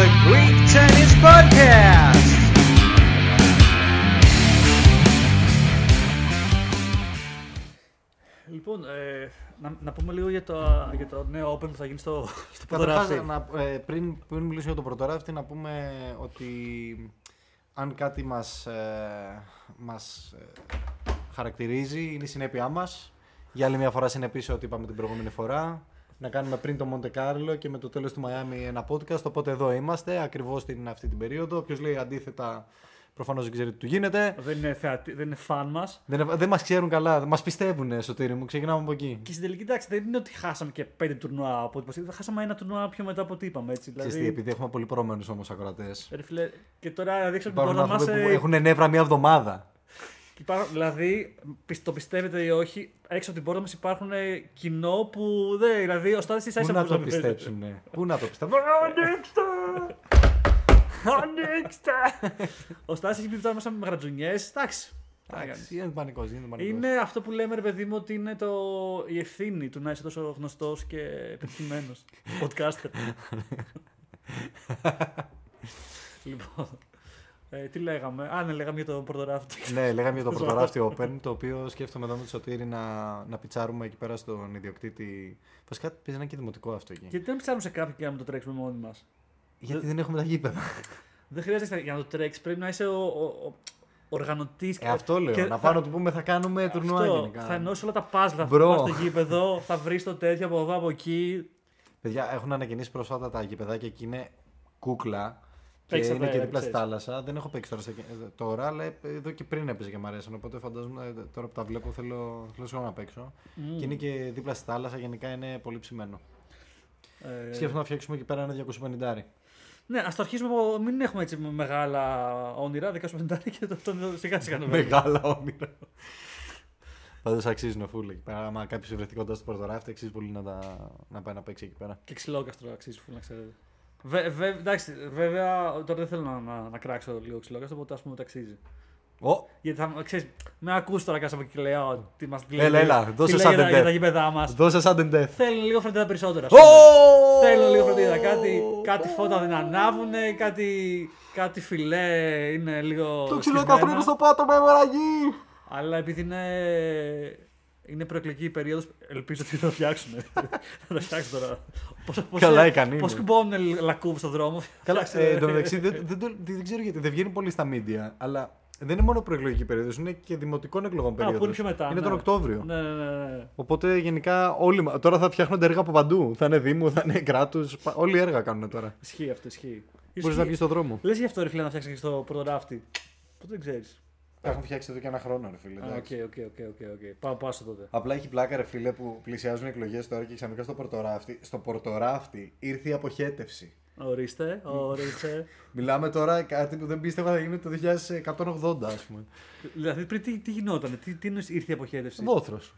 the Greek Tennis Podcast. Λοιπόν, ε, να, να πούμε λίγο για το, για το νέο Open που θα γίνει στο, στο Καταρχάς, Ποδράσι. να, ε, πριν, πριν μιλήσω για το πρωτοράφτη, να πούμε ότι αν κάτι μας, ε, μας ε, χαρακτηρίζει είναι η συνέπειά μας. Για άλλη μια φορά συνεπής ό,τι είπαμε την προηγούμενη φορά. Να κάνουμε πριν το Μοντε Κάρλο και με το τέλος του Μαϊάμι ένα podcast. Οπότε εδώ είμαστε, ακριβώς την, αυτή την περίοδο. Όποιος λέει αντίθετα, προφανώς δεν ξέρει τι του γίνεται. Δεν είναι, θεατη, δεν είναι φαν μας. Δεν, δεν μας ξέρουν καλά, μας πιστεύουν Σωτήρη μου. Ξεκινάμε από εκεί. Και στην τελική εντάξει, δεν είναι ότι χάσαμε και πέντε τουρνουά από ό,τι είπα. Χάσαμε ένα τουρνουά πιο μετά από ό,τι είπαμε. Έτσι. Ξέρεις τι, Δηλαδή, επειδή έχουμε πολύ προμένους όμως ακροατές. ρε φίλε, και τώρα να δείξω την Υπάρχουν πόρτα μα. άνθρωποι που έχουν νεύρα μία εβδομάδα. Δηλαδή, πισ- το πιστεύετε ή όχι, έξω από την πόρτα μας υπάρχουν ε, κοινό που δεν. Δηλαδή, ο Στάδη τη Πού να το πιστέψουν, ναι. Πού να το πιστέψουν. Ανοίξτε! Ανοίξτε! Ο Στάδη έχει πει τώρα μέσα με γρατζουνιές. Εντάξει. τι να κάνεις. Εντάξει, είναι πανικός, είναι πανικός. Είναι αυτό που λέμε, ρε παιδί μου, ότι είναι το... η ευθύνη του να είσαι τόσο γνωστός και επιτυχημένος. Podcaster. λοιπόν. Ε, τι λέγαμε; Α, ναι, λέγαμε για το πρωτοράφτη. Ναι, λέγαμε για το πρωτοράφτη Open, το οποίο σκέφτομαι εδώ με το Σωτήρι να, να πιτσάρουμε εκεί πέρα στον ιδιοκτήτη. Βασικά παίζει ένα και δημοτικό αυτό εκεί. Γιατί δεν ψάχνουμε σε κάποιον και να μην το τρέξουμε μόνοι μας. Γιατί δεν έχουμε τα γήπεδα. Δεν χρειάζεται για να το τρέξεις. Πρέπει να είσαι ο, ο, ο οργανωτής. Ε, αυτό λέω. να πάω να του πούμε θα κάνουμε τουρνουά γενικά. Θα ενώσει όλα τα puzzle. Θα Μπρο. πας στο γήπεδο, θα βρεις το τέτοιο από εδώ από εκεί. Παιδιά, έχουν ανακοινήσει πρόσφατα τα γήπεδάκια και είναι κούκλα. Και Παίξτε είναι τα, και δίπλα στη ξέρεις. θάλασσα. Δεν έχω παίξει τώρα, σε- τώρα, αλλά εδώ και πριν έπαιζε και μου αρέσαν. Οπότε φαντάζομαι ε, τώρα που τα βλέπω θέλω, θέλω σίγουρα να παίξω. Μμμ. Και είναι και δίπλα στη θάλασσα, γενικά είναι πολύ ψημένο. Ε, Σκέφτομαι να φτιάξουμε εκεί πέρα ένα 250. Ναι, ας το αρχίσουμε από. Μην έχουμε έτσι μεγάλα όνειρα. 15 και το, το, το σιγά σιγά να Μεγάλα όνειρα. Πάντως αξίζουν φούλ εκεί πέρα. Άμα κάποιος βρεθεί κοντά στο πρωτοράφτη, αξίζει πολύ να, τα... να πάει να παίξει εκεί πέρα. Και ξυλόκαστρο αξίζει που να ξέρετε. Βε, βε, εντάξει, βέβαια τώρα δεν θέλω να, να, να κράξω λίγο ξυλόκαστρο, οπότε α πούμε ότι αξίζει. Ω, Γιατί θα ξέρεις, με ακούς τώρα κάτω από εκεί και λέω τι μας λέει. Έλα, έλα, τι δώσε λέει σαν για, τα- για τα death. γήπεδά μας. δώσε sudden death. Θέλουν λίγο φροντίδα περισσότερα. ας Ω! πούμε. Θέλουν λίγο φροντίδα. Κάτι, κάτι φώτα δεν ανάβουνε, κάτι, κάτι φιλέ είναι λίγο. Το ξυλόκαστρο σκυμμένο. είναι στο πάτωμα, εμεραγή! Αλλά επειδή είναι, είναι προεκλογική περίοδος, ελπίζω ότι θα το φτιάξουν. θα το φτιάξουν τώρα. Πώς, πώς, Καλά ικανή Πώς είναι. κουμπώνουν λακκούβες στον δρόμο; Καλά, Φτιάξτε- ε, εν τω μεταξύ δεν, δεν, το- δεν ξέρω γιατί δεν βγαίνει πολύ στα media, αλλά δεν είναι μόνο προεκλογική περίοδος, είναι και δημοτικών εκλογών Α, περίοδος. που είναι πιο μετά. Είναι ναι. τον Οκτώβριο. Ναι, ναι, ναι. ναι. Οπότε γενικά όλοι. μα- Τώρα θα φτιάχνονται έργα από παντού. Θα είναι Δήμου, θα είναι κράτους. Όλοι έργα κάνουν τώρα. Ισχύει αυτό, ισχύει. Μπορείς να βγεις στον δρόμο. Λες γι' αυτό ρε φίλε να φτιάξεις και στο Πόρτο Ράφτη. Πού δεν ξέρεις. Τα έχουν φτιάξει εδώ και ένα χρόνο, ρε φίλε. Οκ, εντάξει. οκ, οκ, οκ, οκ. Πάω πάσο τότε. Απλά έχει πλάκα, ρε φίλε, που πλησιάζουν οι εκλογές τώρα και ξαφνικά στο Πόρτο Ράφτη. Στο Πόρτο Ράφτη ήρθε η αποχέτευση. Ορίστε, ορίστε. Μιλάμε τώρα κάτι που δεν πίστευα θα γίνει το 2180, ας πούμε. δηλαδή πριν τι, τι γινόταν, τι, τι εννοείς ήρθε η αποχέτευση; Βόθρος.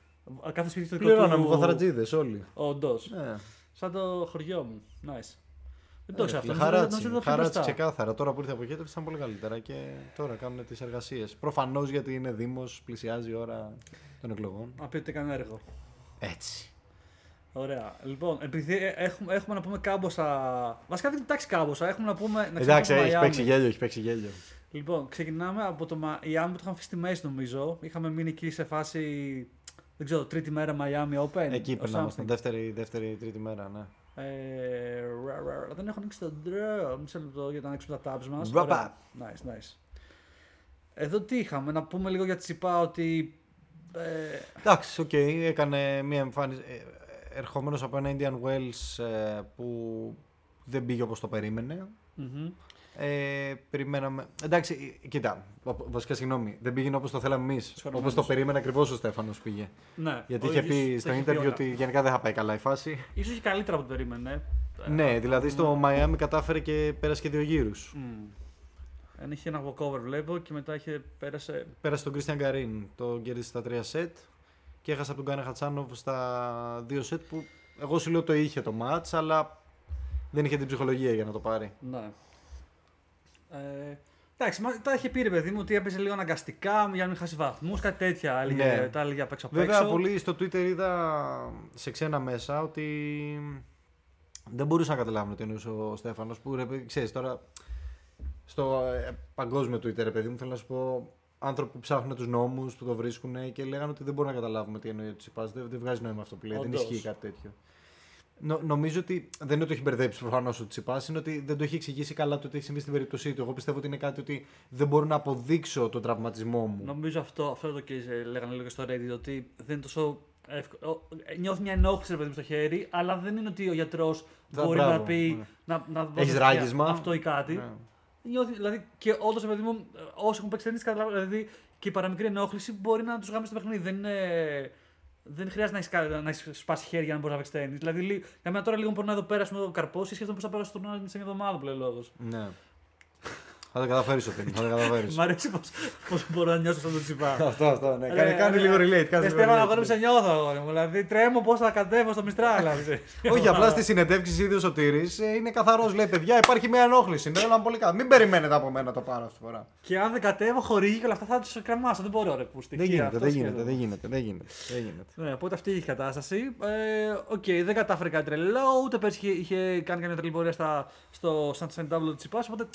Α, Κάθε σπίτι στο δικό Πληρώναμε του- βοθρατζήδες όλοι. Όντως. Ναι. Σαν το χωριό μου. Nice. Δεν το Ε, ξέρω φίλε, αυτό. Χαράτσι, νομίζω ότι το πιο χαράτσι μπροστά. ξεκάθαρα. Τώρα που ήρθε η αποχέτευση ήταν πολύ καλύτερα και τώρα κάνουν τις εργασίες. Προφανώς γιατί είναι Δήμος, πλησιάζει η ώρα των εκλογών. Να πει ότι έκανε έργο. Έτσι. Ωραία. Λοιπόν, επειδή ε, έχουμε, έχουμε να πούμε κάμποσα. Βασικά δεν εντάξει κάμποσα. Έχουμε να πούμε. Να Εντάξει, ξεκινήσουμε έχει Miami. παίξει γέλιο, έχει παίξει γέλιο. Λοιπόν, ξεκινάμε από το Miami που το είχαμε αφήσει στη μέση νομίζω. Είχαμε μείνει εκεί σε φάση. Δεν ξέρω, τρίτη μέρα Miami Open. Εκεί or περνάμε something. δεύτερη, δεύτερη, τρίτη μέρα, ναι. Ε, ρα, ρα, ρα, δεν έχω ανοίξει το draw. Μισό λεπτό για να ανοίξουμε τα tabs μας. Wrap Ωραία. Nice, nice. Εδώ τι είχαμε, να πούμε λίγο για Τσιπά ότι. Ε, Εντάξει, οκ, έκανε μια εμφάνιση. Ε, ερχόμενος από ένα Indian Wells ε, που δεν πήγε όπως το περίμενε. μμμ. Ε, περιμέναμε. Εντάξει, ε, κοίτα. βα- Βασικά, συγγνώμη. Δεν πήγαινε όπως το θέλαμε εμείς. Συγχωρεμένος. Όπως το περίμενε ακριβώς ο Στέφανος πήγε. Ναι, Γιατί ο είχε ίδιος πει το στο έχει interview όλα. ότι γενικά δεν θα πάει καλά η φάση. Ίσως και καλύτερα από ό,τι περίμενε. Ε, Ναι, δηλαδή στο Miami κατάφερε και πέρασε και δύο γύρους. Μμ. Εν είχε ένα walkover βλέπω και μετά είχε πέρασε. Πέρασε τον Christian Garin, το κέρδισε στα τρία σετ και έχασε από τον Γκάνε Χατσάνοβ στα δύο σετ που εγώ σου λέω το είχε το match, αλλά δεν είχε την ψυχολογία για να το πάρει. Ναι. Ε, εντάξει, μα, τα είχε πει ρε παιδί μου ότι έπαιζε λίγο αναγκαστικά για να μην χάσει βαθμούς, κάτι τέτοια. Έλεγε, Ναι. Τα έλεγε απ' έξω απ' Βέβαια, έξω. πολύ στο Twitter είδα σε ξένα μέσα ότι δεν μπορούσα να καταλάβω τι εννοούσε ο Στέφανος. Που ρε, παιδί, ξέρεις τώρα, στο ε, παγκόσμιο Twitter, ρε παιδί μου, θέλω να σου πω άνθρωποι που ψάχνουν τους νόμους, που το βρίσκουν και λέγανε ότι δεν μπορούμε να καταλάβουμε τι εννοεί ο Τσιπάς. Δεν, δεν βγάζει νόημα αυτό που λέει. Όντως. Δεν ισχύει κάτι τέτοιο. Νο, νομίζω ότι δεν είναι ότι το έχει μπερδέψει προφανώς ο Τσιπάς, είναι ότι δεν το έχει εξηγήσει καλά το τι έχει συμβεί στην περίπτωσή του. Εγώ πιστεύω ότι είναι κάτι ότι δεν μπορώ να αποδείξω τον τραυματισμό μου. Νομίζω αυτό, αυτό το και ε, λέγανε λίγο και στο Reddit, ότι δεν είναι τόσο εύκολο. Ε, Νιώθει μια ενόχληση ρε παιδί μου στο χέρι, αλλά δεν είναι ότι ο γιατρός Δα- μπορεί μπράβο, να πει. ναι. Να, να Έχεις δώσει ράγισμα. Αυτό ή κάτι. Ναι. Νιώθει, δηλαδή, και όντω, παιδί μου, όσοι έχουν παίξει ταινίε, καταλαβαίνουν. Δηλαδή, και η παραμικρή ενόχληση μπορεί να τους γάμει στο παιχνίδι. Δεν, είναι, δεν χρειάζεται να έχεις να έχεις σπάσει χέρια για να μπορείς να παίξει ταινίε. Δηλαδή, λί- για μένα τώρα λίγο μπορεί να εδώ πέρα με το καρπός, σκέφτομαι πώς θα πέρασε τον άλλο σε μια εβδομάδα που λέει λόγος. Ναι. Θα τα καταφέρεις ο Τίνι, θα τα καταφέρεις. Μ' αρέσει πώ μπορώ να νιώσω σαν τον τσιπά. αυτό, αυτό, ναι. Ρε, Κάνει, κάνει ρε, λίγο relate. Ε, Κάνει λίγο Στέφανο, relate. αγόρι μου σε νιώθω, αγόρι μου. Δηλαδή, τρέμω πώ θα κατέβω στο Μιστράλ. Όχι, απλά στη συνεντεύξη ίδιο ο Τύρη είναι καθαρός. Λέει: Παιδιά, υπάρχει μια ενόχληση. Ναι, όλα πολύ καλά. Μην περιμένετε από μένα το πάρω αυτή τη φορά. Και αν δεν κατέβω, χορηγεί και όλα αυτά θα τους κρεμάσω. Δεν μπορώ, ρε. Που Δεν γίνεται, δεν γίνεται, δεν γίνεται, δεν γίνεται. Δεν γίνεται. Ναι, οπότε αυτή η κατάσταση. Ε, Οκ, δεν κατάφερε κάτι τρελό, ούτε πέρσι είχε, είχε κάνει καμία τρελή πορεία στα, στο Sunshine Double του Τσιπά. Οπότε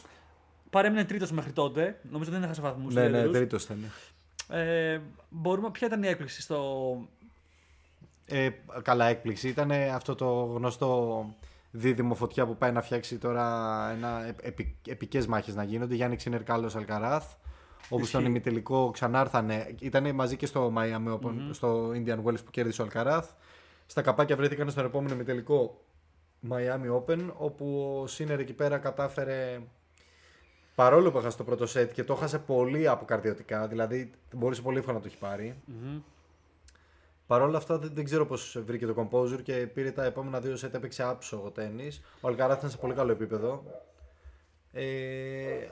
παρέμεινε τρίτος μέχρι τότε. Νομίζω δεν έχασε βαθμούς. Ναι, ναι, τρίτος ήταν. Ε, μπορούμε, ποια ήταν η έκπληξη στο. Ε, καλά έκπληξη. Ήταν αυτό το γνωστό δίδυμο φωτιά που πάει να φτιάξει τώρα ένα επι, επικές μάχες να γίνονται. Γιάννη Ξίνερ Κάλλος Αλκαράθ. Όπου στον Ισχύει. ημιτελικό ξανάρθανε. Ήταν μαζί και στο Miami Open, στο Indian Wells που κέρδισε ο Αλκαράθ. Στα καπάκια βρέθηκαν στον επόμενο ημιτελικό Miami Open, όπου ο Σίνερ εκεί πέρα κατάφερε. Παρόλο που έχασε το πρώτο σετ και το έχασε πολύ αποκαρδιωτικά, δηλαδή μπορούσε πολύ εύκολα να το έχει πάρει. Παρ' όλα αυτά δεν, δεν ξέρω πώς βρήκε το composer και πήρε τα επόμενα δύο σετ, έπαιξε άψογο τέννη. Ο Αλκαράθ ήταν σε πολύ καλό επίπεδο. Ε,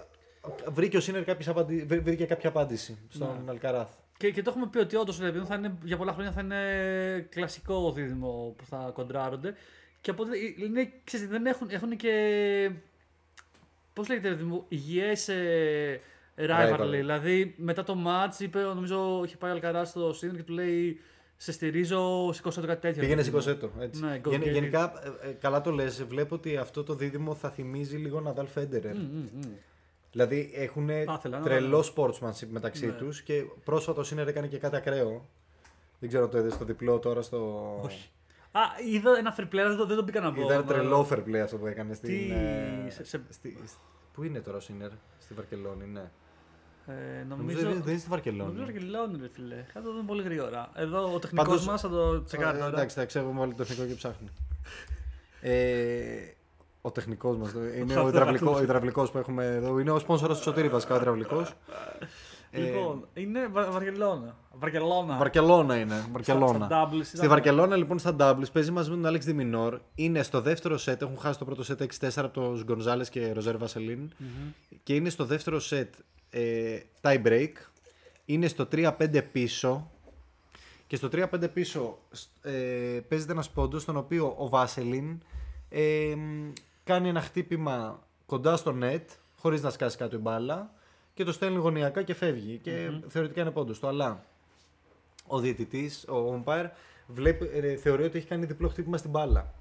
βρήκε ο Σίνερ κάποιες απαντη... βρή- βρήκε κάποια απάντηση στον Ναι. Αλκαράθ. Και, και το έχουμε πει ότι όντως θα είναι, για πολλά χρόνια θα είναι κλασικό δίδυμο που θα κοντράρονται. Και οπότε είναι, ξέρεις, δεν έχουν, έχουν και. Πώς λέγεται, ρε μου, υγιές ε, rivalry. Rivalry. Δηλαδή μετά το match είπε, νομίζω είχε πάει ο Αλκαράς στο Σίνερ και του λέει Σε στηρίζω, σηκώσω το κάτι τέτοιο. Πήγαινε ρε παιδί μου». σηκωσέ το. Έτσι. Ναι, go Γεν- get it. γενικά, ε, ε, καλά το λες, βλέπω ότι αυτό το δίδυμο θα θυμίζει λίγο Ναδάλ Φέντερερ. Μμ, μμ, μμ. Δηλαδή έχουν ήθελα να τρελό δω. sportsmanship μεταξύ Ναι. τους και πρόσφατα ο Σίνερ έκανε και κάτι ακραίο. Δεν ξέρω αν το είδες στο διπλό τώρα στο. Όχι. Α, είδα ένα free play, αλλά δεν το, δεν το μπήκα να πω. Ήταν τρελό fair play αυτό που έκανε στην. Τι- ε, σε- σε- στη- Πού είναι τώρα ο Σίνερ, στη Βαρκελόνη, ναι. Ε, Νομίζω, νομίζω. δεν είναι στη Βαρκελόνη. Νομίζω Βαρκελόνη, ρε φίλε. Θα το δούμε πολύ γρήγορα. Εδώ ο τεχνικός Πάντως- μας θα το τσεκάρει Ε, τώρα. Εντάξει, εντάξει, έχουμε βάλει το τεχνικό και ψάχνει. Ε, ο τεχνικός μας είναι ο, Αυτό υδραυλικό, ακούς. ο υδραυλικός που έχουμε εδώ. Είναι ο σπόνσορας του Σωτήρης βασικά ο υδραυλικός. Λοιπόν, είναι Βα- Βαρκελόνα. Βαρκελόνα. Βαρκελόνα είναι. Στα- Βαρκελόνα. στα doubles Στη ήταν- Βαρκελόνα λοιπόν στα doubles παίζει μαζί με τον Άλεξ Διμινόρ. Είναι στο δεύτερο σετ. Έχουν χάσει το πρώτο σετ 6-4 από του Γκονζάλες και Ροζέρ Βασελίν. Και είναι στο δεύτερο σετ ε, tie break. Είναι στο 3-5 πίσω. Και στο 3-5 πίσω ε, παίζεται ένας πόντος στον οποίο ο Βάσελιν ε, μ, κάνει ένα χτύπημα κοντά στο net χωρίς να σκάσει κάτω η μπάλα και το στέλνει γωνιακά και φεύγει. Και θεωρητικά είναι πόντο του. Αλλά ο διαιτητής, ο umpire, βλέπει, ε, θεωρεί ότι έχει κάνει διπλό χτύπημα στην μπάλα.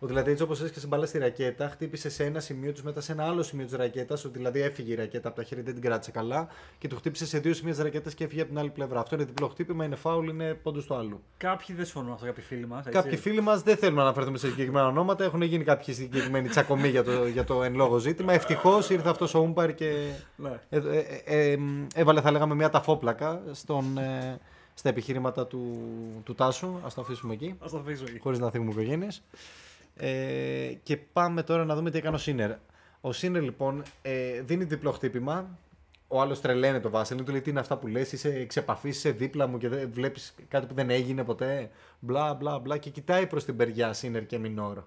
Ότι δηλαδή έτσι όπως έσκασε μπάλα στη ρακέτα, χτύπησε σε ένα σημείο τους, μετά σε ένα άλλο σημείο της ρακέτας, ότι δηλαδή έφυγε η ρακέτα από τα χέρια, δεν την κράτησε καλά και του χτύπησε σε δύο σημεία της ρακέτας και έφυγε από την άλλη πλευρά. Αυτό είναι διπλό χτύπημα, είναι φάουλ, είναι πόντο του άλλου. Κάποιοι δεν συμφωνούν με αυτό, κάποιοι φίλοι μας. Κάποιοι φίλοι μας δεν θέλουν να αναφερθούμε σε συγκεκριμένα ονόματα, έχουν γίνει κάποιοι συγκεκριμένοι τσακωμοί για το, για το εν λόγω ζήτημα. Ευτυχώς ήρθε αυτός ο umpire και Ναι. ε, ε, ε, ε, έβαλε, θα λέγαμε, μια ταφόπλακα στον, ε, στα επιχειρήματα του, του Τάσου. Α το αφήσουμε εκεί Α το αφήσω εκεί. χωρίς να θίγουμε οικογένειες. Ε, και πάμε τώρα να δούμε τι έκανε ο Σίνερ. Ο Σίνερ λοιπόν ε, δίνει διπλό χτύπημα. Ο άλλος τρελαίνει το Βάσελιν, του λέει τι είναι αυτά που λες, είσαι εξ επαφής, είσαι δίπλα μου και δεν βλέπεις κάτι που δεν έγινε ποτέ. Μπλα μπλα μπλα. Και κοιτάει προς την μεριά Σίνερ και Μινόρ.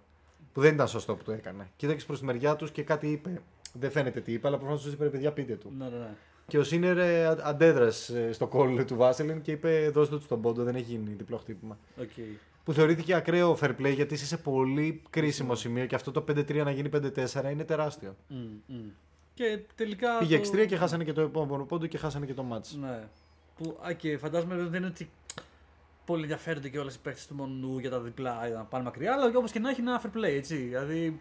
Που δεν ήταν σωστό που το έκανε. Κοίταξε προς τη μεριά τους και κάτι είπε. Δεν φαίνεται τι είπε, αλλά προφανώς τους είπε ρε παιδιά πείτε του. Ναι, ναι, ναι. Και ο Σίνερ ε, α- αντέδρασε ε, στο call του Βάσελιν και είπε δώστε του τον πόντο, δεν έχει γίνει διπλό χτύπημα Οκ. Που θεωρήθηκε ακραίο fair play γιατί είσαι σε πολύ κρίσιμο σημείο και αυτό το 5-3 να γίνει 5-4 είναι τεράστιο. Μμ, μμ. Και τελικά. Πήγε το- 6-3 και χάσανε και το επόμενο πόντο και χάσανε και το match. Ναι. Που, α, και φαντάζομαι δεν είναι ότι. πολύ ενδιαφέρονται και όλες οι παίχτε του Μονού για τα διπλά για να πάνε μακριά. Αλλά όπως και να έχει είναι ένα fair play, έτσι. Δηλαδή.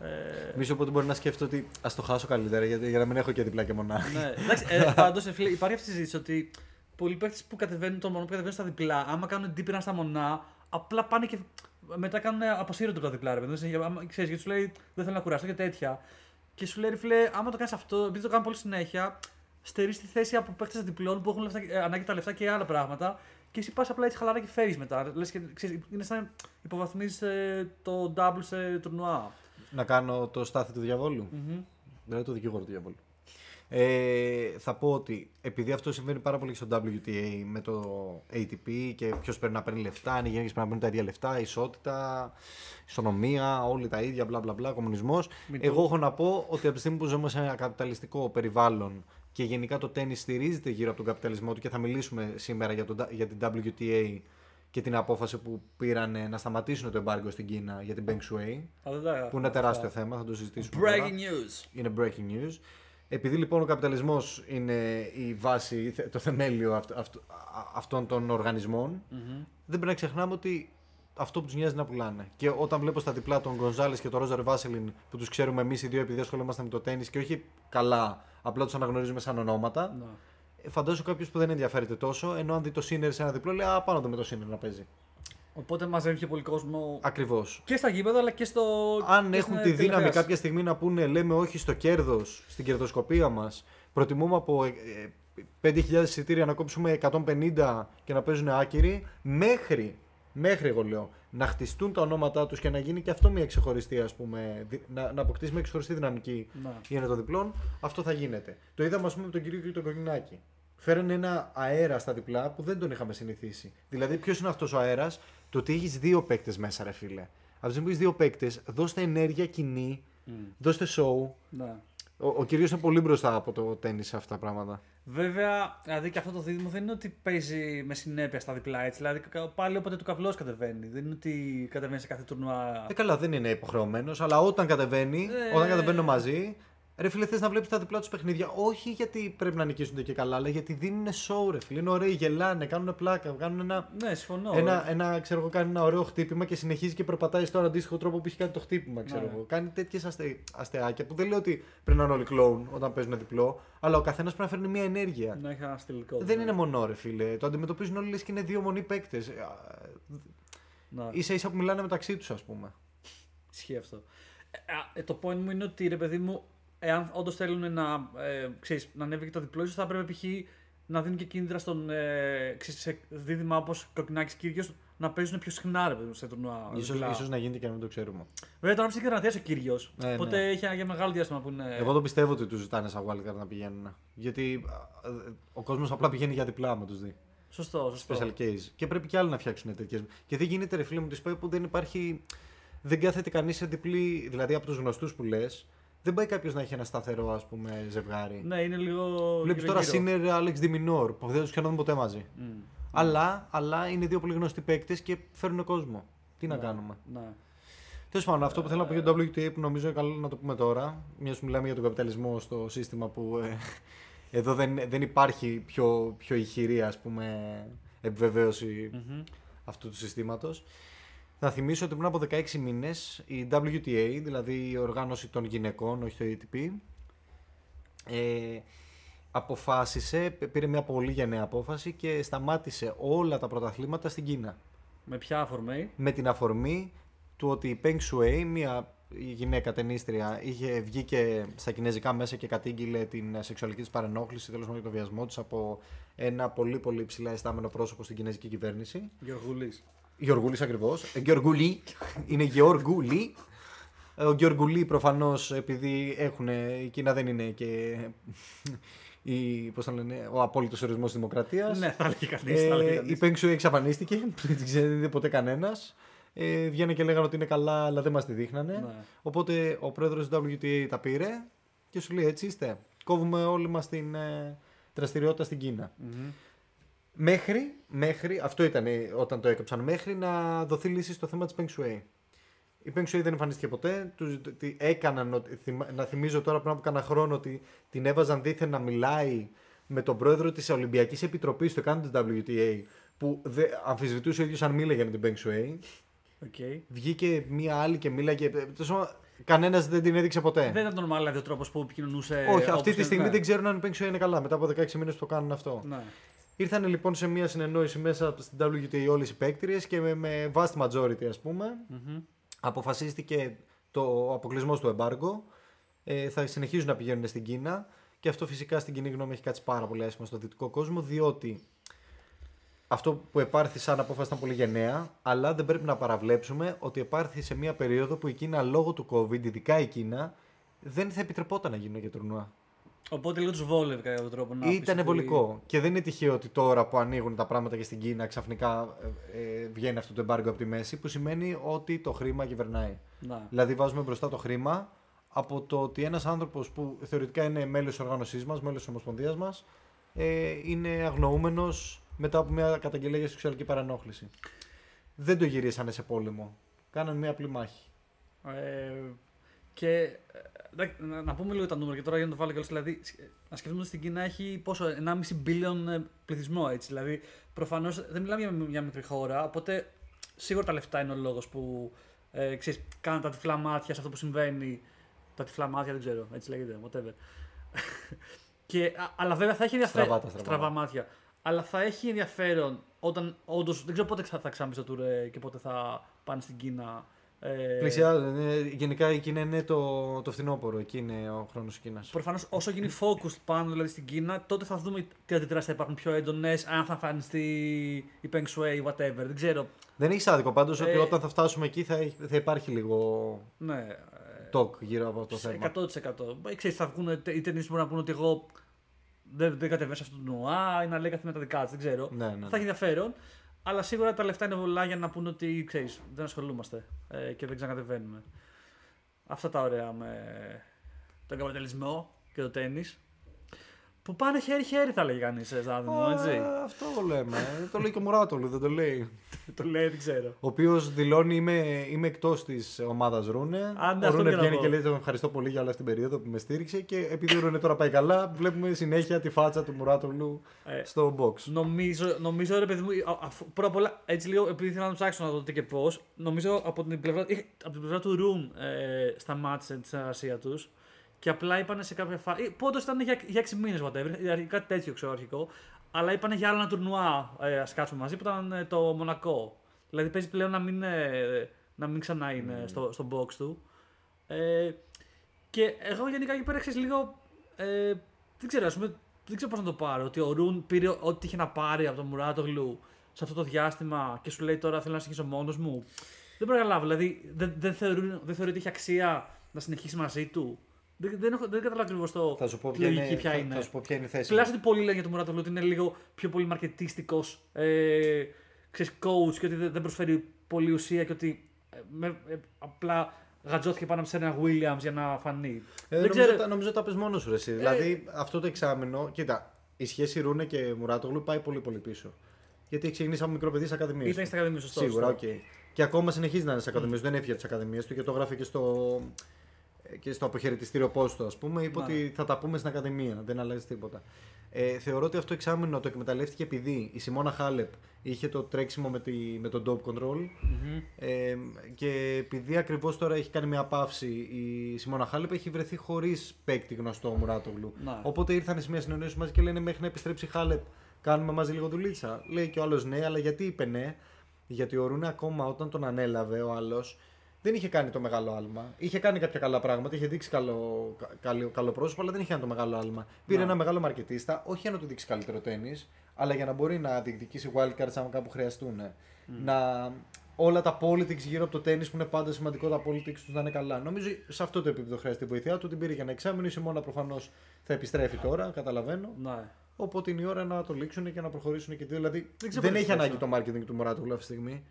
Ε, Νομίζω ότι μπορεί να σκέφτεται ότι ας το χάσω καλύτερα γιατί, για να μην έχω και διπλά και μονά. ναι. Εντάξει, ε, πάντως υπάρχει αυτή η συζήτηση ότι πολλοί παίχτε που κατεβαίνουν τον μονό που κατεβαίνουν στα διπλά, άμα κάνουν deep στα μονά, απλά πάνε και μετά κάνουν αποσύρονται από τα διπλά. Ρε, παιδί. Δεν άμα- ξέρεις, γιατί σου λέει δεν θέλω να κουραστώ και τέτοια. Και σου λέει, ρε φίλε, άμα το κάνεις αυτό, επειδή το κάνω πολύ συνέχεια, στερείς τη θέση από παίχτε διπλών που έχουν λεφτά, ε, ανάγκη τα λεφτά και άλλα πράγματα. Και εσύ πας απλά έτσι χαλαρά και φέρει μετά. Λες και, ξέρεις, είναι σαν υποβαθμίζεις το double σε τουρνουά. να κάνω το στάθι του διαβόλου. Μμμ. Δηλαδή το δικηγόρο του διαβόλου. Ε, θα πω ότι επειδή αυτό συμβαίνει πάρα πολύ και στο WTA με το ATP και ποιος πρέπει να παίρνει λεφτά, αν οι γυναίκε πρέπει να παίρνουν τα ίδια λεφτά, ισότητα, ισονομία, όλοι τα ίδια, μπλα μπλα μπλα, κομμουνισμός. Μην Εγώ έχω να πω ότι από τη στιγμή που ζούμε σε ένα καπιταλιστικό περιβάλλον και γενικά το τέννη στηρίζεται γύρω από τον καπιταλισμό του και θα μιλήσουμε σήμερα για, το, για την WTA και την απόφαση που πήραν να σταματήσουν το εμπάργκο στην Κίνα για την Peng Shui, Α, δεν τα- που είναι τεράστιο θέμα, θα το συζητήσουμε. τώρα. Breaking news. Είναι breaking news. Επειδή λοιπόν ο καπιταλισμός είναι η βάση, το θεμέλιο αυτ- αυτ- α- αυτών των οργανισμών, Μμμ. δεν πρέπει να ξεχνάμε ότι αυτό που τους νοιάζει είναι να πουλάνε. Και όταν βλέπω στα διπλά τον Γκονζάλες και τον Ρόζαρ Βάσελιν που τους ξέρουμε εμείς οι δύο επειδή ασχολούμαστε με το τέννη και όχι καλά, απλά τους αναγνωρίζουμε σαν ονόματα, Ναι. ε, φαντάζομαι κάποιος που δεν ενδιαφέρεται τόσο, ενώ αν δει το Σίνερ σε ένα διπλό, λέει Α, πάνω το με το Σίνερ να παίζει. Οπότε μαζεύει και πολύ κόσμο Ακριβώς. και στα γήπεδα αλλά και στο. αν και έχουν στην τη δύναμη τηλεθέαση. κάποια στιγμή να πούνε λέμε όχι στο κέρδος, στην κερδοσκοπία μας, προτιμούμε από ε, ε, 5.000 εισιτήρια να κόψουμε 150 και να παίζουν άκυροι, μέχρι, μέχρι εγώ λέω, να χτιστούν τα ονόματά τους και να γίνει και αυτό μια ξεχωριστή, ας πούμε, δι- να, να αποκτήσει μια ξεχωριστή δυναμική Ναι. η ένα των διπλών, αυτό θα γίνεται. Το είδαμε, ας πούμε, με τον κύριο και τον Κοκκινάκη. Φέρανε ένα αέρα στα διπλά που δεν τον είχαμε συνηθίσει. Δηλαδή, ποιος είναι αυτός ο αέρας, το ότι έχεις δύο παίκτες μέσα, ρε φίλε. Από τη στιγμή που έχεις δύο παίκτες, δώστε ενέργεια κοινή, Μμ. δώστε show. Ναι. Ο, ο κύριος είναι πολύ μπροστά από το τέννη σε αυτά τα πράγματα. Βέβαια, δηλαδή και αυτό το δίδυμο δεν είναι ότι παίζει με συνέπεια στα διπλά έτσι. Δηλαδή κα- πάλι όποτε του καβλό κατεβαίνει. Δεν είναι ότι κατεβαίνει σε κάθε τουρνουά. Ε, καλά, δεν είναι υποχρεωμένος, αλλά όταν κατεβαίνει, Ε. όταν κατεβαίνουν μαζί, ρε φίλε, θες να βλέπεις τα διπλά τους παιχνίδια; Όχι γιατί πρέπει να νικήσουν και καλά, αλλά γιατί δίνουν show, ρε φίλε. Είναι ωραίοι, γελάνε, κάνουν πλάκα, κάνουν ένα. Ναι, συμφωνώ. Ένα, ένα, ξέρω εγώ, κάνει ένα ωραίο χτύπημα και συνεχίζει και περπατάει στον αντίστοιχο τρόπο που έχει κάνει το χτύπημα, ξέρω Ναι. εγώ. Κάνει τέτοιες αστε, αστεάκια που δεν λέω ότι πρέπει να είναι όλοι κλόουν όταν παίζουν διπλό, αλλά ο καθένας πρέπει να φέρνει μια ενέργεια. Να έχει ένα στυλικό. Δεν ναι. είναι μονό, ρε φίλε. Το αντιμετωπίζουν όλοι λες και είναι δύο μονοί παίκτες. Ναι. σα ίσα που μιλάνε μεταξύ τους, ας πούμε. Ισχύει αυτό. Ε, α, ε, το point μου είναι ότι ρε παιδί μου, εάν όντως θέλουν να, ε, ξέρεις, να ανέβει και το διπλό, ίσω θα έπρεπε π.χ. να δίνουν και κίνητρα στον ε, ξέρεις, σε δίδυμα όπως Κοκκινάκης Κύριος να παίζουν πιο συχνά ρε παιδί μου σε τουρνουά. Ίσως, διπλά. ίσως να γίνεται και να μην το ξέρουμε. Βέβαια τώρα ψάχνει γραμματέας ο Κύριος. Ναι, οπότε ναι. έχει ένα για μεγάλο διάστημα που είναι. Εγώ το πιστεύω ότι τους ζητάνε σαν wildcard να πηγαίνουν. Γιατί α, ο κόσμος απλά πηγαίνει για διπλά με τους δει. Σωστό, σωστό. Special case. Και πρέπει και άλλοι να φτιάξουν τέτοιες. Και δεν γίνεται ρε φίλε μου τη ΠΕ που δεν υπάρχει. Δεν κάθεται κανείς σε διπλή. Δηλαδή από τους γνωστούς που λες, δεν πάει κάποιος να έχει ένα σταθερό ας πούμε ζευγάρι. Ναι, είναι λίγο. Βλέπεις τώρα γύρω-γύρω. Σίνερ Άλεξ Διμινόρ που δεν τους ξαναδούν ποτέ μαζί. Μμ. Αλλά, αλλά είναι δύο πολύ γνωστοί παίκτες και φέρνουν κόσμο. Τι να Ναι, κάνουμε. Ναι. Τέλος πάντων, αυτό που θέλω να πω για το WTA που νομίζω είναι καλό να το πούμε τώρα, μιας που μιλάμε για τον καπιταλισμό στο σύστημα που ε, εδώ δεν, δεν υπάρχει πιο, πιο ηχηρή ας πούμε, επιβεβαίωση Μμμ. αυτού του συστήματος. Να θυμίσω ότι πριν από 16 μήνες η WTA, δηλαδή η οργάνωση των γυναικών, όχι το ATP, ε, αποφάσισε, πήρε μια πολύ γενναία απόφαση και σταμάτησε όλα τα πρωταθλήματα στην Κίνα Με ποια αφορμή; με την αφορμή του ότι η Peng Shuai, μια γυναίκα ταινίστρια, είχε βγει και στα κινέζικα μέσα και κατήγγειλε την σεξουαλική της παρενόχληση, τέλος πάντων και τον βιασμό της από ένα πολύ πολύ υψηλά αισθάμενο πρόσωπο στην κινέζικη κυβέρνηση. Γεωργούλης. Γιωργούλης ακριβώς. Ε, Γεωργούλη. Είναι Γεωργούλη. Ε, Ο Γεωργούλη προφανώς επειδή έχουν, η Κίνα δεν είναι και η, πώς το λένε, ο απόλυτος ορισμός της δημοκρατίας. Ναι, θα έλεγε κανείς. Ε, η Peng Shui εξαφανίστηκε, δεν την ξέρει ποτέ κανένας. Ε, βγαίνανε και λέγανε ότι είναι καλά, αλλά δεν μας τη δείχνανε. Ναι. Οπότε ο πρόεδρος του WTA τα πήρε και σου λέει: Έτσι είστε. Κόβουμε όλοι μας την ε, δραστηριότητα στην Κίνα. Μμμ. Μέχρι, μέχρι, αυτό ήταν ε, όταν το έκαψαν, μέχρι να δοθεί λύση στο θέμα της Peng Shui. Η Peng Shui δεν εμφανίστηκε ποτέ. Τους, τι έκαναν, ότι- θυμα- να θυμίζω τώρα πριν από κάνα χρόνο ότι την έβαζαν δίθεν να μιλάει με τον πρόεδρο της Ολυμπιακής Επιτροπής, το έκανε το WTA, που δε, αμφισβητούσε ο ίδιος αν μίλαγε με την Beng Shui. Okay. Βγήκε μία άλλη και μίλαγε. Κανένας δεν την έδειξε ποτέ. Δεν ήταν normal δηλαδή ο τρόπος που επικοινωνούσε. Όχι, όπως αυτή τη και- στιγμή ναι. δεν ξέρουν αν η Beng Shui είναι καλά. Μετά από 16 μήνες που το κάνουν αυτό. Ναι. Ήρθαν λοιπόν σε μία συνεννόηση μέσα στην WTA όλες οι παίκτριες και με, με vast majority, ας πούμε, Μμμ. αποφασίστηκε το αποκλεισμός του εμπάργκο. Ε, θα συνεχίζουν να πηγαίνουν στην Κίνα. Και αυτό φυσικά στην κοινή γνώμη έχει κάτσει πάρα πολύ άσχημα στο δυτικό κόσμο, διότι αυτό που επάρθη σαν απόφαση ήταν πολύ γενναία, αλλά δεν πρέπει να παραβλέψουμε ότι επάρθη σε μια περίοδο που η Κίνα λόγω του COVID, ειδικά η Κίνα, δεν θα επιτρεπόταν να γίνουν για τουρνουά. Οπότε λίγο τους βόλευε κατά κάποιο τρόπο. να Ήταν πεις ότι- εμβολικό. Και δεν είναι τυχαίο ότι τώρα που ανοίγουν τα πράγματα και στην Κίνα ξαφνικά ε, ε, βγαίνει αυτό το εμπάργκο από τη μέση, που σημαίνει ότι το χρήμα κυβερνάει. Ναι. Δηλαδή βάζουμε μπροστά το χρήμα από το ότι ένας άνθρωπος που θεωρητικά είναι μέλος της οργάνωσής μας, μέλος της ομοσπονδίας μας, ε, είναι αγνοούμενος μετά από μια καταγγελία για σεξουαλική παρανόχληση. Δεν το γυρίσανε σε πόλεμο. Κάνανε μια απλή μάχη. Ε, και ε, εντάξει, να, να πούμε λίγο τα νούμερα και τώρα για να το βάλω κιόλας, Δηλαδή, σ- να σκεφτούμε ότι στην Κίνα έχει πόσο, 1,5 billion ε, πληθυσμό έτσι. Δηλαδή, προφανώς δεν μιλάμε για μια μικρή χώρα, οπότε σίγουρα τα λεφτά είναι ο λόγος που ε, ξέρεις, κάνουν τα τυφλά μάτια σε αυτό που συμβαίνει. Τα τυφλά μάτια δεν ξέρω, έτσι λέγεται, whatever. και, α, αλλά βέβαια θα έχει ενδιαφέρον. Στραβά τα στραβά. μάτια. Αλλά θα έχει ενδιαφέρον όταν όντω. Δεν ξέρω πότε θα, θα ξαναμπεί στο tour ε, και πότε θα πάνε στην Κίνα. Ε, Πλησιάζουν. ε, γενικά η Κίνα είναι το, το φθινόπωρο. Εκεί είναι ο χρόνος της Κίνας. Προφανώς όσο γίνει focused πάνω δηλαδή στην Κίνα, τότε θα δούμε τι αντιδράσεις θα υπάρχουν πιο έντονες, αν θα εμφανιστεί η Peng Shui, whatever. Δεν ξέρω. Δεν έχει άδικο πάντως ότι Ε, όταν θα φτάσουμε εκεί θα, έχει- θα υπάρχει λίγο Ναι. talk γύρω από αυτό το σε θέμα. 100%. Ε, Ξέρεις, θα βγουν οι ταινίες που μπορούν να πούνε ότι εγώ δεν, δεν κατεβαίνω σε αυτό το νουά ή να λέει καθημερινά τα δικά της, δεν ξέρω. Ναι, ναι, ναι. Θα έχει ενδιαφέρον. Αλλά σίγουρα τα λεφτά είναι πολλά για να πούνε ότι ξέρεις, δεν ασχολούμαστε ε, και δεν ξανακατεβαίνουμε. Αυτά τα ωραία με τον καπιταλισμό και το τέννη. Που πάνε χέρι-χέρι, θα λέγει κανείς, Ζάδινο, έτσι. Α, αυτό λέμε. το λέει και ο Μουράτολου, δεν το λέει. το λέει, δεν ξέρω. Ο οποίος δηλώνει είμαι, είμαι εκτός της ομάδας Ρούνε. Α, ναι, ο αυτό Ρούνε και να βγαίνει πω. και λέει: Τον ευχαριστώ πολύ για όλη αυτή την περίοδο που με στήριξε. Και επειδή ο Ρούνε τώρα πάει καλά, βλέπουμε συνέχεια τη φάτσα του Μουράτολου Ε, στο box. Νομίζω, νομίζω ρε παιδί μου, α- αφού- πρώτα απ' όλα, έτσι λίγο, επειδή ήθελα να ψάξω να δω τι και πώς, νομίζω από την πλευρά, είχε- από την πλευρά του Ρουμ ε, σταμάτησε τη συνεργασία τους και απλά είπαν σε κάποια φάση. Πόντω ήταν για, για 6 μήνες, whatever, ε, κάτι τέτοιο ξέρω αρχικό. Αλλά είπαν για άλλο ένα τουρνουά ε, ας κάτσουμε μαζί που ήταν ε, το Μονακό. Δηλαδή παίζει πλέον να μην, ε, να μην ξανά είναι στο, στο box του. Ε, και εγώ γενικά εκεί πέρα ξέρεις λίγο. Ε, δεν ξέρω, ας πούμε, δεν ξέρω πώς να το πάρω. Ότι ο Ρουν πήρε ό,τι είχε να πάρει από τον Μουράτογλου σε αυτό το διάστημα και σου λέει τώρα θέλω να συνεχίσω μόνος μου. Δεν μπορώ να καταλάβω. Δηλαδή δεν, δεν, θεωρεί, δεν θεωρεί ότι έχει αξία να συνεχίσει μαζί του. Δεν, δεν, έχω, δεν καταλαβαίνω ακριβώς το Θα σου πω τη ποια λογική είναι, ποια θα, είναι. θα σου πω ποια είναι η θέση. Τουλάχιστον ότι πολλοί λένε για τον Μουράτογλου ότι είναι λίγο πιο πολύ μαρκετίστικος ε, ξέρεις, coach και ότι δεν, δεν προσφέρει πολλή ουσία και ότι ε, με, ε, απλά γατζώθηκε πάνω από ένα Williams για να φανεί. Ε, δεν νομίζω, ξέρω. τα, νομίζω τα πες μόνος σου ρε, εσύ. Δηλαδή αυτό το εξάμηνο, κοίτα, η σχέση Ρούνε και Μουράτογλου πάει πολύ πολύ πίσω. Γιατί έχει ξεκινήσει από μικρό παιδί στις ακαδημίες. Ήταν στα ακαδημία, σωστό. Σίγουρα, οκ. σωστό. Και ακόμα συνεχίζει να είναι στις ακαδημίες. Δεν έφυγε από τις ακαδημίες του και το γράφει και στο, και στο αποχαιρετιστήριο post, ας πούμε. Είπε Ναι. ότι θα τα πούμε στην ακαδημία. Δεν αλλάζει τίποτα. Ε, θεωρώ ότι αυτό το εξάμηνο το εκμεταλλεύτηκε επειδή η Σιμώνα Χάλεπ είχε το τρέξιμο με, τη, με το dope control. Μμμ. Ε, και επειδή ακριβώς τώρα έχει κάνει μια παύση η Σιμώνα Χάλεπ, έχει βρεθεί χωρίς παίκτη γνωστό Μουράτογλου. Να. Οπότε ήρθαν σε μια συνεννόηση μαζί και λένε μέχρι να επιστρέψει η Χάλεπ, κάνουμε μαζί λίγο δουλίτσα. Λέει και ο άλλος ναι, αλλά γιατί είπε ναι, γιατί ο Ρούνε ακόμα όταν τον ανέλαβε ο άλλος δεν είχε κάνει το μεγάλο άλμα. Είχε κάνει κάποια καλά πράγματα, είχε δείξει καλό, κα- καλό, καλό πρόσωπο, αλλά δεν είχε κάνει το μεγάλο άλμα. Πήρε Να. ένα μεγάλο μαρκετίστα, όχι για να του δείξει καλύτερο τέννη, αλλά για να μπορεί να διεκδικήσει wildcards άμα κάπου χρειαστούν. Να όλα τα politics γύρω από το τέννη που είναι πάντα σημαντικό τα politics τους να είναι καλά. Νομίζω σε αυτό το επίπεδο χρειάζεται η βοήθειά του. Την πήρε για ένα εξάμεινο. Η Σιμώνα προφανώς θα επιστρέφει τώρα, καταλαβαίνω. Ναι. Οπότε είναι η ώρα να το λήξουν και να προχωρήσουν και οι δύο. Δηλαδή Δεν δεν, ξέρω πώς έχει θα ανάγκη φτάσω. το marketing του Μουράτογλου αυτή τη στιγμή.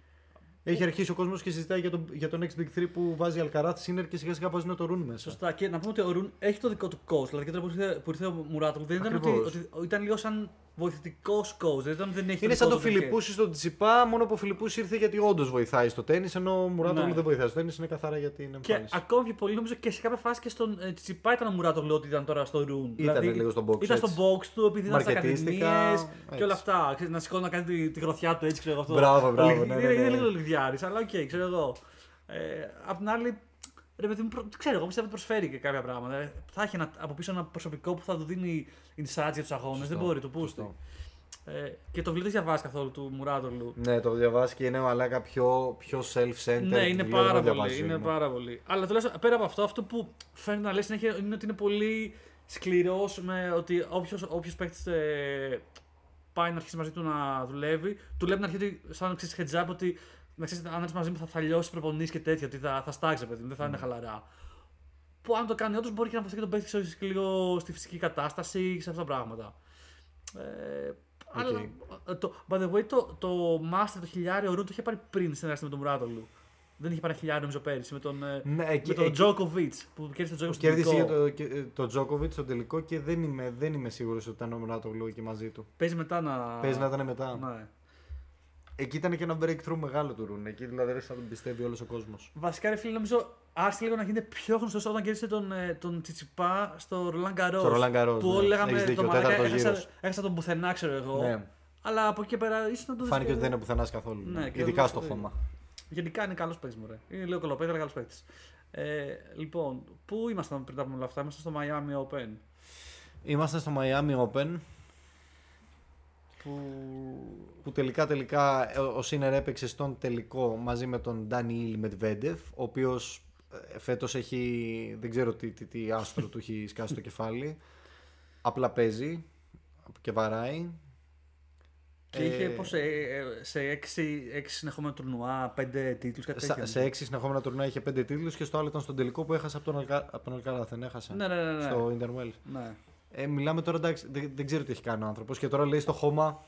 Έχει αρχίσει ο κόσμος και συζητάει για το, για το Next Big 3 που βάζει Αλκαράθ Σίνερ και σιγά σιγά βάζουν το Ρουν μέσα. Σωστά. Και να πούμε ότι ο Ρουν έχει το δικό του coach. Δηλαδή και τώρα που ήρθε, που ήρθε ο Μουράτογλου δεν ήταν ότι, Ακριβώς. ότι ήταν λίγο σαν βοηθητικός coach. Δηλαδή όταν δεν έχει Είναι σαν το δικό του Φιλιππούσης στον Τσιπά, μόνο που ο Φιλιππούσης ήρθε γιατί όντως βοηθάει στο τένις, ενώ ο Μουράτογλου Ναι. δεν βοηθάει στο τένις, είναι καθαρά για την Και εμφάνιση. ακόμα πιο πολύ νομίζω και σε κάποια φάση και στον ε, Τσιπά ήταν ο Μουράτογλου ότι ήταν τώρα στο Ρούνε. Ήταν λίγο στο box, Ήταν στο έτσι. box του επειδή ήταν στα Μαρκετίστικα, ακαδημίες και έτσι. όλα αυτά. Ξέρεις, να σηκώνει να κάνει τη, τη γροθιά του έτσι, ξέρω εγώ αυτό. Μπράβο, μπράβο, Είναι- ναι, ναι, είναι, ναι. είναι λίγο λιδιάρη, αλλά οκ, ξέρω εγώ. Ε, απ' την άλλη, ρε παιδί μου, προ- ξέρω εγώ πιστεύω ότι προσφέρει και κάποια πράγματα. Ε, θα έχει ένα, από πίσω ένα προσωπικό που θα του δίνει insights για τους αγώνες. Δεν Σωστό, μπορεί, το πούστη. σωστό. Ε, και το βιβλίο δεν διαβάσει καθόλου του Μουράτογλου. Ναι, το διαβάσει και είναι μαλάκα πιο, πιο self-centered. Ναι, είναι βιβλίο, πάρα δεν το πολύ. διαβάζεις Είναι ζωή μου. πάρα πολύ. Αλλά τουλάχιστον πέρα από αυτό, αυτό που φαίνεται να λες συνέχεια είναι ότι είναι πολύ σκληρός με ότι όποιος παίκτης ε, πάει να αρχίσει μαζί του να δουλεύει, του λέει να αρχίσει ότι σαν ξέρεις heads up ότι να ξέρεις, αν έρθεις μαζί μου θα, θα λιώσεις προπονήσει και τέτοια, ότι θα, θα στάξει, παιδί μου, δεν θα Ναι. είναι χαλαρά. Που αν το κάνει όντως μπορεί και να βοηθήσει και τον παίκτη ξέρεις, και λίγο στη φυσική κατάσταση και σε αυτά τα πράγματα. Ε, αλλά, ε, το, by the way, το, το Master το χιλιάριο ρου το είχε πάρει πριν συνεργαστεί με τον Μουράτογλου. Δεν είχε πάρει ένα χιλιάριο νομίζω πέρυσι με τον, ε, Ναι, εκεί, με τον εκεί- Djokovic που κέρδισε τον Djokovic στο Κέρδισε για τελικό. το, και- ε, το Τζόκοβιτ στο τελικό και δεν είμαι, δεν είμαι σίγουρος ότι ήταν ο Μουράτογλου εκεί μαζί του. Παίζει μετά να. Παίζει να ήταν μετά. Ναι. Εκεί ήταν και ένα breakthrough μεγάλο του Ρούνε. Εκεί δηλαδή άρχισε να τον πιστεύει όλος ο κόσμος. Βασικά, ρε φίλε, νομίζω άρχισε λίγο να γίνεται πιο γνωστός όταν κέρδισε τον, ε, τον Τσιτσιπά στο Ρολάν Καρό. Στο Roland Garros, Που ναι. όλοι λέγαμε Έχεις το δίκιο, ο μαλάκα τέταρτος έχασα, γύρος. έχασα τον πουθενά, ξέρω εγώ. Ναι. Αλλά από εκεί και πέρα ίσως να το δεις Φάνηκε και- ότι δεν είναι πουθενάς καθόλου. Ναι, ναι. και Ειδικά δεν στο το χώμα. Γενικά είναι καλός παίκτης, μωρέ. Είναι λίγο κολοπέδι, αλλά καλός παίκτης. Ε, λοιπόν, πού ήμασταν πριν από όλα αυτά, ήμασταν στο Miami Open. Είμαστε στο Miami Open Που... που τελικά τελικά ε, ο Σίνερ έπαιξε στον τελικό μαζί με τον Ντάνιιλ Μετβέντεφ ο οποίος ε, φέτος έχει δεν ξέρω τι, τι, τι άστρο του έχει σκάσει το κεφάλι απλά παίζει και βαράει Και είχε Ε, πώς, ε, ε, σε έξι, έξι συνεχόμενα τουρνουά, πέντε τίτλους, κάτι Σα- τέτοιο. σε έξι συνεχόμενα τουρνά είχε πέντε τίτλους και στο άλλο ήταν στον τελικό που έχασε από τον, Αλκα, από τον Αλκαράθ, δεν έχασε. Ναι, ναι, ναι. ναι. Στο Interwell. ναι. Ε, μιλάμε τώρα, εντάξει, δεν, δεν ξέρω τι έχει κάνει ο άνθρωπος και τώρα λέει στο χώμα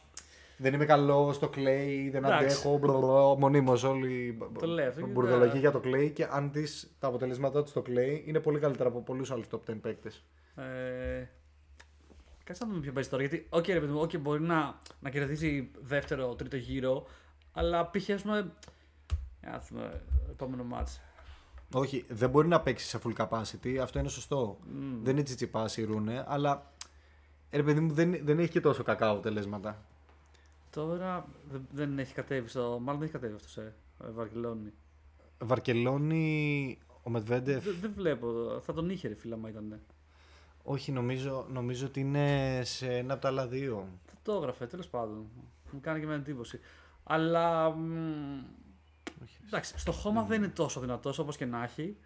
δεν είμαι καλός στο clay, δεν Εντάξει. αντέχω. Μπλα, μονίμως όλοι Το λέει αυτό και μπουρδολογεί τα- για το clay και αν δεις τα αποτελέσματά του στο clay είναι πολύ καλύτερα από πολλούς άλλους top 10 παίκτες. Ε, Κάτσε να δούμε ποιο παίζει τώρα. Γιατί, οκ, ρε παιδί μου, οκ, μπορεί να, να κερδίσει δεύτερο, τρίτο γύρο, αλλά π.χ. ας πούμε. Για να δούμε, επόμενο ματς. Όχι, δεν μπορεί να παίξει σε full capacity, αυτό είναι σωστό. Μμ. Δεν είναι τσιτσιπά η Ρούνε, αλλά ε, ρε παιδί μου δεν, δεν έχει και τόσο κακά αποτελέσματα. Τώρα δεν, δεν έχει κατέβει στο. Μάλλον δεν έχει κατέβει αυτός σε ε, Βαρκελόνη. Βαρκελόνη, ο Μετβέντεφ. Δεν, δεν βλέπω. Θα τον είχε ρε φίλα, μα ήταν. Όχι, νομίζω, νομίζω ότι είναι σε ένα από τα άλλα δύο. Θα το έγραφε, τέλος πάντων. Μου κάνει και με εντύπωση. Αλλά. μ, εντάξει, στο χώμα δεν είναι τόσο δυνατός όπως και να έχει.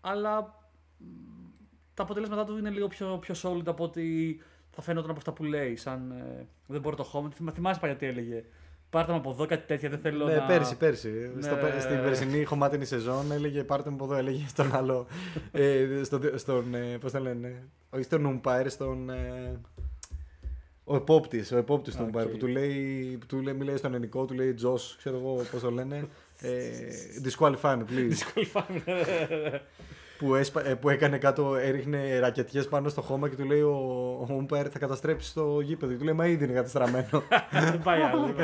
Αλλά μ, τα αποτελέσματά του είναι λίγο πιο, πιο solid από ότι θα φαίνονταν από αυτά που λέει. Σαν ε, δεν μπορώ το χώμα. Θυμ- Θυμάσαι παλιά τι έλεγε. Πάρτε με από εδώ κάτι τέτοια. Δεν θέλω Ναι, να. πέρσι, πέρσι. Ναι. Στο, πε- στην περσινή χωμάτινη σεζόν έλεγε πάρτε μου από εδώ, έλεγε στον άλλο. ε, στο, στον, ε, πώς το λένε, όχι στον umpire, στον... Ε, ο επόπτης, ο επόπτης του Οκ. umpire που του λέει, που του λέει, μιλάει στον ελληνικό, του λέει Josh, ξέρω εγώ πώς το λένε. Ε, disqualify me, please. Disqualify. που, έσπα, ε, που έκανε κάτω, έριχνε ρακετιές πάνω στο χώμα και του λέει ο, ο umpire θα καταστρέψεις το γήπεδο. Και Του λέει μα ήδη είναι καταστραμμένο. Δεν πάει άλλο.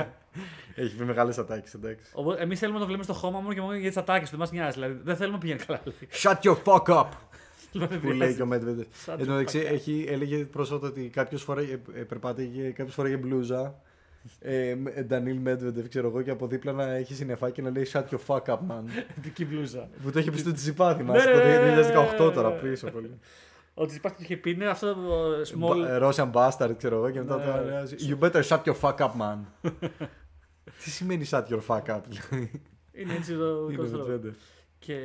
Έχει πει μεγάλες ατάκες, εντάξει. Εμείς θέλουμε να το βλέπουμε στο χώμα μόνο και μόνο για τις ατάκες του. Δεν μας νοιάζει. Δηλαδή. Δεν θέλουμε να πηγαίνει καλά. λέει. Shut your fuck up! Δεν που λέει και ο Μέτβεντεφ. Shut Εν τω the μεταξύ, fuck up. έχει, έλεγε πρόσφατα ότι κάποιος φοράει, ε, περπάτηκε, κάποιος φοράγε μπλούζα. Ε, με- Ντανίλ Μέτβεντεφ, ξέρω εγώ, και από δίπλα να έχει συννεφάκι και να λέει Shut your fuck up, man. Ειδική μπλούζα. που το έχει πει στο Τσιπά, θυμάσαι. Ναι, Το ναι, ναι, ναι, 2018 ναι. τώρα, πίσω πολύ. Ότι υπάρχει το είχε πει είναι αυτό το small. Ba- Russian bastard, ξέρω εγώ, και μετά Ναι. το λέει, You better shut your fuck up, man. Τι σημαίνει shut your fuck up, δηλαδή; Είναι έτσι το Είναι δικό τρόπο. Medvedev. Και.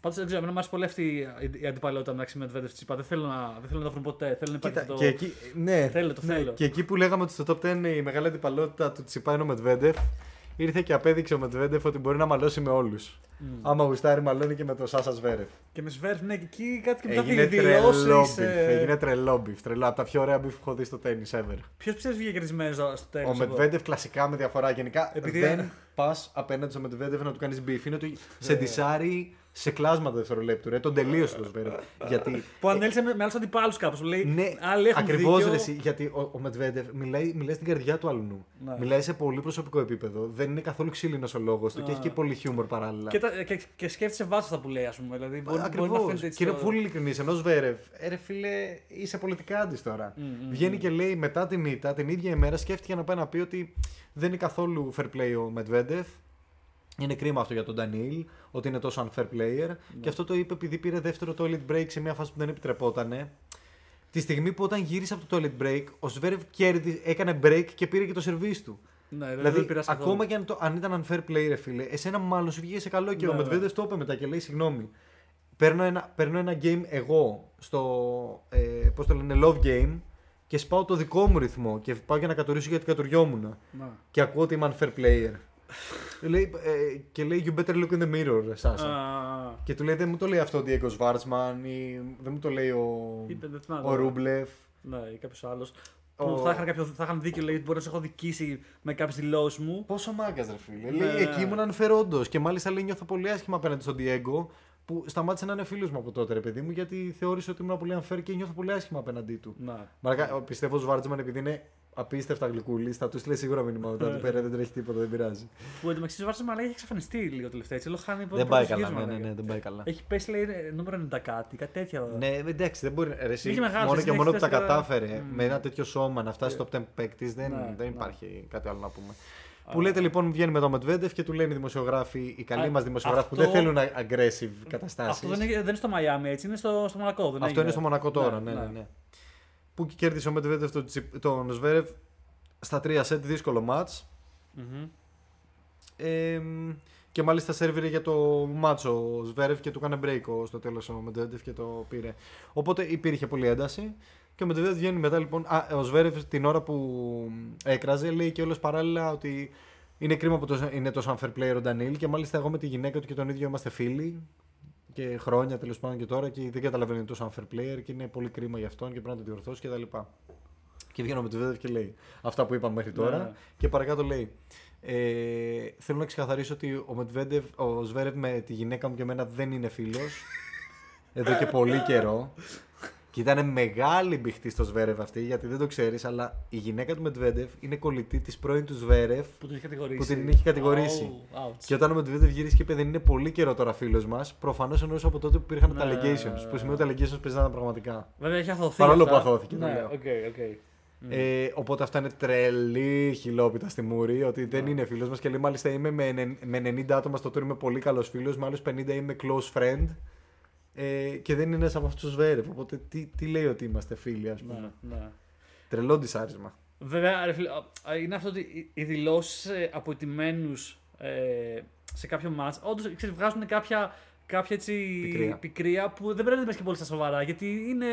Πάντως δεν ξέρω, εμένα μου άρεσε πολύ αυτή η- η αντιπαλότητα μεταξύ Medvedev και Τσιπά. Δεν θέλω να, δεν θέλω να τα βρουν ποτέ. Θέλω να υπάρχει Κοίτα, το. και εκεί, ναι, Θέλω, το ναι, θέλω. και εκεί που λέγαμε ότι στο top 10 η μεγάλη αντιπαλότητα του Τσιπά είναι ο Μετβέντεφ, ήρθε και απέδειξε ο Μετβέντεφ ότι μπορεί να μαλώσει με όλους. Μμ. Άμα γουστάρει, μαλώνει και με το Σάσα Ζβέρεφ. Και με Ζβέρεφ, ναι, και εκεί κάτι και μετά Έγινε έχει τρελό δηλώσεις. beef. Έγινε τρελό beef. Τρελό. Από τα πιο ωραία beef που έχω δει στο τένις ever. Ποιος πιστεύεις βγήκε κερδισμένος στο τέλος. Ο Μετβέντεφ κλασικά με διαφορά. Γενικά Επειδή- δεν πας απέναντι στο Μετβέντεφ να του κάνεις beef. Είναι ότι σε Ναι. ντισάρει σε κλάσματα δευτερολέπτου. Ρε, τον τελείωσε το Ζβέρεφ. γιατί. Που ανέλησε με, με άλλους αντιπάλους κάπως. Που λέει Ναι, άλλοι έχουν ακριβώς δίκιο. ρε. εσύ, Γιατί ο, ο Μετβέντεφ μιλάει, μιλάει στην καρδιά του άλλου. Ναι. Μιλάει σε πολύ προσωπικό επίπεδο. Δεν είναι καθόλου ξύλινος ο λόγος του και Ναι. έχει και πολύ χιούμορ παράλληλα. Και, τα, και, και σκέφτεσαι βάσει αυτά που λέει, ας πούμε. Δηλαδή, μπορεί, μπορεί να Ακριβώς. φαίνεται έτσι. Και είναι το- πολύ ειλικρινής. Ενώ Ζβέρεφ, ε, ρε φίλε, είσαι πολιτικά τη τώρα. Μμ, μμ, Βγαίνει μμ. και λέει μετά την ήττα, την ίδια ημέρα σκέφτηκε να πάει να πει ότι δεν είναι καθόλου fair play ο Μετβέντεφ. Είναι κρίμα αυτό για τον Ντανίλ, ότι είναι τόσο unfair player. Ναι. Και αυτό το είπε επειδή πήρε δεύτερο toilet break σε μια φάση που δεν επιτρεπότανε. Τη στιγμή που όταν γύρισε από το toilet break, ο Σβέρεφ κέρδι, έκανε break και πήρε και το σερβίς του. Ναι, δεν- Δηλαδή, δεν πειράζει καθόλου. ακόμα και αν, το, αν ήταν unfair play, ρε φίλε, εσένα μάλλον σου βγήκε σε καλό και Ναι, ο Μετβέντεφ το είπε μετά και λέει συγγνώμη. Παίρνω ένα, παίρνω ένα game εγώ στο ε, πώς το λένε, love game και σπάω το δικό μου ρυθμό και πάω για να κατορίσω γιατί κατοριόμουν. Ναι. Και ακούω ότι είμαι unfair player. Λέει, ε, και λέει you better look in the mirror, Σάσα. Α, Και του λέει δεν μου το λέει αυτό ο Diego Schwartzman ή δεν μου το λέει ο, είπε, δεν θυμάμαι ο τώρα. Ρούμπλεφ. Ναι, ή κάποιος άλλος. Ο- Που θα είχαν, κάποιο, θα είχαν δίκιο, λέει, ότι μπορεί να σε έχω δικήσει με κάποιες δηλώσεις μου. Πόσο μάγκας, ρε φίλε. Ναι. Λέει, εκεί ήμουν ανφερόντος. Και μάλιστα λέει νιώθω πολύ άσχημα απέναντι στον Diego που σταμάτησε να είναι φίλος μου από τότε, ρε παιδί μου, γιατί θεώρησε ότι ήμουν πολύ unfair και νιώθω πολύ άσχημα απέναντί του. Ναι. Μαρακα, πιστεύω ο Σβάρτσμαν επειδή είναι απίστευτα γλυκούλης, θα τους στείλει σίγουρα μήνυμα μετά του πέρα δεν τρέχει τίποτα, δεν πειράζει. Που εντωμεταξύ ο Βάρσα Μαλάκη έχει εξαφανιστεί λίγο τελευταία. Έτσι, λόγω χάνει δεν πάει πρώτος καλά, γύρισμα, ναι, ναι, λέγεται. ναι, δεν πάει καλά. Έχει πέσει, λέει, νούμερο 90 κάτι, κάτι τέτοια. Ναι, εντάξει, δεν μπορεί. Ρε, εσύ, Είχε μεγάλο, μόνο εσύ και έχει μόνο που τα τέσσερα- κατάφερε Μμμ. με ένα τέτοιο σώμα να φτάσει στο top 10 παίκτης, δεν, Ναι, δεν ναι. υπάρχει κάτι άλλο να πούμε. Που λέτε λοιπόν, βγαίνει με τον Μετβέντεφ και του λένε οι δημοσιογράφοι, οι καλοί Α, μα δημοσιογράφοι που αυτό- δεν θέλουν aggressive καταστάσεις. Αυτό δεν είναι, δεν είναι στο Μαϊάμι, έτσι, είναι στο, στο Μονακό. Δεν Αυτό έγινε. είναι στο Μονακό τώρα, ναι, ναι. ναι. Που και κέρδισε ο Μετβέντεφ τον, Τσιπ- τον Σβέρευ στα τρία σετ, δύσκολο μάτς. Μμμ. Ε, και μάλιστα σερβίρε για το μάτσο ο Σβέρευ και του έκανε break ο- στο τέλος ο Μετβέντεφ και το πήρε. Οπότε υπήρχε πολλή ένταση. Και ο Μετβέντεφ βγαίνει μετά λοιπόν. Α, ο Σβέρευ την ώρα που έκραζε λέει και όλο παράλληλα ότι είναι κρίμα που το, είναι τόσο unfair player ο Ντανίλ και μάλιστα εγώ με τη γυναίκα του και τον ίδιο είμαστε φίλοι και χρόνια τέλος πάντων και τώρα και δεν καταλαβαίνει τόσο unfair player και είναι πολύ κρίμα για αυτόν και πρέπει να το διορθώσει κτλ. Και βγαίνει ο Μετβέντεφ και λέει αυτά που είπαμε μέχρι τώρα. Ναι. Και παρακάτω λέει. Ε, θέλω να ξεκαθαρίσω ότι ο Μετβέντεφ, ο Σβέρευ με τη γυναίκα μου και εμένα δεν είναι φίλος. εδώ και πολύ καιρό. Και ήταν μεγάλη μπηχτή στο Σβέρεφ αυτή, γιατί δεν το ξέρεις, αλλά η γυναίκα του Μετβέντεφ είναι κολλητή της πρώην του Σβέρεφ. Που την έχει κατηγορήσει. Που την είχε κατηγορήσει. Oh, ouch. Και όταν ο Μετβέντεφ γύρισε και είπε δεν είναι πολύ καιρό τώρα φίλος μας, προφανώς εννοούσε από τότε που υπήρχαν τα Ναι. allegations. Που σημαίνει ότι τα allegations παίζανε πραγματικά. Βέβαια έχει αθωωθεί. Παρόλο αυτά. που αθωώθηκε, το Ναι, λέω. OK, OK. Ε, οπότε αυτά είναι τρελή χυλόπιτα στη μούρη, ότι δεν είναι φίλος μας. Και λέει μάλιστα είμαι με, ενε- με 90 άτομα στο tour, είμαι πολύ καλός φίλος. Με άλλους 50 είμαι close friend. Ε, και δεν είναι από αυτούς του Σβέρευ. Οπότε τι, τι λέει ότι είμαστε φίλοι, ας πούμε; Ναι, ναι. Τρελό ντισάρισμα. Βέβαια, ρε φίλε, α, είναι αυτό ότι οι- οι δηλώσεις από ετημένου ε, σε κάποιο μάτς όντως βγάζουν κάποια, κάποια έτσι, Πικρία. πικρία που δεν πρέπει να την και πολύ στα σοβαρά γιατί είναι,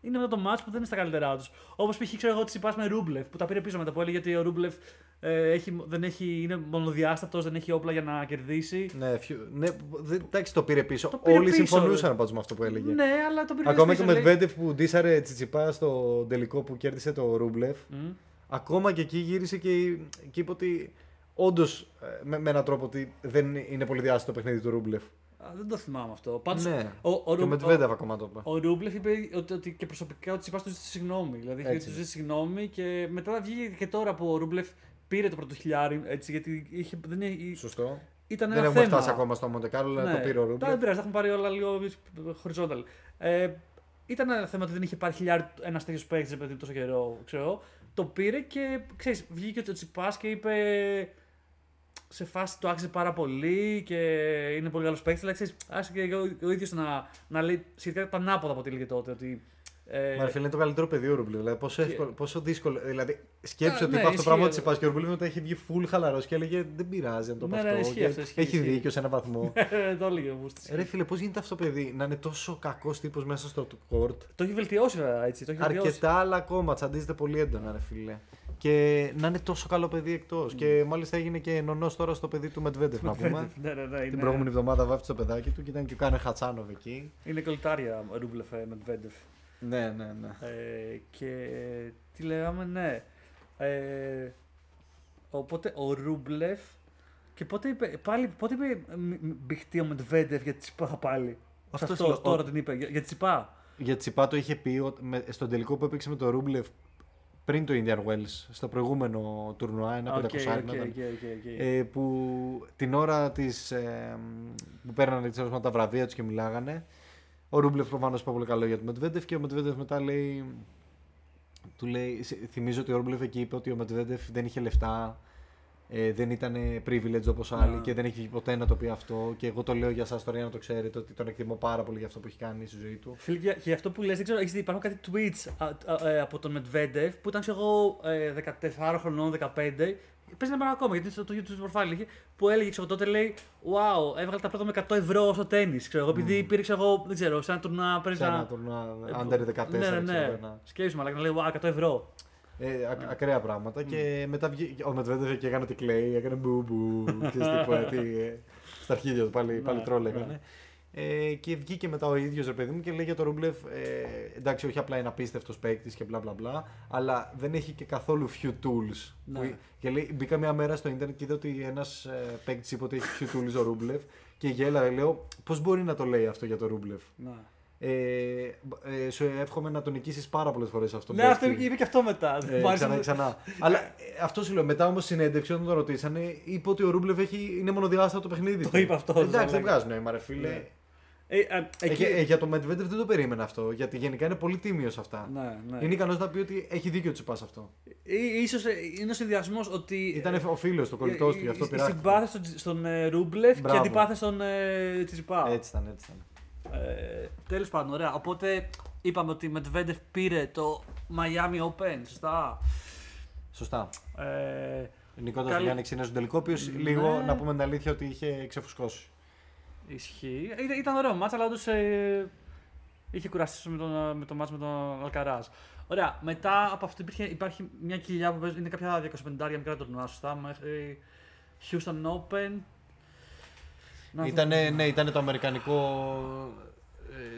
είναι μετά το μάτς που δεν είναι στα καλύτερά τους. Όπως π.χ. ξέρω εγώ ότι με Ρούμπλεφ που τα πήρε πίσω μετά που έλεγε ότι ο Ρούμπλεφ ε, έχει, δεν έχει, είναι μονοδιάστατος, δεν έχει όπλα για να κερδίσει. Ναι, φιου, ναι δεν, εντάξει, το πήρε πίσω. Το πήρε Όλοι πίσω, συμφωνούσαν ρε. πάντω με αυτό που έλεγε. Ναι, αλλά το πήρε Ακόμα πίσω, και με λέει. Μετβέντεφ που ντύσαρε τσιτσιπά στο τελικό που κέρδισε το Ρούμπλεφ. Μμ. Ακόμα και εκεί γύρισε και, και είπε ότι όντως με, με έναν τρόπο ότι δεν είναι πολύ διάστατο το παιχνίδι του Ρούμπλεφ. Α, δεν το θυμάμαι αυτό. Πάντως, ναι. ο, ο, και ο Ρου- Μετβέντεφ ακόμα το είπε. Ο Ρούμπλεφ είπε ότι, ότι και προσωπικά ο Τσιπάς του ζήτησε συγγνώμη. Δηλαδή είχε Έτσι. του ζήτησε συγγνώμη και μετά βγήκε και τώρα που ο Ρούμπλεφ πήρε το πρώτο χιλιάρι. Έτσι, γιατί είχε, δεν είχε, Σωστό. ήταν Δεν ένα έχουμε θέμα. φτάσει ακόμα στο Μοντεκάρλο, αλλά το πήρε ο Τώρα Ρούμπλεφ. δεν πειράζει, τα έχουμε πάρει όλα λίγο horizontal. Ε, ήταν ένα θέμα ότι δεν είχε πάρει χιλιάρι ένας τέτοιος παίκτης επειδή τόσο καιρό, ξέρω εγώ. Το πήρε και ξέρεις, βγήκε ο Τσιπά και είπε σε φάση το άξιζε πάρα πολύ και είναι πολύ καλός παίκτης. Αλλά ξέρεις, άσε και ο, ο ίδιος να, να λέει σχετικά τα ανάποδα από ό,τι έλεγε τότε. Ότι, ε, Μα ρε φίλε, είναι το καλύτερο παιδί ο Ρούμπλεφ. Δηλαδή, πόσο, Και- εύκολο, πόσο δύσκολο. Δηλαδή, σκέψε Α, ότι ναι, είπε αυτό το πράγμα ισχύει. ότι Τσιπάς και ο Ρούμπλεφ μετά έχει βγει full χαλαρός και έλεγε Δεν πειράζει αν το πω Ναι, ναι, αυτό. ισχύει και αυτό, ισχύει, έχει ισχύει. δίκιο σε έναν βαθμό. το έλεγε ο Βούστης. Ρε φίλε, πώς γίνεται αυτό το παιδί να είναι τόσο κακός τύπος μέσα στο court; Το έχει βελτιώσει βέβαια έτσι. Το έχει βελτιώσει. Αρκετά άλλα ακόμα. Τσαντίζεται πολύ έντονα, ρε φίλε. Και να είναι τόσο καλό παιδί εκτός. Και μάλιστα έγινε και νονός τώρα στο παιδί του Μετβέντεφ, να πούμε. ναι, ναι, ναι, Την είναι, προηγούμενη εβδομάδα βάφτισε το παιδάκι του και ήταν και ο Κάνε Χατσάνοβ εκεί. είναι κολλητάρια ο Ρούμπλεφ ε, με Μετβέντεφ. Ναι, ναι, ναι. Ε, και τι λέγαμε, ναι. Ε, οπότε ο Ρούμπλεφ Και πότε είπε, πάλι, πότε είπε μ- μ- μπηχτή ο Μετβέντεφ για Τσιπά πάλι. Αυτός Αυτό, λέω, τώρα ο- την είπε, για, για Τσιπά. Για Τσιπά το είχε πει ότι με, στον τελικό που έπαιξε με το Ρούμπλεφ πριν το Indian Wells, στο προηγούμενο τουρνουά, ένα Οκ, πεντακοσάρι οκ, να ήταν. OK, OK, OK. Ε, που την ώρα της, ε, που παίρνανε τέλος πάντων, τα βραβεία τους και μιλάγανε, ο Ρούμπλεφ προφανώς είπε πολύ καλό για τον Μετβέντεφ και ο Μετβέντεφ μετά λέει. Του λέει, «Σε- θυμίζω ότι ο Ρούμπλεφ εκεί είπε ότι ο Μετβέντεφ δεν είχε λεφτά, ε, δεν ήταν privilege όπως άλλοι Ναι. και δεν έχει ποτέ να το πει αυτό. Και εγώ το λέω για εσάς τώρα για να το ξέρετε ότι τον εκτιμώ πάρα πολύ για αυτό που έχει κάνει στη ζωή του. Φίλε, και, και αυτό που λες, δεν ξέρω, έχεις δει, υπάρχουν κάτι tweets α, α, ε, από τον Μετβέντεφ που ήταν, ξέρω εγώ, ε, 14 χρονών, 15. Παίζει να ακόμα γιατί στο το YouTube profile είχε που έλεγε, ξέρω τότε λέει, Wow, έβγαλε τα πρώτα με 100 ευρώ στο τέννη. Ξέρω εγώ, επειδή πήρε, ξέρω εγώ, δεν ξέρω, σε ένα τουρνά παίζει Σε ένα να. τουρνουά, Ε, under 14, Ναι, ναι, ξέρω, ναι. ένα. Σκέψου, μαλάκα, να λέει, Wow, 100 ευρώ. Ε, ακ- ακραία πράγματα. Και μετά βγήκε ο Μετβέντεφ και έκανε ότι κλαίει, έκανε μπου μπου. ξέρεις τι πω, τι, ε, Στα αρχίδια του πάλι, πάλι Ναι, τρόλ ναι. έκανε. Ε, και βγήκε μετά ο ίδιος ρε παιδί μου και λέει για το Ρούμπλεφ. Ε, εντάξει, όχι απλά είναι απίστευτος παίκτης και μπλα μπλα μπλα, αλλά δεν έχει και καθόλου few tools. Ναι. Που, και λέει, μπήκα μια μέρα στο Ιντερνετ και είδα ότι ένας ε, παίκτης είπε ότι έχει few tools ο Ρούμπλεφ και γέλαγα. Λέω, πώς μπορεί να το λέει αυτό για το Ρούμπλεφ; Ναι, Ε, ε, σου εύχομαι να τον νικήσεις πάρα πολλές φορές αυτό. ναι αυτό είπε και αυτό μετά. Ε, Μου άρεσε ξανά, αυτό. ξανά. Αλλά ε, αυτό σου λέω. Μετά όμως συνέντευξη όταν τον ρωτήσανε, είπε ότι ο Ρούμπλεφ έχει, είναι μονοδιάστατο το παιχνίδι. Το του. είπε αυτό, Εντάξει, Ζαλάκη. δεν βγάζει νόημα, ρε φίλε. Ναι. Ε, ε, Ε, εκεί- και- ε, για το Medvedev δεν το περίμενα αυτό. Γιατί γενικά είναι πολύ τίμιος σε αυτά. Ναι, ναι. Είναι ικανός να πει ότι έχει δίκιο Τσιπάς αυτό. Ή- Ίσως ε, είναι ο συνδυασμός ότι. Ήταν ο φίλος, το κολλητός του, γι' αυτό η- η πειράχτηκε. Συμπάθεια στον, στον ε, Ρούμπλεφ και Μπράβο. αντιπάθεια στον ε, Τσιπά. Έτσι ήταν, έτσι ήταν. Ε, Τέλος πάντων, ωραία. Οπότε είπαμε ότι με Medvedev πήρε το Miami Open. Σωστά; Σωστά. Ε, Νικότα Καλή- Γιάννη είναι στον τελικό, ο οποίο Ναι. λίγο να πούμε την αλήθεια ότι είχε ξεφουσκώσει. ισχύει. Ήταν, ήταν ωραίο μάτς, αλλά όντως ε, είχε κουραστεί με, τον, με το μάτς με τον Αλκαράζ. Ωραία. Μετά από αυτό υπήρχε, υπάρχει μια κοιλιά που παίζει, είναι κάποια 25 μικρά τουρνουά, σωστά. Μέχρι Houston Open. Να δω- Ήτανε, ναι, ήταν το αμερικανικό.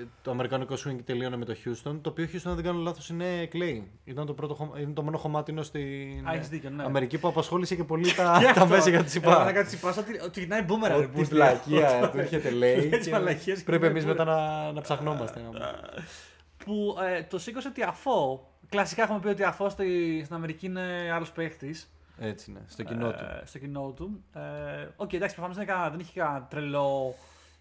ε, Το αμερικανικό swing τελείωνε με το Houston. Το οποίο Houston, αν δεν κάνω λάθος, είναι Clay. Ήταν το, πρώτο, χωμα- είναι το μόνο χωμάτινο στην Α, έχεις δίκιο, ναι. Αμερική που απασχόλησε και πολύ τα, Και τα αυτό. μέσα για τη Ε, Τσιπά. μαλάκα, Τσιπάς, ότι, ότι γυρνάει μπούμερα. ρε, Ό,τι πούστη. πλακία του έρχεται λέει. Έτσι και μαλακίες και Πρέπει είναι εμείς πού- μετά να, να ψαχνόμαστε. Που ε, το σήκωσε Τιαφό. Κλασικά έχουμε πει ότι Τιαφό στη, στην Αμερική είναι άλλος παίχτης. Έτσι είναι, στο κοινό του. στο κοινό του. Ε, Οκ, εντάξει, προφανώς δεν, έκανα- δεν είχε κανένα τρελό.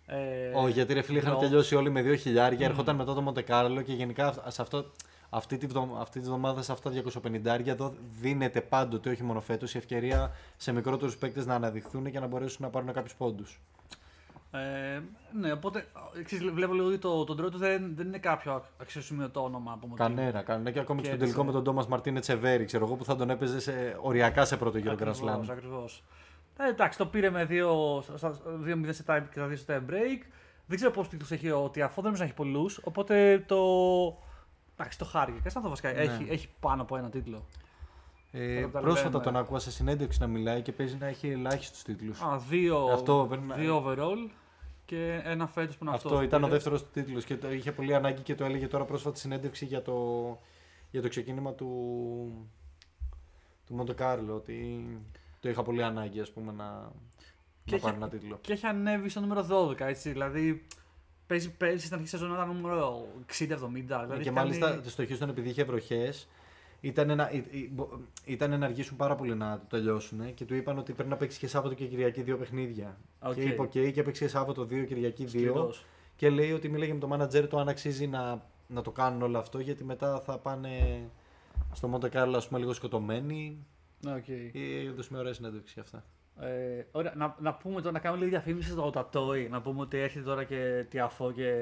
Ε, Όχι, γιατί ρε φίλε είχαν draw. τελειώσει όλοι με 2 χιλιάρια, ερχόταν μετά το Μοντεκάρλο και γενικά σε αυτό, αυτή τη, βδο, αυτή τη βδομάδα σε αυτά τα 250 εδώ δίνεται πάντοτε, όχι μόνο φέτος, η ευκαιρία σε μικρότερους παίκτες να αναδειχθούν και να μπορέσουν να πάρουν κάποιους πόντους. Ε, ναι, οπότε ξέρεις, βλέπω λίγο ότι το, το draw του δεν, δεν είναι κάποιο αξιοσημείωτο όνομα. Από Κανένα, κανένα. Και ακόμη και στον Κέρδισε. τελικό με τον Τόμας Μαρτίνε Τσεβέρι, ξέρω εγώ, που θα τον έπαιζε σε, οριακά σε πρώτο γύρο Grand Ακριβώς, Slam. ακριβώς. Ε, εντάξει, το πήρε με 2-0 σε time και τα 2 στο time break. Δεν ξέρω πόσου τίτλου έχει ο Τιαφό, δεν νομίζω να έχει πολλούς. Οπότε το. Εντάξει, το χάρηκε. Και σαν το βασικά. Ναι. Έχει, έχει πάνω από ένα τίτλο. Ε, Τώρα τα πρόσφατα λέμε. τον άκουγα σε συνέντευξη να μιλάει και παίζει να έχει ελάχιστους τίτλους. Α, δύο, Αυτό πρέπει να- δύο overall και ένα φέτος που είναι αυτό. Αυτός που ήταν ο πήρε. δεύτερος τίτλος και το είχε πολύ ανάγκη και το έλεγε τώρα πρόσφατη συνέντευξη για το, για το ξεκίνημα του, του Μοντεκάρλο. Ότι το είχα πολύ ανάγκη ας πούμε, να, Και να έχει- πάρει ένα τίτλο. Και έχει ανέβει στο νούμερο 12, έτσι. Δηλαδή παίζει πέρυσι στην αρχή σεζόν ήταν νούμερο 60-70. Δηλαδή, και έχει μάλιστα κάνει- στο Houston επειδή είχε βροχές, ήταν να, ή- ή- μπο- ήταν να αργήσουν πάρα πολύ να το τελειώσουν και του είπαν ότι πρέπει να παίξεις και Σάββατο και Κυριακή δύο παιχνίδια. Οκ. Και είπε: OK, και παίξει και Σάββατο δύο, Κυριακή δύο. Σκληρός. Και λέει ότι μίλαγε με το manager του αν αξίζει να, να το κάνουν όλο αυτό γιατί μετά θα πάνε στο Monte Carlo ας πούμε λίγο σκοτωμένοι. Ναι, οκ. Ή έδωσε μια ωραία συνέντευξη για αυτά. Ε, ωραία, να, να πούμε τώρα, να κάνουμε λίγη διαφήμιση στο Τατόι. Να πούμε ότι έρχεται τώρα και Τιαφό και,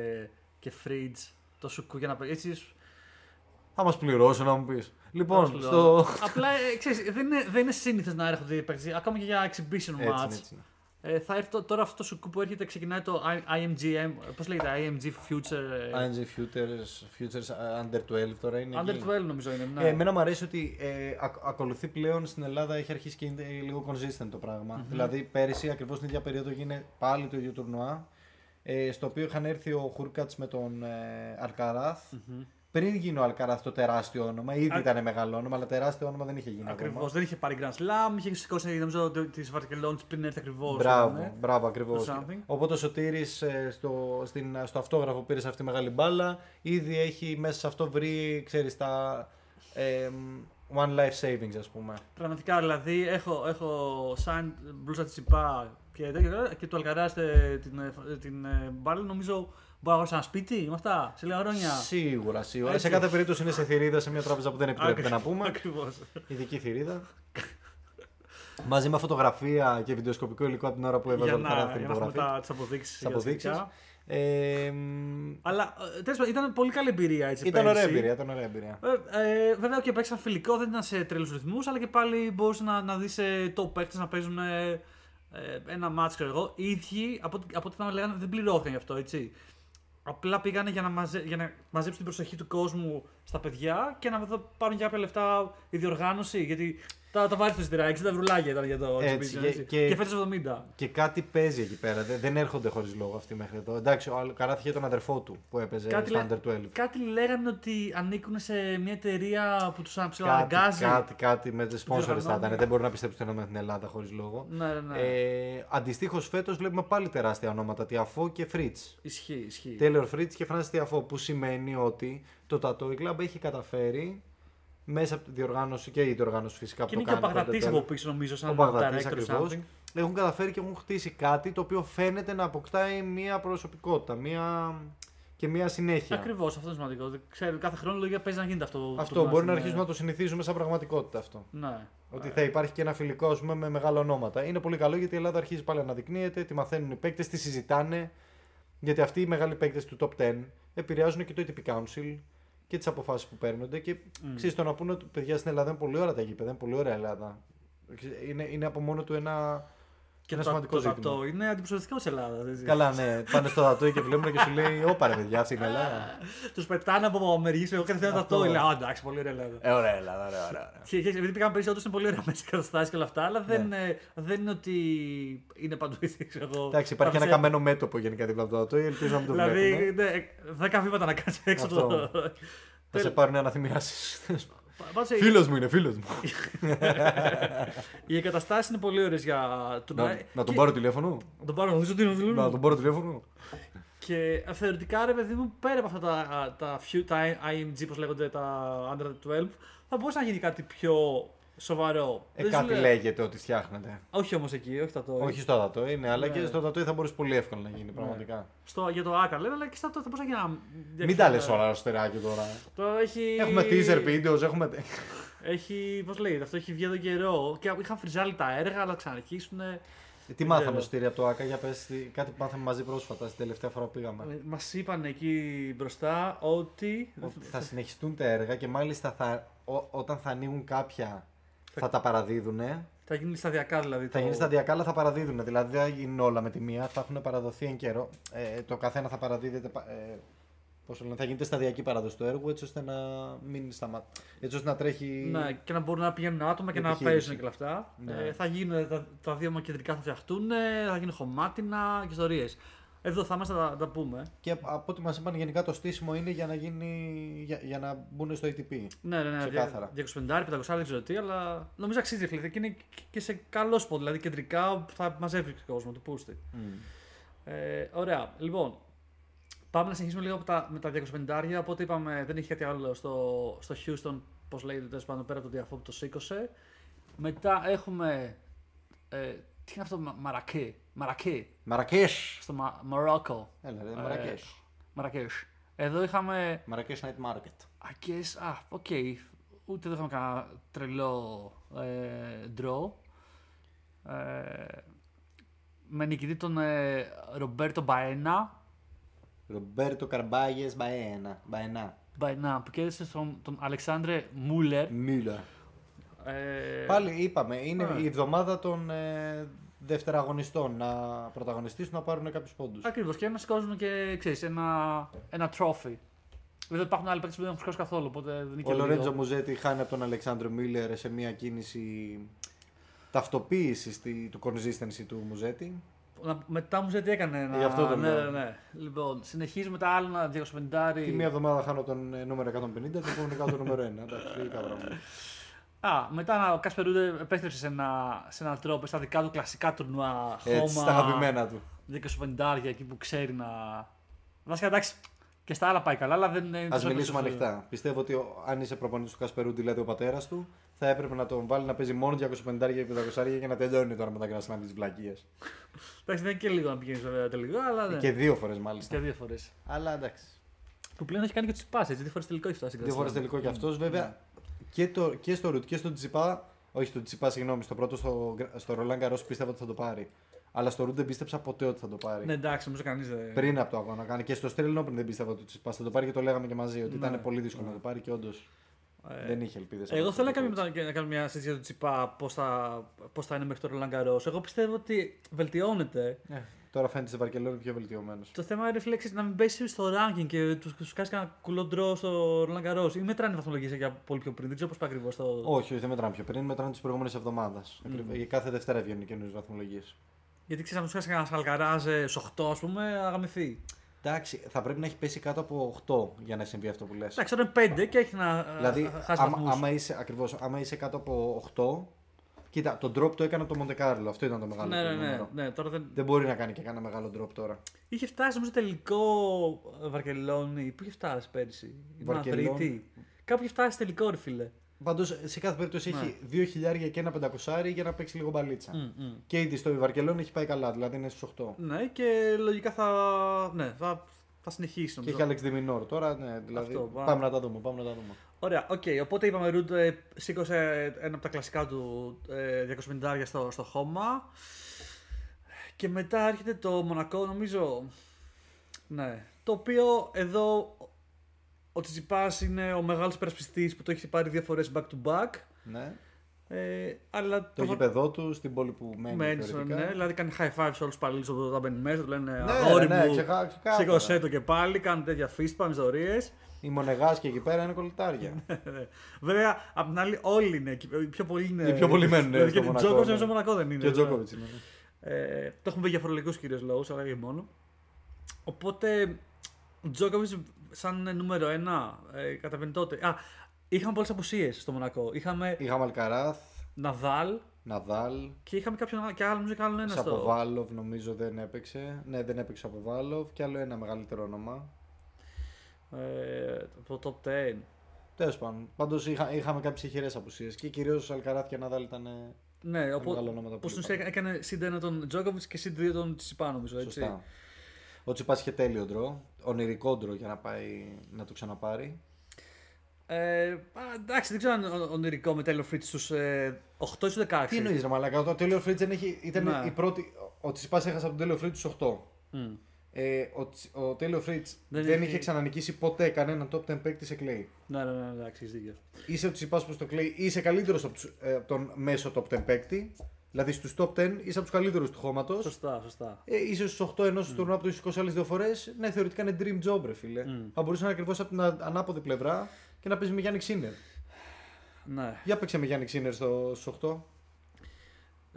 και Φρίτζ. Το σουκού για να πει. Έτσι, Θα μας πληρώσω να μου πεις. Λοιπόν, τέλος στο. πάντων. Απλά ε, ξέρεις, δεν είναι, δεν είναι σύνηθες να έρχονται οι παίκτες, Ακόμα και για exhibition Έτσι, match. είναι, έτσι. είναι. Ε, θα έρθει το- τώρα αυτό το σουκού που έρχεται, ξεκινάει το I- IMGM. Πώς λέγεται, IMG Future. ε, ING Futures, Futures uh, Under 12 τώρα είναι. Under εκεί. 12 νομίζω είναι. Ναι. Ε, εμένα μου αρέσει ότι ε, ακ- ακολουθεί πλέον στην Ελλάδα, έχει αρχίσει και είναι λίγο consistent το πραγμα Δηλαδή πέρυσι, ακριβώς την ίδια περίοδο, έγινε πάλι το ίδιο τουρνουά. Ε, στο οποίο είχαν έρθει ο Χούρκατ με τον ε, αρκαραθ Μμμ. Πριν γίνει ο Αλκαράθ το τεράστιο όνομα. Ήδη Α- ήταν μεγάλο όνομα, αλλά τεράστιο όνομα δεν είχε γίνει Ακριβώς. ακόμα. Δεν είχε πάρει Grand Slam, είχε σηκώσει νομίζω τη Βαρκελόνη πριν έρθει ακριβώς. Μπράβο, μπράβο ακριβώς. Το something. Οπότε ο Σωτήρης ε, στο, στην, στο αυτόγραφο που πήρε σε αυτή τη μεγάλη μπάλα. Ήδη έχει μέσα σε αυτό βρει, ξέρεις, τα ε, one life savings, ας πούμε. Πραγματικά δηλαδή έχω, έχω σαν μπλούζα τη Τσιπά και, τέτοια, και του Αλκαρά την, ε, την ε, μπάλα. Νομίζω μπορώ να αγοράσω ένα σπίτι με αυτά σε λίγα χρόνια. Σίγουρα, σίγουρα. Έτσι. Σε κάθε περίπτωση είναι σε θηρίδα σε μια τράπεζα που δεν επιτρέπεται να πούμε. Ακριβώς. Ειδική θηρίδα. Μαζί με φωτογραφία και βιντεοσκοπικό υλικό από την ώρα που έβαζε Για ο Αλκαράθ να, την για να έχουμε υπογραφή. τις αποδείξεις. Τις αποδείξεις. Ε, μ, Αλλά ε, τέλος πάντων ήταν πολύ καλή εμπειρία έτσι. ήταν ωραία πέρυσι. εμπειρία, ήταν ωραία εμπειρία. Ε, ε, βέβαια και παίξαν φιλικό, δεν ήταν σε τρελούς ρυθμούς, αλλά και πάλι μπορούσες να, να δεις ε, top παίκτες να παίζουν ε, ε, ένα μάτσο, ξέρω εγώ. Οι ίδιοι, από, ό,τι- από ό,τι θα λέγανε, δεν πληρώθηκαν γι' αυτό, έτσι. Απλά πήγανε για να, μαζε, για να μαζέψουν την προσοχή του κόσμου στα παιδιά και να δω- πάρουν και κάποια λεφτά η διοργάνωση. Γιατί τα, τα βάρη του εισιτήρια, 60 ευρουλάκια ήταν για το Έτσι, exhibition, και- έτσι. και- Και, φέτος 70. Και κάτι παίζει εκεί πέρα. Δεν, δεν έρχονται χωρίς λόγο αυτοί μέχρι εδώ. Εντάξει, ο Αλκαράθ είχε τον αδερφό του που έπαιζε Κάτι, στο λέ- Under 12. κάτι λέγανε ότι ανήκουν σε μια εταιρεία που τους Κάτι, ψιλοαναγκάζει. κάτι, κάτι με τις sponsors θα διοργανώνει. ήταν. Δεν μπορώ να πιστέψω ότι είναι με την Ελλάδα χωρίς λόγο. Ναι, ναι, ναι. Ε, Αντιστοίχως, φέτος βλέπουμε πάλι τεράστια ονόματα. Τιαφό και Φριτς. Ισχύει, ισχύει. Τέιλορ Φριτς και Φράνσι Τιαφό. Που σημαίνει ότι το Tattoo Club έχει καταφέρει μέσα από τη διοργάνωση και η διοργάνωση φυσικά Και που είναι το και ο κάνει. Παγδατή το Under 12. από πίσω, νομίζω, σαν Ο Παγδατής director ακριβώς. something. Έχουν καταφέρει και έχουν χτίσει κάτι το οποίο φαίνεται να αποκτάει μία προσωπικότητα μία... και μία συνέχεια. Ακριβώς, αυτό είναι σημαντικό. Δεν Ξέρω, κάθε χρόνο λογικά παίζει να γίνεται αυτό. Αυτό το μπορεί να στην, αρχίσουμε να το συνηθίζουμε σαν πραγματικότητα αυτό. Ναι. Ότι θα υπάρχει και ένα φιλικό ας πούμε, με μεγάλα ονόματα. Είναι πολύ καλό γιατί η Ελλάδα αρχίζει πάλι να αναδεικνύεται, τη μαθαίνουν οι παίκτες, τη συζητάνε. Γιατί αυτοί οι μεγάλοι παίκτες του top 10 επηρεάζουν και το ATP Council και τις αποφάσεις που παίρνονται. Και Mm. ξέρεις το να πούνε ότι παιδιά στην Ελλάδα είναι πολύ ωραία τα γήπεδα, είναι πολύ ωραία Ελλάδα. Είναι, είναι από μόνο του ένα. Και ένα το, σημαντικό το ζήτημα. δατό είναι αντιπροσωπευτικό τη Ελλάδα. Καλά, ναι. Πάνε στο δατό και βλέπουν και σου λέει: Όπα ρε παιδιά, αυτή είναι η Ελλάδα. Τους πετάνε από μερικές. Εγώ κάθε φορά Αυτό. δατό. Λέω, «Α, εντάξει, πολύ ωραία Ελλάδα. Ε, ωραία Ελλάδα, ωραία, ωραία. ωραία. Και, και, επειδή πήγαμε πέρυσι, όντω είναι πολύ ωραία μέσα καταστάσεις και όλα αυτά, αλλά δεν, ε, δεν είναι ότι είναι παντού έτσι, ξέρω εγώ. Εντάξει, υπάρχει ένα Θα σε- καμένο μέτωπο γενικά δίπλα από το δατό, ελπίζω να μην το Δηλαδή, βλέπουν. ναι, δέκα βήματα να κάνει έξω από το. Αυτό. Θα σε πάρουν αναθυμιάσεις. Πάντως, οι- Φίλος μου είναι, φίλος μου. Οι εγκαταστάσει είναι πολύ ωραίε για τουρνουά. Να, να τον Και- πάρω τηλέφωνο. Να τον πάρω, νομίζω ότι είναι δουλεύει. Να τον πάρω τηλέφωνο. Και ε, θεωρητικά, ρε παιδί μου, πέρα από αυτά τα, τα, few- τα IMG, πώς λέγονται, τα Under 12, θα μπορούσε να γίνει κάτι πιο σοβαρό. Ε, Δεν σου κάτι λέω- λέγεται ότι φτιάχνεται. Όχι όμως εκεί, όχι τα το. Όχι στο δατό είναι, αλλά Ναι. και στο δατό θα μπορούσε πολύ εύκολα να γίνει πραγματικά. Στο, για το Άκα λέμε, αλλά και στα το θα μπορούσε να γίνει ένα. Μην τα λες όλα αστεράκι τώρα. Το έχει. Έχουμε teaser videos, έχουμε. Έχει, πώς λέγεται, αυτό έχει βγει εδώ καιρό και είχαν φριζάλει τα έργα, αλλά ξαναρχίσουν. Ε, Τι Δεν μάθαμε ξέρω. στο στήρι από το ΑΚΑ, για πες, τι- κάτι που μάθαμε μαζί πρόσφατα στην τελευταία φορά που πήγαμε. Μας είπαν εκεί μπροστά ότι. Ότι θα συνεχιστούν τα έργα και μάλιστα θα, ό- όταν θα ανοίγουν κάποια θα τα παραδίδουν. Θα γίνει σταδιακά δηλαδή. Θα το- γίνει σταδιακά, αλλά θα παραδίδουν. Δηλαδή δεν θα γίνουν όλα με τη μία, θα έχουν παραδοθεί εν καιρό. Ε, το καθένα θα παραδίδεται. πα- Ε, πώς το λένε, θα γίνεται σταδιακή παράδοση του έργου έτσι ώστε να μην σταματά. Έτσι ώστε να τρέχει. Ναι, και να μπορούν να πηγαίνουν άτομα και Η να επιχείρηση. παίζουν και όλα αυτά. Ναι. Ε, θα γίνουν τα, τα δύο μα κεντρικά θα φτιαχτούν, θα γίνουν χωμάτινα και ιστορίες. Εδώ θα είμαστε να τα, τα πούμε. Και από ό,τι μας είπαν, γενικά το στήσιμο είναι για να, γίνει, για, για να μπουν στο ATP. Ναι, ναι, ναι. Ξεκάθαρα. 250, 500, δεν ξέρω τι, αλλά νομίζω αξίζει ρε φίλε. Και είναι και σε καλό σποτ, δηλαδή κεντρικά όπου θα μαζεύει ο κόσμος, το πούστη. Ε, ωραία. Λοιπόν, πάμε να συνεχίσουμε λίγο από τα, με τα 250. Οπότε είπαμε δεν είχε κάτι άλλο στο, στο Houston, πώς λέγεται τέλος πάντων πέρα από το διαφό που το σήκωσε. Μετά έχουμε. Ε, τι είναι αυτό, Μα- Μαρακέ. Μαρακέ. Μαρακές! Στο Μα, Μαρόκο. Έλα, ρε, Ε, Μαρακές. Μαρακές. Εδώ είχαμε. Μαρακές Night Market. I guess. Α, οκ. Ούτε δεν είχαμε κανένα τρελό ε, draw. Ε, με νικητή τον ε, Ρομπέρτο Μπαένα. Ρομπέρτο Καρμπάγες Μπαένα. Μπαενά. Μπαένα που κέρδισε τον, τον Αλεξάνδρε Μούλερ. Μίλα. Ε, Πάλι είπαμε, είναι ναι. η εβδομάδα των ε, δευτεραγωνιστών να πρωταγωνιστήσουν να πάρουν κάποιους πόντους. Ακριβώς και να σηκώσουν και ξέρεις, ένα, ένα τρόφι. Βέβαια υπάρχουν άλλοι παίκτες που δεν έχουν σηκώσει καθόλου. Οπότε δεν είναι και Ο λίγο- Λορέντζο Μουζέτη χάνει από τον Αλεξάνδρο Μίλλερ σε μια κίνηση ταυτοποίησης του consistency του Μουζέτη. να- μετά μου τι έκανε. Να... Γι' αυτό το ναι, λέω. ναι, ναι. Λοιπόν, συνεχίζουμε τα άλλα 250. Τη μία εβδομάδα χάνω τον ε, νούμερο 150, την επόμενη κάνω το νούμερο 1. Εντάξει, λογικά πράγματα. Α, μετά ο Κάσπερ Ρούντε επέστρεψε σε, ένα, σε έναν τρόπο στα δικά του κλασικά τουρνουά. Έτσι, στα αγαπημένα του. 250 εκεί που ξέρει να. Βασικά εντάξει, και στα άλλα πάει καλά, αλλά δεν είναι. Α τόσο μιλήσουμε τόσο- ανοιχτά. Πιστεύω ότι ο- αν είσαι προπονητής του Κασπερού, δηλαδή ο πατέρας του, θα έπρεπε να τον βάλει να παίζει μόνο 250 και 500 και να τελειώνει τώρα μετά και να συναντήσει τι βλακίε. Εντάξει, δεν είναι και λίγο να πηγαίνεις βέβαια τελικό, αλλά. Ναι. Και δύο φορές μάλιστα. Και δύο φορές. Αλλά εντάξει. Που πλέον έχει κάνει και τους πάσει, έτσι. Δύο φορές τελικό έχει φτάσει. Δύο φορές τελικό κι αυτός. Βέβαια και, το, και στο Ρουτ και στο Τσιπά. Όχι στο Τσιπά, συγγνώμη. Στο πρώτο στο, στο Ρολάν Καρό πίστευα ότι θα το πάρει. Αλλά στο Ρουτ δεν πίστεψα ποτέ ότι θα το πάρει. Ναι, εντάξει, νομίζω κανείς δεν. Πριν από το αγώνα κάνει. Και στο Australian Open δεν πίστευα ότι ο Τσιπά θα το πάρει και το λέγαμε και μαζί. Ότι Ναι. ήταν πολύ δύσκολο να το πάρει και όντως Ε, δεν είχε ελπίδες. Εγώ θέλω να κάνουμε, να κάνουμε μια συζήτηση για το Τσιπά, πώς θα, πώς θα είναι μέχρι το Ρολάν Καρό. Εγώ πιστεύω ότι βελτιώνεται. Ναι. Τώρα φαίνεται σε Βαρκελόνη πιο βελτιωμένος. Το θέμα είναι φίλε, ξέρεις, να μην πέσει στο ranking και τους τους κάνει κανένα κουλό ντρό στο Ρολάν Καρό. Ή μετράνε βαθμολογίες για πολύ πιο πριν. Δεν ξέρω πώς πάει ακριβώς το. Όχι, όχι, δεν μετράνε πιο πριν, μετράνε τις προηγούμενες εβδομάδες. Mm. Κάθε Δευτέρα βγαίνουν καινούριες βαθμολογίες. Γιατί ξέρεις, αν τους κάνει κανένας Αλκαράζ στους 8, ας πούμε, αγαμηθεί. Εντάξει, θα πρέπει να έχει πέσει κάτω από 8 για να συμβεί αυτό που λες. Εντάξει, τώρα είναι 5 και έχει να Δηλαδή, χάσει άμα, βαθμούς. άμα, είσαι, ακριβώς, άμα είσαι κάτω από 8, κοίτα, το drop το έκανε από το Μοντεκάρλο. Αυτό ήταν το μεγάλο Ναι, ναι, του ναι, νούμερο. ναι, τώρα δεν... Δεν μπορεί να κάνει και κανένα μεγάλο drop τώρα. Είχε φτάσει νομίζω τελικό Βαρκελόνη. Πού είχε φτάσει πέρυσι, η Βαρκελόνη. Μαδρίτη. Κάπου είχε φτάσει τελικό, ρε φίλε. Πάντως σε κάθε περίπτωση Ναι. έχει 2 χιλιάρια και ένα πεντακοσάρι για να παίξει λίγο μπαλίτσα. Μμ, μμ. Και ήδη στο Βαρκελόνη έχει πάει καλά, δηλαδή είναι στους 8. Ναι, και λογικά θα, ναι, θα, θα συνεχίσει Και νομίζω. έχει Alex Ντε Μινόρ τώρα, ναι, δηλαδή. Αυτό, πάμε. πάμε να τα δούμε, πάμε να τα δούμε. Ωραία, οκ. Οπότε είπαμε Ρουντ ε, σήκωσε ένα από τα κλασικά του ε, 250 στο, στο χώμα. Και μετά έρχεται το Μονακό, νομίζω. Ναι. Το οποίο εδώ ο Τσιτσιπάς είναι ο μεγάλος υπερασπιστής που το έχει πάρει δύο φορές back to back. Ναι. Ε, αλλά Το γήπεδό του στην πόλη που μένει. μένει, θεωρητικά. ναι, δηλαδή κάνει high five σε όλους τους παλιούς όταν μπαίνει μέσα. Του λένε Ναι, Αγόρι ναι, μου, ξεκα- ξεκάθαρα. σήκωσέ το και πάλι. Κάνουν τέτοια fist bumps, ιστορίε. Οι μονεγάς και εκεί πέρα είναι κολυτάρια. Βέβαια, απ' την άλλη, όλοι είναι. εκεί, Οι πιο πολλοί είναι. Οι πιο πολλοί μένουν, ναι, Δηλαδή, στο Και ο Μονακό, Τζόκοβιτς ναι. νομίζω Μονακό δεν είναι. και ο βέβαια. Τζόκοβιτς είναι. ναι. Ε, το έχουμε για φορολογικούς κυρίως λόγους, αλλά και μόνο. Οπότε, ο Τζόκοβιτς σαν νούμερο ένα ε, καταβαίνει τότε. Α, είχαμε πολλές απουσίες στο Μονακό. Είχαμε Είχαμε Αλκαράθ, Ναδάλ Ναδάλ, και είχαμε κάποιον άλλο- και άλλο, νομίζω και άλλο ένα στο. Σαποβάλοβ νομίζω δεν έπαιξε. Ναι, δεν έπαιξε ο Σαποβάλοβ και άλλο ένα μεγαλύτερο όνομα. Ε, το top 10. Τέλος πάντων. Πάντως είχα, είχαμε κάποιες ηχηρές απουσίες και κυρίως Αλκαράθ και Ναδάλ ήταν. ε, Ναι, μεγάλα οπότε. ονόματα Που που στην ουσία λείπανε. έκανε συν 1 τον Τζόκοβιτ και συν 2 τον Τσιπά, νομίζω. Έτσι. Σωστά. Ο Τσιπά είχε τέλειο draw. Ονειρικό draw για να πάει να το ξαναπάρει. Ε, α, εντάξει, δεν ξέρω αν ο- ονειρικό με Taylor Fritz στους ε, 8 ή στους 16. Τι εννοείς, ρε μαλάκα, το Taylor Fritz ήταν Ναι. η πρώτη. Ο Τσιπάς έχασε από τον Taylor Fritz στους 8. Μμ. Ε, ο, Τσι- ο Taylor Fritz Δεν δεν, έχει- είχε ξανανικήσει ποτέ κανέναν top 10 παίκτης σε Clay. Ναι, ναι, ναι, εντάξει, έχεις δίκιο. Είσαι ο Τσιπάς προς το Clay, είσαι καλύτερος από, τους- ε, από τον μέσο top 10 παίκτη. Δηλαδή στους top 10 είσαι από τους καλύτερους του χώματος. Σωστά, σωστά. Ε, είσαι στους 8 ενώ στο τουρνουά που το έχεις σηκώσει άλλες δύο φορές. Ναι, θεωρητικά είναι dream job, ρε φίλε. Μμ. Θα μπορούσε να είναι ακριβώς από την α- ανάποδη πλευρά και να παίζει με Γιάννη Ξίνερ. Ναι. Για παίξε με Γιάννη Ξίνερ στο, στου 8.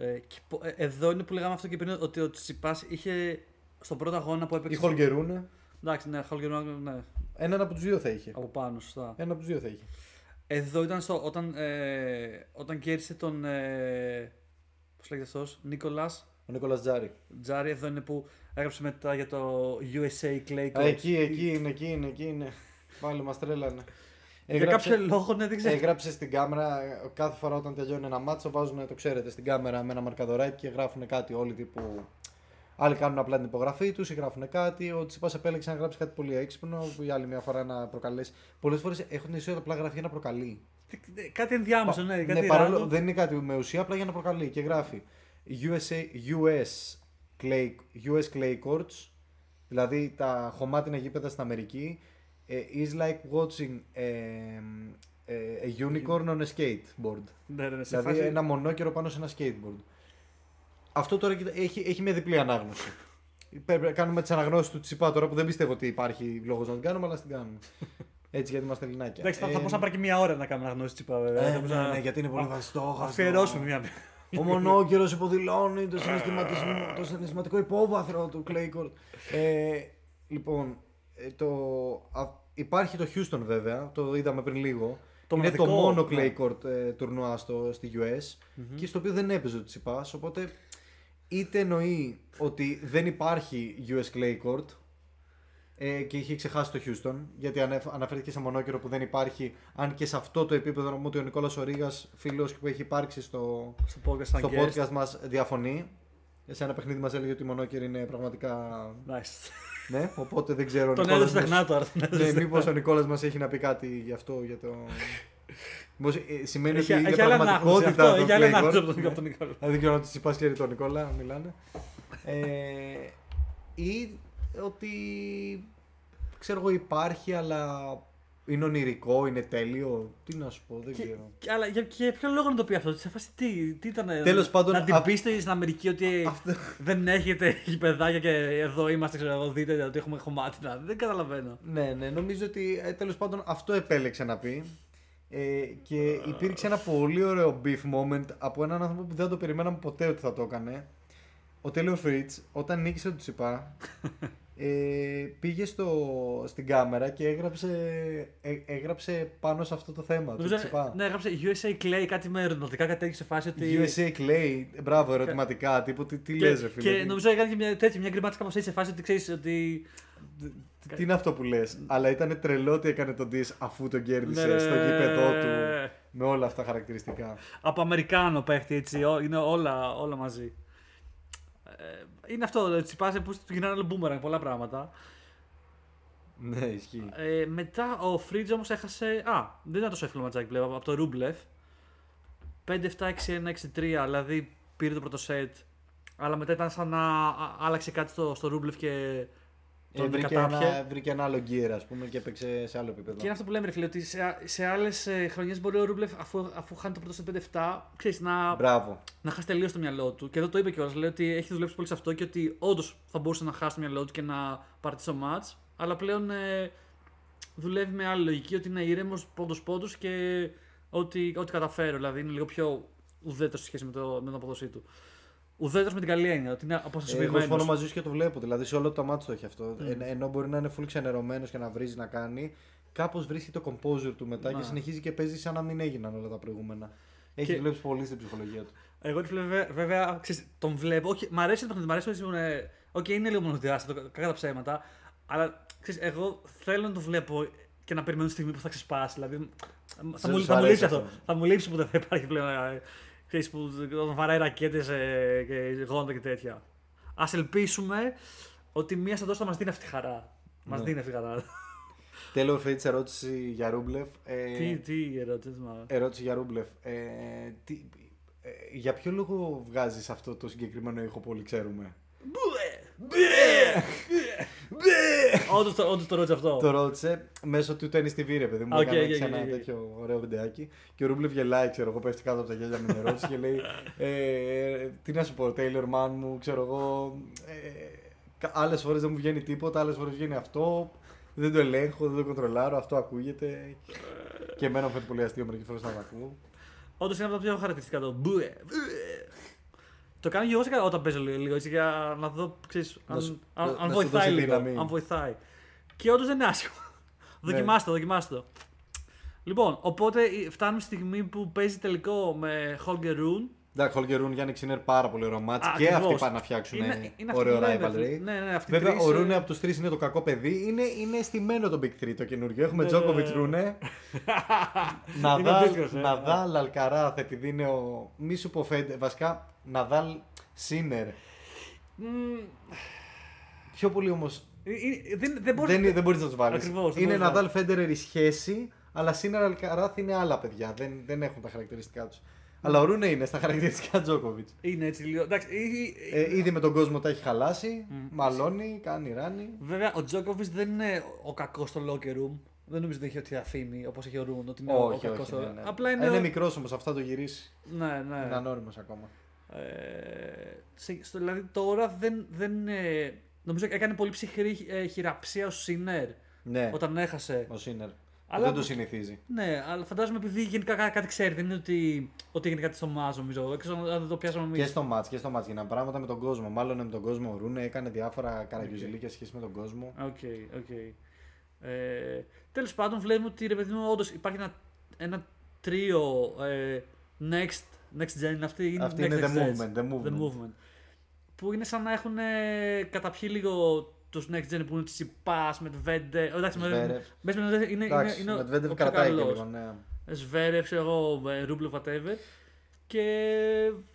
Ε, και, πο- ε, εδώ είναι που λέγαμε αυτό και πριν ότι ο Τσιπάς είχε στον πρώτο αγώνα που Ή έπαιξε. Χολγκερούνε. Εντάξει, ναι, Χολγκερ, ναι, Έναν από τους δύο θα είχε. από πάνω, σωστά. Έναν από τους δύο θα είχε. Εδώ ήταν στο, όταν, ε, όταν κέρδισε τον. Ε, Πώς λέγεται αυτός, Νίκολας Ο Νίκολας Τζάρι. Τζάρι. Εδώ είναι που έγραψε μετά για το USA Clay Α, Coach. εκεί, εκεί είναι, εκεί είναι, εκεί είναι. Πάλι μας τρέλανε. Για κάποιο λόγο, ναι, δεν ξέρω. Έγραψε στην κάμερα κάθε φορά όταν τελειώνει ένα μάτσο. Βάζουν, το ξέρετε, στην κάμερα με ένα μαρκαδοράκι και γράφουν κάτι όλοι τύπου. Άλλοι κάνουν απλά την υπογραφή τους ή γράφουν κάτι. Ο Τσιπάς επέλεξε να γράψει κάτι πολύ έξυπνο που η άλλη μια φορά να προκαλέσει. Πολλές φορές έχουν την αισθησία ότι απλά γράφει για να προκαλεί. Κάτι ενδιάμεσο, ναι, κάτι ναι, παρόλο random. δεν είναι κάτι με ουσία, απλά για να προκαλεί. Και γράφει USA, US, clay, US clay courts, δηλαδή τα χωμάτινα γήπεδα στην Αμερική, ε, is like watching ε, ε, a unicorn on a skateboard. Ναι, ναι, ναι, σε δηλαδή φάση- ένα μονόκερο πάνω σε ένα skateboard. Αυτό τώρα κοίτα, έχει, έχει μια διπλή ανάγνωση. Πρέπει να κάνουμε τις αναγνώσεις του Τσιπά τώρα που δεν πιστεύω ότι υπάρχει λόγος να την κάνουμε, αλλά την κάνουμε. Έτσι γιατί είμαστε Ελληνάκια. Εντάξει, θα, θα Ε, μπορούσαμε να πάρει και μία ώρα να κάνουμε αναγνώριση τσιπά, βέβαια. ε, Θα ναι, μπορούσαμε ναι, να- γιατί είναι πολύ βαστό. Αφιερώσουμε μία. Ο μονόκερο υποδηλώνει το, συναισθηματισμό- το συναισθηματικό υπόβαθρο του Κλέικορτ. Ε, λοιπόν, ε, το, α, υπάρχει το Houston βέβαια, το είδαμε πριν λίγο. Το είναι μοναδικό, το μόνο ναι. Clay Court ε, τουρνουά στο, στη US και στο οποίο δεν έπαιζε ο Τσιπάς, οπότε είτε εννοεί ότι δεν υπάρχει US Clay Court ε, και είχε ξεχάσει το Houston, γιατί ανέφ- αναφέρθηκε σε μονόκερο που δεν υπάρχει, αν και σε αυτό το επίπεδο μου ότι ο Νικόλας Ορίγας, φίλος που έχει υπάρξει στο, Στο podcast, σαν στο guest. podcast μας διαφωνεί. Σε ένα παιχνίδι μας έλεγε ότι η μονόκερη είναι πραγματικά... Nice. Ναι, οπότε δεν ξέρω. ο Τον Νικόλας έδωσε μας- τεχνά τώρα. τον έδωσε Ναι, τεχνά. μήπως ο Νικόλας μας έχει να πει κάτι γι' αυτό, για το... Μήπως, ε, σημαίνει Έχει ότι είναι έχει άλλη ανάγνωση πραγματικότητα αυτό. το Έχει άλλη Clay ανάγνωση Court. από τον- από τον Νικόλα. Δηλαδή, δεν ξέρω αν τη είπα και τον Νικόλα, μιλάνε. Ε, ή ότι ξέρω εγώ υπάρχει, αλλά είναι ονειρικό, είναι τέλειο; Τι να σου πω, δεν Και- ξέρω. και- Αλλά για, και για ποιο λόγο να το πει αυτό, σε φάση τι, τι ήταν. Τέλος πάντων, Να την α- πείστε στην Αμερική ότι Αυτό- δεν έχετε γηπεδάκια και εδώ είμαστε, ξέρω εγώ, δείτε ότι έχουμε χωμάτινα. Δεν καταλαβαίνω. Ναι, ναι, νομίζω ότι ε, τέλος πάντων αυτό επέλεξε να πει. Ε, και υπήρξε ένα πολύ ωραίο beef moment από έναν άνθρωπο που δεν το περιμέναμε ποτέ ότι θα το έκανε. Ο Τέλειο Φρίτς, όταν νίκησε τον Τσιπά, ε, πήγε στο, στην κάμερα και έγραψε, ε, έγραψε πάνω σε αυτό το θέμα του Νομίζω, Τσιπά. ναι, έγραψε USA Clay κάτι με ερωτηματικά, κάτι τέτοιο σε φάση ότι. USA Clay, μπράβο, ερωτηματικά, τύπου τι, τι και, λες ρε φίλε. και τι- νομίζω έκανε και μια τέτοια, μια γκριμάτσα κάπω έτσι σε φάση ότι ξέρεις ότι. Τι είναι αυτό που λες, αλλά ήταν τρελό ότι έκανε τον diss αφού τον κέρδισε Ναι, στο ρε. γήπεδό του με όλα αυτά χαρακτηριστικά. Από Αμερικάνο παίχτη έτσι, ό- είναι όλα, όλα μαζί. Ε, είναι αυτό, έτσι πας που του γυρνάνε άλλο boomerang πολλά πράγματα. Ναι, ισχύει. Ε, μετά ο Φρίτζ όμως έχασε. Α, δεν ήταν τόσο εύκολο ματσάκι πλέον από το Ρούμπλεφ. 5-7-6-1-6-3, δηλαδή πήρε το πρώτο σετ. Αλλά μετά ήταν σαν να α- άλλαξε κάτι στο, στο Ρούμπλεφ και Ε, τον βρήκε, κατάπιε. ένα, βρήκε ένα άλλο gear, ας πούμε, και έπαιξε σε άλλο επίπεδο. Και είναι αυτό που λέμε, ρε φίλε, ότι σε, σε άλλες χρονιές μπορεί ο Ρούμπλεφ αφού, αφού χάνει το πρώτο σετ 5-7, ξέρεις, να, Μπράβο. να χάσει τελείως το μυαλό του. Και εδώ το είπε κιόλας. Λέει ότι έχει δουλέψει πολύ σε αυτό και ότι όντως θα μπορούσε να χάσει το μυαλό του και να πάρει το match. Αλλά πλέον ε, δουλεύει με άλλη λογική ότι είναι ήρεμος πόντος πόντου και ό,τι, ό,τι καταφέρω. Δηλαδή είναι λίγο πιο ουδέτερο σε σχέση με, το, με την απόδοσή του. Ουδέτερος με την καλή έννοια, ότι είναι Ε, εγώ αποστασιοποιημένος. συμφωνώ μαζί σου και το βλέπω. Δηλαδή σε όλο το ματς το έχει αυτό. Ε, ενώ μπορεί να είναι full ξενερωμένος και να βρίζει να κάνει, κάπως βρίσκει το composure του μετά Να. και συνεχίζει και παίζει σαν να μην έγιναν όλα τα προηγούμενα. Έχει Και- δουλέψει πολύ στην ψυχολογία του. Εγώ ρε φίλε, βέβαια, βέβαια ξέρεις, τον βλέπω. Όχι, μ' αρέσει το παιχνίδι, μ' αρέσει ότι είναι. Οκ, είναι λίγο μονοδιάστατο, κακά τα ψέματα. Αλλά ξέρεις, εγώ θέλω να το βλέπω και να περιμένω τη στιγμή που θα ξεσπάσει. Δηλαδή, θα, Σε- μου, σου θα μου αρέσει λείψει αυτό. αυτό. Θα μου λείψει που δεν θα υπάρχει πλέον. Ε, Ξέρεις, που όταν βαράει ρακέτες ε, και γόνατα και τέτοια. Α ελπίσουμε ότι μία στα τόσο θα μας δίνει αυτή τη χαρά. Μας Ναι. δίνει αυτή τη χαρά. Τέλο Φέιτ ερώτηση για Ρούμπλεφ. Ε, τι, τι ερώτηση, μα. Ερώτηση για Ρούμπλεφ. Ε, τι, ε, για ποιο λόγο βγάζεις αυτό το συγκεκριμένο ήχο που όλοι ξέρουμε; Όντως το, όντως το ρώτησε αυτό. Το ρώτησε μέσω του Tennis TV, ρε παιδί μου. Οκ, έκανε οκ, έτσι οκ, ένα οκ. τέτοιο ωραίο βιντεάκι. Και ο Ρούμπλεφ γελάει, ξέρω εγώ, πέφτει κάτω από τα γέλια με την ερώτηση και λέει ε, Τι να σου πω, Taylor man μου, ξέρω εγώ. Ε, Άλλες φορές δεν μου βγαίνει τίποτα, άλλες φορές βγαίνει αυτό. Δεν το ελέγχω, δεν το κοντρολάρω, αυτό ακούγεται. και εμένα μου φαίνεται πολύ αστείο μερικές φορές να το ακούω. Όντως είναι από τα πιο χαρακτηριστικά το μπουε. μπουε. Το κάνω και εγώ σε κα- όταν παίζω λίγο, λίγο έτσι για να δω ξέρεις, Να αν, σου- αν, να- αν να σου βοηθάει δώσει λίγο. δύναμη. Αν βοηθάει. Και όντως δεν είναι άσχημο. Ναι. δοκιμάστε το, δοκιμάστε το. Λοιπόν, οπότε ε, φτάνουμε στη στιγμή που παίζει τελικό με Holger Rune. Εντάξει, Χολγκερούν Γιάννη Ξίνερ πάρα πολύ ωραίο μάτς Α, και αυτοί ακριβώς. πάνε να φτιάξουν Είναι- είναι αυτό ωραίο που λέμε, rivalry. Ναι, ναι, αυτοί Βέβαια, τρεις, ο ε, Ρούνε από τους τρεις είναι το κακό παιδί. Είναι, είναι στημένο το Big 3 το καινούργιο. Έχουμε Ναι, Τζόκοβιτ ναι. Ρούνε. Είναι Ναδάλ, αντίστοιχος, ε. Ναδάλ, Αλκαράθ, επειδή είναι ο. Μη σου πω Φέντε. Βασικά, Ναδάλ, Σίνερ. μ, Πιο πολύ όμως. ε, ε, Δεν, δεν μπορείς Δεν, δεν μπορείς να τους βάλεις. Ακριβώς, δεν Είναι μπορείς να- Ναδάλ Φέντερερ η σχέση, αλλά Σίνερ Αλκαράθ είναι άλλα παιδιά. Δεν, δεν έχουν τα χαρακτηριστικά τους. Αλλά ο Ρούνε είναι στα χαρακτηριστικά Τζόκοβιτς. Είναι έτσι λίγο. Εντάξει, ε, ε, Ε, ήδη με τον κόσμο τα έχει χαλάσει. Μαλώνει, κάνει ράνι. Βέβαια, ο Τζόκοβιτς δεν είναι ο κακός στο locker room. Δεν νομίζω ότι έχει ότι αφήνει όπως έχει ο Ρούν. Ότι είναι ο όχι, κακός όχι. στο- Ναι, ναι. Απλά είναι. είναι ο- μικρός όμως, αυτά το γυρίσει. Ναι, ναι. Είναι ανώριμος ακόμα. Ε, σε- στο, δηλαδή τώρα δεν, δεν ε, νομίζω έκανε πολύ ψυχρή ε, χειραψία ο Σίνερ Ναι, όταν έχασε. ο Σίνερ. Αλλά- Δεν το συνηθίζει. Ναι, αλλά φαντάζομαι επειδή γενικά κά- κάτι ξέρει. Δεν είναι ότι, ότι έγινε κάτι στο ματς, νομίζω. Δεν ξέρω αν δεν το πιάσαμε εμείς. Και στο ματς, και στο ματς γίνανε πράγματα με τον κόσμο. Μάλλον με τον κόσμο ο Ρούνε έκανε διάφορα καραγκιοζιλίκια σχέση με τον κόσμο. OK, OK. Ε, Τέλος πάντων, βλέπουμε ότι ρε παιδί μου, όντως υπάρχει ένα, ένα τρίο ε, next, next gen. Αυτή είναι, Αυτή next, είναι the next gen, movement, the movement. the movement. Που είναι σαν να έχουν ε, καταπιεί λίγο τους next gen που είναι Τσιπά, Μετβέντε. Εντάξει, με- Zverev. μέσα με είναι, είναι, Εντάξει, είναι με ο Medvedev πιο κρατάει και καλός. λίγο, ναι. Σβέρευ, ξέρω εγώ, ε, Ρούμπλε, whatever. Και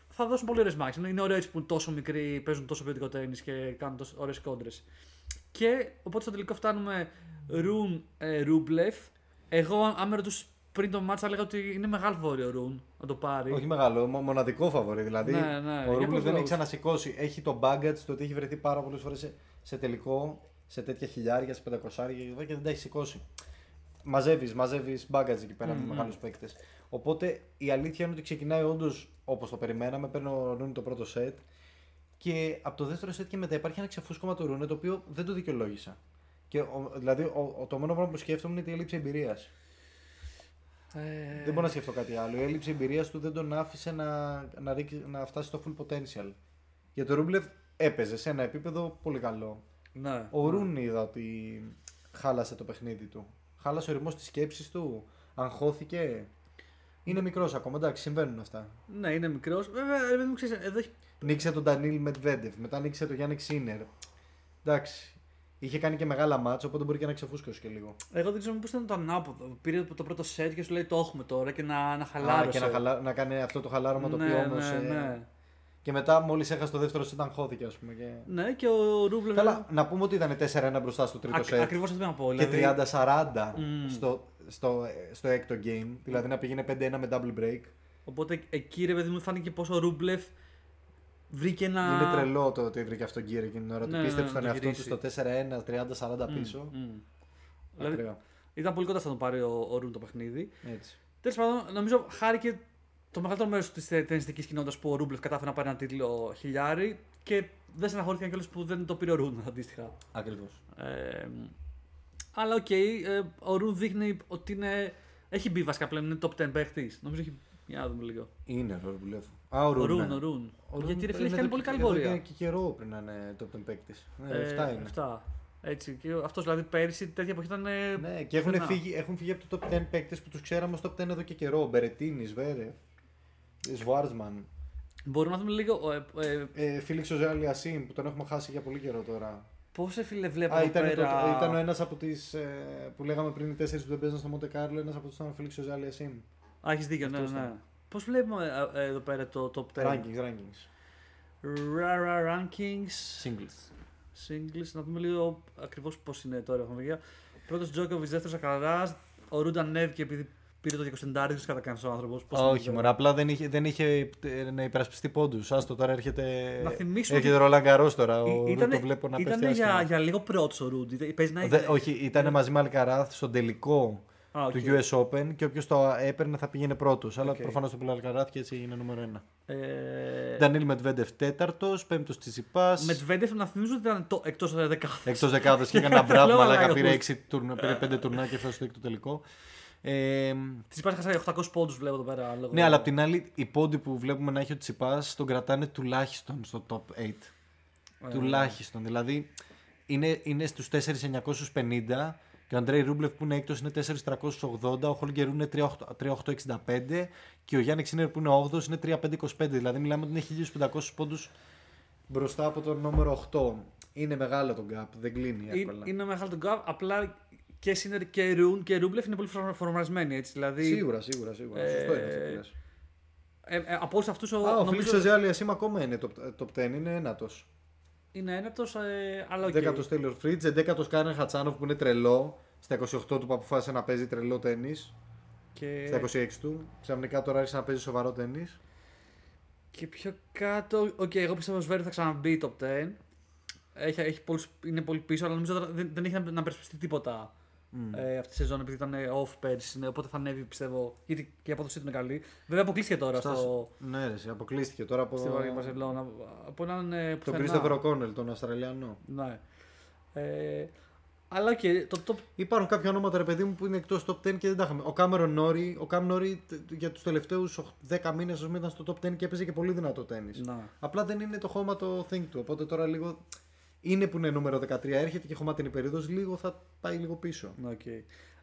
θα δώσουν πολύ ωραίες μάχε. Είναι ωραίο έτσι που είναι τόσο μικροί, παίζουν τόσο ποιοτικό τέννη και κάνουν τόσο ωραίες κόντρες. Και οπότε στο τελικό φτάνουμε Ρουν ε, Ρούμπλεφ. Εγώ, αν με ρωτούσε πριν το μάτσα, έλεγα ότι είναι μεγάλο βόρειο Ρουν να το πάρει. Όχι μεγάλο, μο- μοναδικό φαβορή. Δηλαδή Ναι, ναι, για ο Ρούμπλεφ πολλούς δεν έχει λόγους. ξανασηκώσει. Έχει το baggage το ότι έχει βρεθεί πάρα πολλές φορές σε, σε τελικό, σε τέτοια χιλιάρια, σε πεντακοσάρια και δεν τα έχει σηκώσει. Μαζεύεις, μαζεύεις baggage εκεί πέρα με Μμμ. μεγάλους παίκτες. Οπότε η αλήθεια είναι ότι ξεκινάει όντως όπως το περιμέναμε. Παίρνει ο Ρούνι το πρώτο σετ. Και από το δεύτερο σετ και μετά υπάρχει ένα ξεφούσκωμα του Ρούνε το οποίο δεν το δικαιολόγησα. Και ο, δηλαδή ο, ο- το μόνο πράγμα που σκέφτομαι είναι η έλλειψη εμπειρίας. Ε, Δεν μπορώ να σκεφτώ κάτι άλλο. Η έλλειψη εμπειρίας του δεν τον άφησε να, να, ρίξει- να φτάσει στο full potential. Για το Ρούμπλεφ έπαιζε σε ένα επίπεδο πολύ καλό. Ναι. Ο Ρούν είδα ότι χάλασε το παιχνίδι του. Χάλασε ο ρυθμός της σκέψης του. Αγχώθηκε. Είναι μικρός ακόμα, εντάξει, συμβαίνουν αυτά. Ναι, είναι μικρός. Βέβαια, ρε παιδί μου, ξέρεις, εδώ έχει Νίξε τον Ντανίλ Μετβέντεφ, μετά νίξε τον Γιάννη Ξίνερ. Εντάξει. Είχε κάνει και μεγάλα μάτσα, οπότε μπορεί και να ξεφούσκωσε και λίγο. Εγώ δεν ξέρω πώ ήταν το ανάποδο. Πήρε το πρώτο σετ και σου λέει το έχουμε τώρα και να, να Α, χαλάρωσε. και να, χαλά... να κάνει αυτό το χαλάρωμα το ναι, οποίο όμως. ναι, ναι. Και μετά, μόλις έχασε το δεύτερο σετ, αγχώθηκε, ας πούμε. Και... ναι, και ο Ρούβλε. Καλά, να πούμε ότι ήταν 4-1 μπροστά στο τρίτο σετ. Ακριβώς αυτό θέλω να πω. Και δηλαδή, 30-40 Μμμ. στο, στο, στο έκτο game. Δηλαδή να πήγαινε 5-1 με double break. Οπότε εκεί ρε παιδί μου φάνηκε πω ο Ρούμπλεφ βρήκε ένα. Είναι τρελό το ότι βρήκε αυτόν τον κύριο εκείνη την ώρα. Ναι, του πίστεψε ναι, τον να το εαυτό του στο γυρίσει. 4-1, 30-40 Μμ, πίσω. μμ. Δηλαδή, Ακραίο. ήταν πολύ κοντά στο να τον πάρει ο, ο Ρουν το παιχνίδι. Έτσι. Τέλος πάντων, νομίζω χάρηκε το μεγαλύτερο μέρος της τενιστικής κοινότητας που ο Ρούμπλεφ κατάφερε να πάρει ένα τίτλο χιλιάρι και δεν στεναχωρήθηκαν κιόλας που δεν το πήρε ο Ρουν αντίστοιχα. Ακριβώς. Ε, αλλά οκ, ε, ο Ρουν δείχνει ότι είναι, έχει μπει βασικά πλέον, είναι top 10 παίχτη. Νομίζω έχει. Για να δούμε λίγο. Είναι ο Ρουμπλεύ. Α, ο Ο Ρουν. Ρουν, ναι. ο Ρουν. Ο Ρουν Γιατί ρε φίλε είναι έχει κάνει εδώ πολύ και- καλή εδώ πορεία. Και, και καιρό πριν να είναι top 10 παίκτης. Ε, Ε, 7 είναι. 7. Έτσι. Και αυτός δηλαδή πέρυσι τέτοια εποχή ήταν. ε, Ναι, και έχουν πουθενά. φύγει, έχουν φύγει από το top 10 παίκτες που τους ξέραμε στο top 10 εδώ και καιρό. Μπερετίνης, Βέρε, Σβάρσμαν, Μπορούμε να δούμε λίγο. Ε, ε, ε, Φίλιξ ο Αλιασίμ που τον έχουμε χάσει για πολύ καιρό τώρα. Πώς σε φίλε βλέπω Α, εδώ ήταν, πέρα; το, ήταν ο ένας από τις που λέγαμε πριν οι τέσσερις που δεν παίζαν στο Μοντε Κάρλο. Ένας από τους ήταν ο Φίλιξ ο Αλιασίμ. Α, έχεις δίκιο, ναι, Αυτός ναι. Ήταν. Πώς βλέπουμε ε, ε, εδώ πέρα το top 10. Rankings, rankings. Rara rankings. Singles. Singles. Να δούμε λίγο ακριβώς πώς είναι τώρα η βαθμολογία. Πρώτος Τζόκοβιτ, δεύτερος Ακαρά. Ο Ρούντα ανέβηκε επειδή πήρε το 20 δεν κατά κανένα άνθρωπος. Όχι, μωρά, απλά δεν είχε, δεν είχε ε, να υπερασπιστεί πόντους. Άστο τώρα έρχεται. Να θυμίσουμε Έρχεται ότι- Ρολάν Γκαρό τώρα. Ο Ρου Ήτανε- το βλέπω να ήτανε πέφτει για, άσχημα. για λίγο πρώτος ο Ρούντ. Παίζει να Δε- είναι. όχι, ήταν μαζί με Αλκαράθ στον τελικό Α, οκ. του US Open και όποιος το έπαιρνε θα πήγαινε πρώτος. Αλλά Οκ. προφανώς το πήρε Αλκαράθ και έτσι έγινε νούμερο ένα. Ε, Ντανίλ Μεντβέντεφ τέταρτος, πέμπτος Τσιτσιπά. με Τβέντεφ να θυμίζω ότι ήταν εκτός δεκάδες. Εκτός δεκάδες και έκανε ένα μπράβο, Λέω μαλάκα. μαλάκα, Πήρε, πώς. έξι τουρνά, πήρε πέντε τουρνουά και έφτασε στο έκτο τελικό. Ε, Τσιτσιπά χάσανε 800 πόντους, βλέπω εδώ πέρα. λόγω- ναι, αλλά απ' την άλλη, οι πόντοι που βλέπουμε να έχει ο Τσιτσιπάς τον κρατάνε τουλάχιστον στο top 8. Ε, Τουλάχιστον. Δηλαδή είναι, είναι στους 4.950 και ο Αντρέι Ρούμπλεφ που είναι έκτος είναι 4.380, ο Χόλγκερ είναι 3.865 και ο Γιάννης Ξίνερ που είναι 8 είναι 3.525. Δηλαδή μιλάμε ότι είναι 1.500 πόντους μπροστά από το νούμερο 8. Είναι μεγάλο το gap, δεν κλείνει Ε, εύκολα. Είναι μεγάλο το gap. Απλά και Σίνερ και Ρουν και Ρούμπλεφ είναι πολύ φορμαρισμένοι έτσι. Δηλαδή, Σίγουρα, σίγουρα, σίγουρα. Ε, Σωστό είναι αυτό που λες. ε, ε, από όλους αυτούς ο. Α, ο νομίζω Φίλιξ Οζέ Αλί Ασίμ ακόμα είναι top, top 10, είναι ένατος. Είναι ένατος, ε, αλλά οκ. Δέκατο Τέιλορ Φριτζ, εντέκατος Κάρεν Χατσάνοφ που είναι τρελό. Στα 28 του που αποφάσισε να παίζει τρελό τέννη. Και, Στα 26 του. Ξαφνικά τώρα άρχισε να παίζει σοβαρό τέννη. και πιο κάτω. Οκ, εγώ πιστεύω ότι ο Ζβέρεφ θα ξαναμπεί top 10. Έχει, έχει πολλούς, είναι πολύ πίσω, αλλά νομίζω τώρα δεν, δεν έχει να, να υπερασπιστεί τίποτα ε, αυτή τη σεζόν επειδή ήταν ε, off πέρσι. Ναι, οπότε θα ανέβει πιστεύω. Γιατί και η απόδοσή του είναι καλή. Βέβαια αποκλείστηκε τώρα στο, Ναι, ρε, εσύ, αποκλείστηκε τώρα από στη Βαρκελόνα. Από έναν. ε, τον πουθενά. Κρίστοφερ Οκόνελ, τον Αυστραλιανό. Ναι. Ε, Αλλά οκ, το top. Υπάρχουν κάποια ονόματα ρε παιδί μου που είναι εκτός top 10 και δεν τα είχαμε. Ο Κάμερον Νόρι, ο Κάμ Νόρι τε- για τους τελευταίους 10 μήνες ήταν στο top 10 και έπαιζε και πολύ δυνατό τέννη. Να. Απλά δεν είναι το χώμα το thing του. Οπότε τώρα λίγο. Είναι που είναι νούμερο 13, έρχεται και χωμάτινη περίοδος, λίγο θα πάει λίγο πίσω. Ναι, οκ.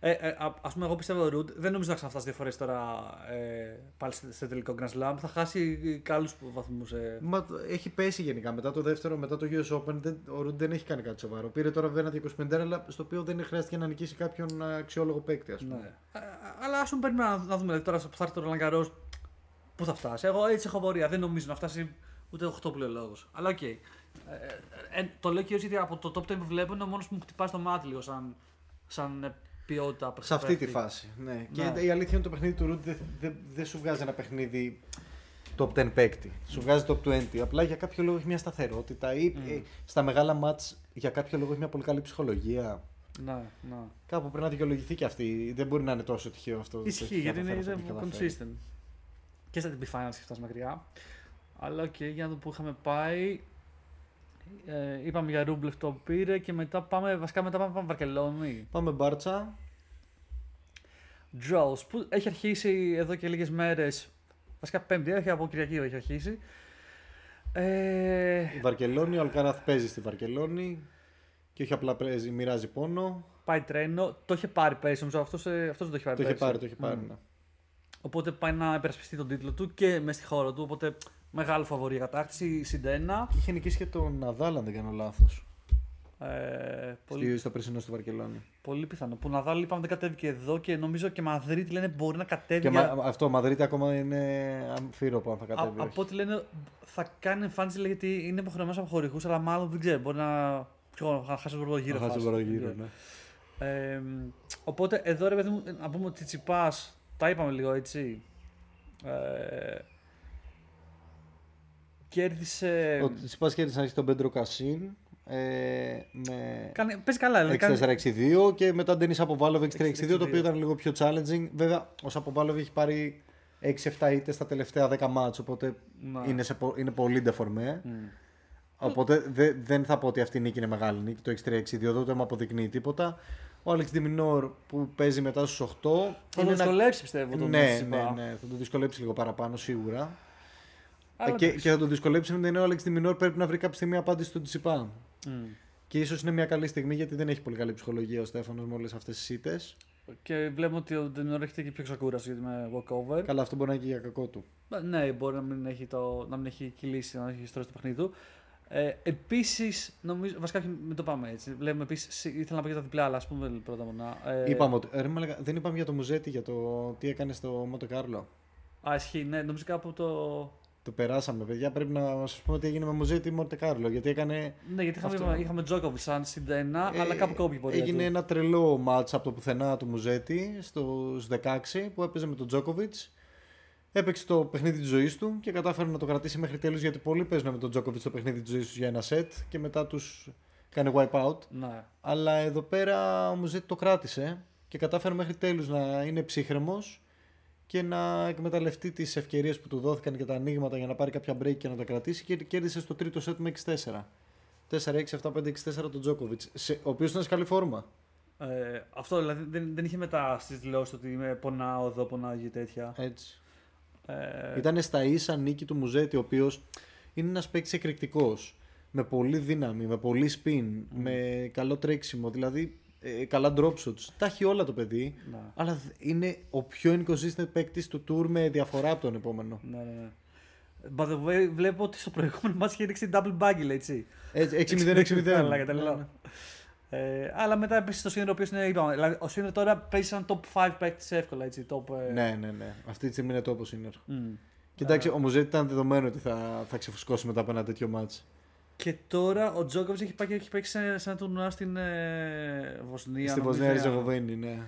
Ε, ε, α ας πούμε, εγώ πιστεύω ο Ρουντ δεν νομίζω να ξαναφτάσει δύο φορές τώρα ε, πάλι σε, σε τελικό Grand Slam. Θα χάσει καλούς βαθμούς. Ε. Μα το- έχει πέσει γενικά. Μετά το δεύτερο, μετά το US Open, δεν, ο Ρουντ δεν έχει κάνει κάτι σοβαρό. Πήρε τώρα βέβαια ένα 250, αλλά στο οποίο δεν χρειάστηκε να νικήσει κάποιον α, αξιόλογο παίκτη, ας πούμε. Ναι. Ε, αλλά ας πούμε, περιμένουμε να, να δούμε δηλαδή, τώρα που θα έρθει το Roland Garros πού θα φτάσει. Εγώ έτσι έχω πορεία. Δεν νομίζω να φτάσει ούτε 8 λόγο. Αλλά οκ. Ε, ε, ε, το λέω κυρίως γιατί από το top 10 που βλέπω είναι ο μόνος που μου χτυπάει στο μάτι λίγο σαν, σαν ε, ποιότητα. Σε αυτή τη παίκτη. φάση. Ναι. Ναι. Και η αλήθεια είναι το παιχνίδι του Ρουντ δεν δεν- δεν σου βγάζει ένα παιχνίδι top 10 παίκτη. Σου βγάζει top 20. Απλά για κάποιο λόγο έχει μια σταθερότητα ή Mm. ε, στα μεγάλα ματς για κάποιο λόγο έχει μια πολύ καλή ψυχολογία. Ναι, ναι. Κάπου πρέπει να δικαιολογηθεί και αυτή. Δεν μπορεί να είναι τόσο τυχαίο αυτό. το Ισχύει έχει γιατί είναι, καταφέρει είναι αυτό που έχει consistent. Και στα ATP Finals έχει φτάσει μακριά. Αλλά οκ, για να δούμε πού είχαμε πάει. Ε, είπαμε για Ρούμπλεφ το πήρε και μετά πάμε, βασικά μετά πάμε, πάμε Βαρκελόνη. Πάμε μπάρτσα. Draws που έχει αρχίσει εδώ και λίγες μέρες. Βασικά πέμπτη, έχει από Κυριακή έχει αρχίσει. Ε, Η Βαρκελόνη, ο Αλκάραθ παίζει στη Βαρκελόνη και όχι απλά παίζει, μοιράζει πόνο. πάει τρένο, το είχε πάρει πέρυσι, νομίζω αυτός, ε, αυτός δεν το είχε πάρει Το είχε πέρυσι. πάρει, το είχε πάρει. Μμ. ναι. Οπότε πάει να υπερασπιστεί τον τίτλο του και μες στη χώρα του, οπότε μεγάλο φαβορή για κατάκτηση, συν ένα. Και είχε νικήσει και τον Ναδάλ, αν δεν κάνω λάθος. Ε, πολύ, Πολύ... Στο περσινό στη Βαρκελόνη. πολύ πιθανό. Που Ναδάλ είπαμε δεν κατέβηκε εδώ και νομίζω και Μαδρίτη λένε μπορεί να κατέβει. Και για- μα, αυτό, Μαδρίτη ακόμα είναι αμφίροπο αν θα Α, κατέβει. όχι. από ό,τι λένε θα κάνει εμφάνιση λέει, γιατί είναι υποχρεωμένος από χορηγούς, αλλά μάλλον δεν ξέρω. Μπορεί να, ξέρω, να χάσει τον πρώτο γύρο. Θα χάσει φάση. τον πρώτο γύρο, Δεν ναι. ξέρω. Ε, οπότε εδώ ρε παιδί μου, να πούμε ότι Τσιπάς, τα είπαμε λίγο έτσι. Ε, κέρδισε. Ο Τσιπάς κέρδισε να έχεις τον Πέντρο Κασίν. Ε, με Κάνει, παίζει καλά. Δηλαδή, κάνει- 6-4-6-2 και μετά Ντένις Αποβάλοβ 6-3-6-2 το οποίο 6-3-6-2. ήταν λίγο πιο challenging. Βέβαια, ο Αποβάλοβ έχει πάρει 6-7 ήττες στα τελευταία 10 μάτς, οπότε Να. είναι, σε, πο- είναι πολύ ντεφορμέ. Μμ. Οπότε δε- δεν θα πω ότι αυτή η νίκη είναι μεγάλη νίκη. Το 6-3-6-2 δεν μου αποδεικνύει τίποτα. Ο Άλεξ Ντιμινόρ που παίζει μετά στους 8. Θα τον δυσκολέψεις πιστεύω τον ναι, Τσιπά. ναι, ναι, θα τον δυσκολέψει λίγο παραπάνω σίγουρα. Αλλά Ε, και, εντάξει. και θα τον δυσκολέψει με την ο Άλεξ Ντιμινόρ πρέπει να βρει κάποια στιγμή απάντηση στον Τσιπά. Μμ. Και ίσως είναι μια καλή στιγμή γιατί δεν έχει πολύ καλή ψυχολογία ο Στέφανος με όλες αυτές τις ήττες. Και βλέπουμε ότι ο Ντεμιόρ έχετε και πιο ξεκούραστος γιατί με walkover. Καλά, αυτό μπορεί να είναι και για κακό του. Ε, Ναι, μπορεί να μην έχει, το, να μην έχει κυλήσει, να μην έχει στρώσει το παιχνίδι του. Ε, Επίσης, νομίζω. Βασικά, όχι, μην το πάμε έτσι. Λέμε επίσης. Ήθελα να πω για τα διπλά, αλλά ας πούμε πρώτα μόνο. Ε, Είπαμε ότι. Ρε, μαλάκα, δεν είπαμε για το Μουζέτη, για το τι έκανε στο Μότο Κάρλο. Α, ισχύει, ναι, νομίζω κάπου το. Το περάσαμε, παιδιά. Πρέπει να σα πούμε τι έγινε με Μουζέτη ή Μόντε Κάρλο. Γιατί έκανε. Ναι, γιατί είχαμε, Αυτό. είχαμε Τζόκοβιτ σαν συν ένα, ε, αλλά κάπου κόπηκε η πορεία. Έγινε του. ένα τρελό μάτς από το πουθενά του Μουζέτη στους 16 που έπαιζε με τον Τζόκοβιτ. Έπαιξε το παιχνίδι της ζωής του και κατάφερε να το κρατήσει μέχρι τέλους γιατί πολλοί παίζουν με τον Τζόκοβιτ το παιχνίδι της ζωής τους για ένα σετ και μετά τους κάνει wipe out. Ναι. Αλλά εδώ πέρα ο Μουζέτη το κράτησε και κατάφερε μέχρι τέλους να είναι ψύχρεμος και να εκμεταλλευτεί τις ευκαιρίες που του δόθηκαν και τα ανοίγματα για να πάρει κάποια break και να τα κρατήσει και κέρδισε στο τρίτο σετ με 6-4. 4-6-7-5-6-4 τον Τζόκοβιτς, σε- ο οποίος ήταν σε καλή φόρμα. Ε, αυτό δηλαδή δεν, δεν είχε μετά στις δηλώσεις ότι είμαι πονάω εδώ, πονάω και τέτοια. Έτσι. Ε, Ήταν στα ίσα νίκη του Μουζέτη, ο οποίος είναι ένας παίκτης εκρηκτικός, με πολύ δύναμη, με πολύ spin, με καλό τρέξιμο, δηλαδή ε, καλά drop shots. Τα έχει όλα το παιδί. ναι. Αλλά δ- είναι ο πιο inconsistent παίκτης του tour με διαφορά από τον επόμενο. Ναι, ναι, ναι. By the way, βλέπω ότι στο προηγούμενο μάτς είχε ρίξει double baggy, λέει, έτσι. Έτσι, 6-0-6-0. Καλά, Ναι, τρελό. ναι. Ε, αλλά μετά επίσης το Σίνερ, ο οποίος είναι, είπαμε, δηλαδή, ο Σίνερ τώρα παίζει σαν top 5 παίκτης εύκολα, έτσι. Top, ε, Ναι, ναι, ναι. Αυτή τη στιγμή είναι τόπο είναι. μμ. Και εντάξει, ο Μουζέτη ήταν δεδομένο ότι θα, θα ξεφουσκώσει μετά από ένα τέτοιο μάτς. Και τώρα ο Τζόκοβιτ έχει πάει και έχει παίξει σε, σε ένα τουρνουά στην ε, Βοσνία. Στη νομίζω, Βοσνία για- Ριζεγοβίνη, ναι.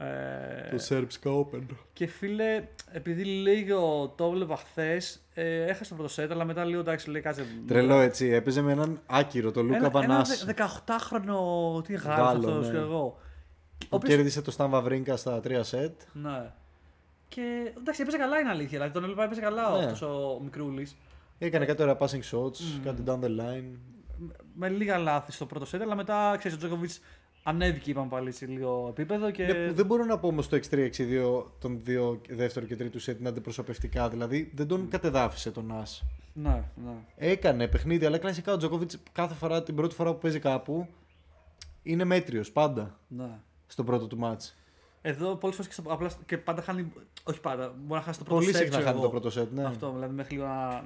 Ε, Το Serbska Open. και φίλε, επειδή λίγο το έβλεπα χθες, ε, έχασε το πρώτο σετ, αλλά μετά λίγο εντάξει, λέει κάτσε. Τρελό έτσι. Έπαιζε με έναν άκυρο, τον Λούκα Ένα, ένα Βανάση. δε- 18χρονο, τι Γάλλος, Γάλλο αυτός, ναι. ξέρω εγώ. Ο Που οποίος- κέρδισε το Σταν Βαβρίνκα στα τρία σετ. Ναι. Και εντάξει, έπαιζε καλά είναι αλήθεια. Δηλαδή τον έβλεπα έπαιζε καλά Ναι. αυτός ο μικρούλης. Έκανε κάτι ωραία passing shots, Μμμ. κάτι down the line. Με λίγα λάθη στο πρώτο σετ, αλλά μετά ξέρεις ο Τζόκοβιτς ανέβηκε είπαμε πάλι σε λίγο επίπεδο και. Ναι, που δεν μπορώ να πω όμως το X3-6-2 των δύο δεύτερο και τρίτου σετ είναι αντιπροσωπευτικά. Δηλαδή δεν τον κατεδάφισε τον Nas. Ναι, ναι. Έκανε παιχνίδι, αλλά κλασικά ο Τζοκόβιτ κάθε φορά την πρώτη φορά που παίζει κάπου είναι μέτριος πάντα ναι. στο πρώτο του μάτς. Εδώ πολλές φορές και, στο- απλά στο- και πάντα χάνει. Όχι πάντα. Μπορεί να χάσει το πρώτο Πολύ set, συχνά ξέρω χάνει εγώ. το πρώτο σετ. Ναι. Αυτό, δηλαδή μέχρι λίγο να,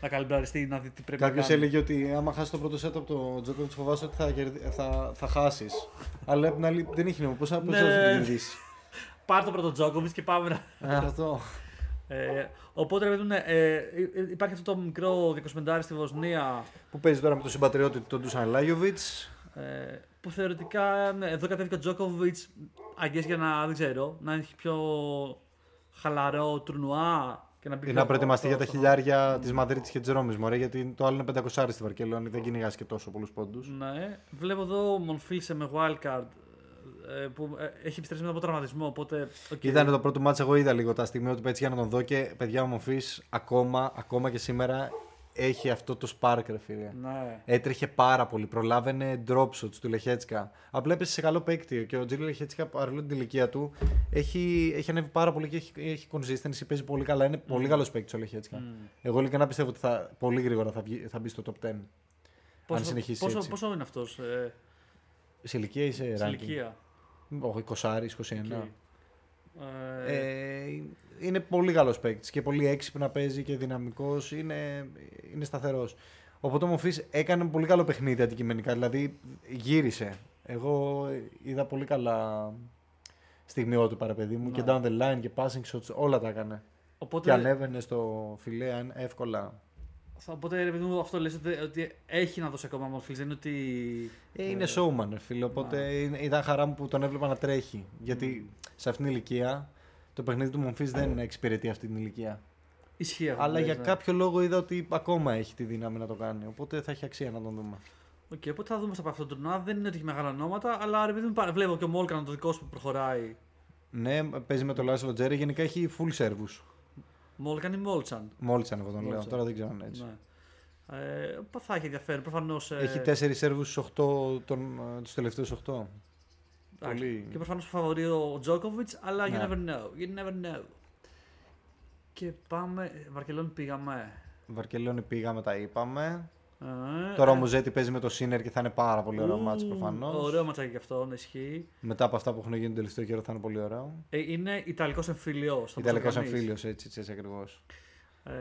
να καλυμπραριστεί, να δει τι πρέπει Κάποιος να κάνει. έλεγε ότι άμα χάσεις το πρώτο σετ από το Τζόκοβιτ, φοβάσαι ότι θα, κερδι... θα, θα χάσεις. αλλά απ' την άλλη δεν έχει νόημα. Πώς θα Ναι. πώς θα το κερδίσεις; Πάρ το πρώτο Τζόκοβιτ και πάμε να. Ε, Αυτό. Ε, οπότε, ρε παιδί μου, ναι, ε, υ- υπάρχει αυτό το μικρό 25 στη Βοσνία Που παίζει τώρα με τον συμπατριώτη του τον Ντούσαν Λάγιοβιτ. ε, που θεωρητικά ναι, εδώ κατέβηκε ο Τζόκοβιτ αγγές για να, δεν ξέρω, να έχει πιο χαλαρό τουρνουά και να μπει Ή πιο- να προετοιμαστεί για τα στο- χιλιάρια της Μαδρίτης και της Ρώμης, μωρέ, γιατί το άλλο είναι 500 στη Βαρκελόνη, δεν κυνηγάς και τόσο πολλούς πόντους. Ναι, βλέπω εδώ Μονφίς με wildcard ε, που ε, έχει επιστρέψει μετά από τραυματισμό. Οπότε. οκ. Ήταν το πρώτο ματς, εγώ είδα λίγο τα στιγμή του έτσι για να τον δω και παιδιά ο Μονφίς ακόμα, ακόμα και σήμερα έχει αυτό το spark ρε φίλε. Ναι. Έτρεχε πάρα πολύ, προλάβαινε drop shots του Λεχέτσκα. Απλά έπεσε σε καλό παίκτη και ο Τζίρι Λεχέτσκα παρόλο την ηλικία του έχει, έχει ανέβει πάρα πολύ και έχει, έχει consistency, παίζει πολύ καλά. Είναι πολύ καλός παίκτης ο Λεχέτσκα. Μμ. Εγώ ειλικρινά πιστεύω ότι θα, πολύ γρήγορα θα, βγει, θα μπει στο top 10. Πόσο, συνεχίσει πόσο, έτσι. πόσο είναι αυτός ε, Σε ηλικία ή σε σε ranking; ηλικία. Όχι, 20, 21. Οκ. Ε, Ε, είναι πολύ καλός παίκτης και πολύ έξυπνα παίζει και δυναμικός. Είναι, είναι σταθερός. Οπότε ο Μονφίς έκανε πολύ καλό παιχνίδι αντικειμενικά. Δηλαδή γύρισε. Εγώ είδα πολύ καλά στιγμιό του παραπαιδί μου Ναι. και down the line και passing shots. Όλα τα έκανε. οπότε, Και ανέβαινε στο φιλέ αν- εύκολα. Θα- οπότε ρε παιδί μου, αυτό λες ότι, ότι έχει να δώσει ακόμα μορφή. Δεν είναι ότι. Ε, είναι showman, ρε φίλε. Οπότε είναι- ήταν χαρά μου που τον έβλεπα να τρέχει. Γιατί σε αυτήν την ηλικία το παιχνίδι του Μομφής δεν εξυπηρετεί αυτή την ηλικία. Ισχύει αυτό. Αλλά που για λες, ναι. κάποιο λόγο είδα ότι ακόμα έχει τη δύναμη να το κάνει. Οπότε θα έχει αξία να τον δούμε. Οκ, οπότε θα δούμε στα αυτό το τουρνουά. Δεν είναι ότι έχει μεγάλα ονόματα, αλλά ρε παιδί μου, πα- βλέπω και ο Μόλκαν το δικό σου που προχωράει. Ναι, παίζει με τον Λάσλο Τζέρε. Γενικά έχει full Σέρβους. Μόλκαν ή Μόλτσαν; Μόλι αν εγώ τον λέω. Μόλτσαν. Τώρα δεν ξέρω αν είναι έτσι. Ναι. Ε, πα- θα έχει ενδιαφέρον. Προφανώς. Έχει 4 Σέρβους στους 8 τον, τους τελευταίους 8. πολύ- Και προφανώς φαβορεί ο Τζόκοβιτς, αλλά Ναι. you never know. You never know. Και πάμε. Βαρκελόνη πήγαμε. Βαρκελόνη πήγαμε, τα είπαμε. Ε, Τώρα ο ε, Μουζέτη παίζει με το Σίνερ και θα είναι πάρα πολύ ωραίο ου, μάτς προφανώς. Ωραίο ματσάκι και αυτό, ναι, ισχύει. Μετά από αυτά που έχουν γίνει τον τελευταίο καιρό θα είναι πολύ ωραίο. Ε, είναι Ιταλικός εμφυλίος. Ιταλικός εμφύλιος, έτσι, έτσι, έτσι ακριβώς.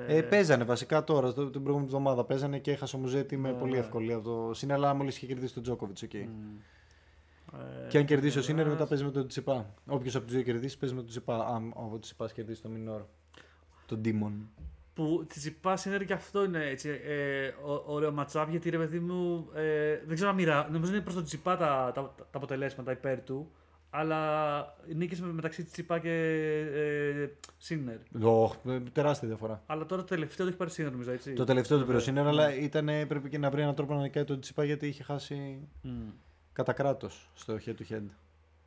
Ε, Ε, παίζανε βασικά τώρα, στο- την προηγούμενη εβδομάδα παίζανε και έχασε ο Μουζέτη με Ναι, πολύ ναι. ευκολία από το Σίνερ, αλλά μόλις είχε κερδίσει τον Τζόκοβιτς εκεί. μ. Ε, Και αν κερδίσει ο Σίνερ, ε, μετά παίζει με τον Τσιπά. Όποιος από τους δύο κερδίσει, παίζει με τον Τσιπά. Αν ο Τσιπάς κερδίσει τον Μινόρ. Τον Ντίμον. Που τη Τσιπά είναι και αυτό είναι έτσι, ε, ω- ωραίο ματσάπ γιατί ρε παιδί μου ε, δεν ξέρω αν μοιρά. Νομίζω είναι προς τον Τσιπά τα, τα, τα αποτελέσματα υπέρ του. Αλλά νίκησε με- μεταξύ Τσιπά και ε, Σίνερ. Οχ, ε, τεράστια διαφορά. Αλλά τώρα το τελευταίο το έχει πάρει Σίνερ νομίζω έτσι. Το τελευταίο του πήρε ο Ναι. Σίνερ, αλλά ήταν, πρέπει και να βρει έναν τρόπο να νικάει τον Τσιπά γιατί είχε χάσει Μμ. κατά κράτος στο head to head.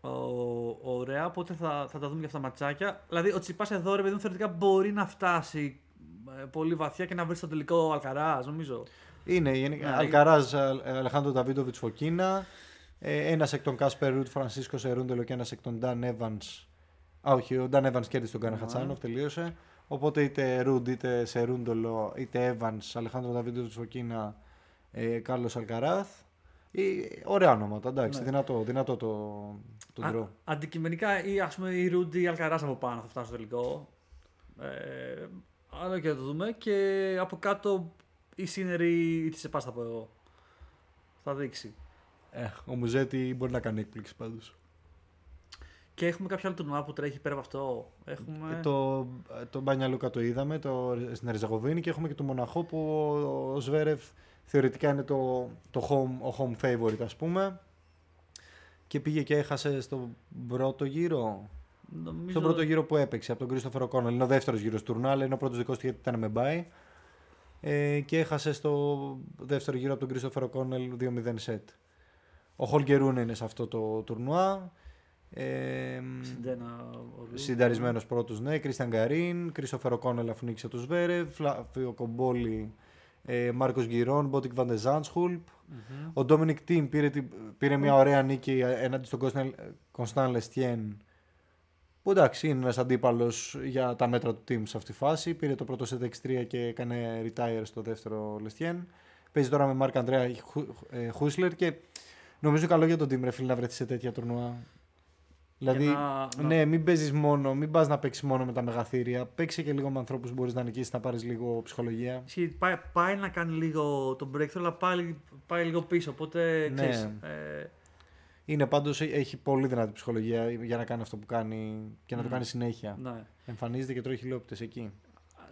Ο- Ωραία, οπότε θα, θα τα δούμε και αυτά τα ματσάκια. Δηλαδή, ο Τσιπά εδώ, ρε παιδί μου, θεωρητικά μπορεί να φτάσει ε, πολύ βαθιά και να βρεις στο τελικό Αλκαράς, νομίζω. Είναι γενικά. Ναι. Αλκαράζ, Αλεχάνδρο Νταβίδοβιτ Φωκίνα. Ένας εκ των Κάσπερ Ρουντ, Φρανσίσκο Σερούντολο και ένας εκ των Νταν Έβανς. Α, όχι, ο Νταν Έβανς κέρδισε τον Κάρεν Χατσάνοφ, τελείωσε. Οπότε είτε Ρουντ, είτε Σερούντολο, είτε Έβανς, Αλεχάνδρο Νταβίδοβιτ Φωκίνα, ε, Κάρλος Αλκαράθ. Ε, ωραία ονόματα, εντάξει, Ναι. δυνατό, δυνατό το, το Α- draw. αντικειμενικά, ή ας πούμε ή Ρουντ ή Αλκαράς από πάνω θα φτάσουν στο τελικό. Ε, αλλά και θα το δούμε. Και από κάτω η Σίνερη ή της Σεπά θα πω εγώ. Θα δείξει. Ε, ο Μουζέτη μπορεί να κάνει έκπληξη πάντως. Και έχουμε κάποιο άλλο τουρνουά που τρέχει πέρα από αυτό. Έχουμε... Το, το Μπάνια Λούκα το είδαμε το, στην Ριζαγοβίνη και έχουμε και το Μοναχό που ο, ο Σβέρεφ θεωρητικά είναι το, το home, ο home favorite ας πούμε. Και πήγε και έχασε στο πρώτο γύρο. Νομίζω... Στον πρώτο γύρο που έπαιξε από τον Κρίστοφερ Κόνελ. Είναι ο δεύτερος γύρος τουρνά, αλλά είναι ο πρώτος δικός του γιατί ήταν με μπάι. Ε, και έχασε στο δεύτερο γύρο από τον Κρίστοφερ Κόνελ 2-0 σετ. Ο Χολγκερούν είναι σε αυτό το τουρνουά. Ε, Συντένα. ο Ρου. Συνταρισμένος πρώτος, ναι. Κρίστιαν Γκαρίν, Κρίστοφερ Κόνελ αφού νίκησε τους Σβέρευ, Φλάβιο Κομπόλη Ε, Μάρκος Γκυρών, Μπότικ Βαντεζάνσχουλπ. Ο Ντόμινικ Τιμ πήρε, την- πήρε μια ωραία νίκη έναντι στον Κωνσταντ Λεστιέν. Που εντάξει, είναι ένας αντίπαλος για τα μέτρα του team σε αυτή τη φάση. Πήρε το πρώτο set 6-3 και έκανε retire στο δεύτερο Λεστιέν. Παίζει τώρα με Μάρκ Αντρέα Χούσλερ και νομίζω καλό για τον team ρε φίλε να βρεθεί σε τέτοια τουρνουά. Δηλαδή, να- να- ναι, μην παίζεις μόνο, μην πας να παίξεις μόνο με τα μεγαθύρια. Παίξει και λίγο με ανθρώπους που μπορείς να νικήσεις, να πάρεις λίγο ψυχολογία. Ισχύει, Πάει, πάει να κάνει λίγο τον breakthrough, αλλά πάει, πάει λίγο πίσω. Οπότε Ναι. ξέρεις, ε, Είναι πάντως έχει πολύ δυνατή ψυχολογία για να κάνει αυτό που κάνει και να το Μμ. κάνει συνέχεια. ναι. Εμφανίζεται και τρώει χιλιόπιτε εκεί.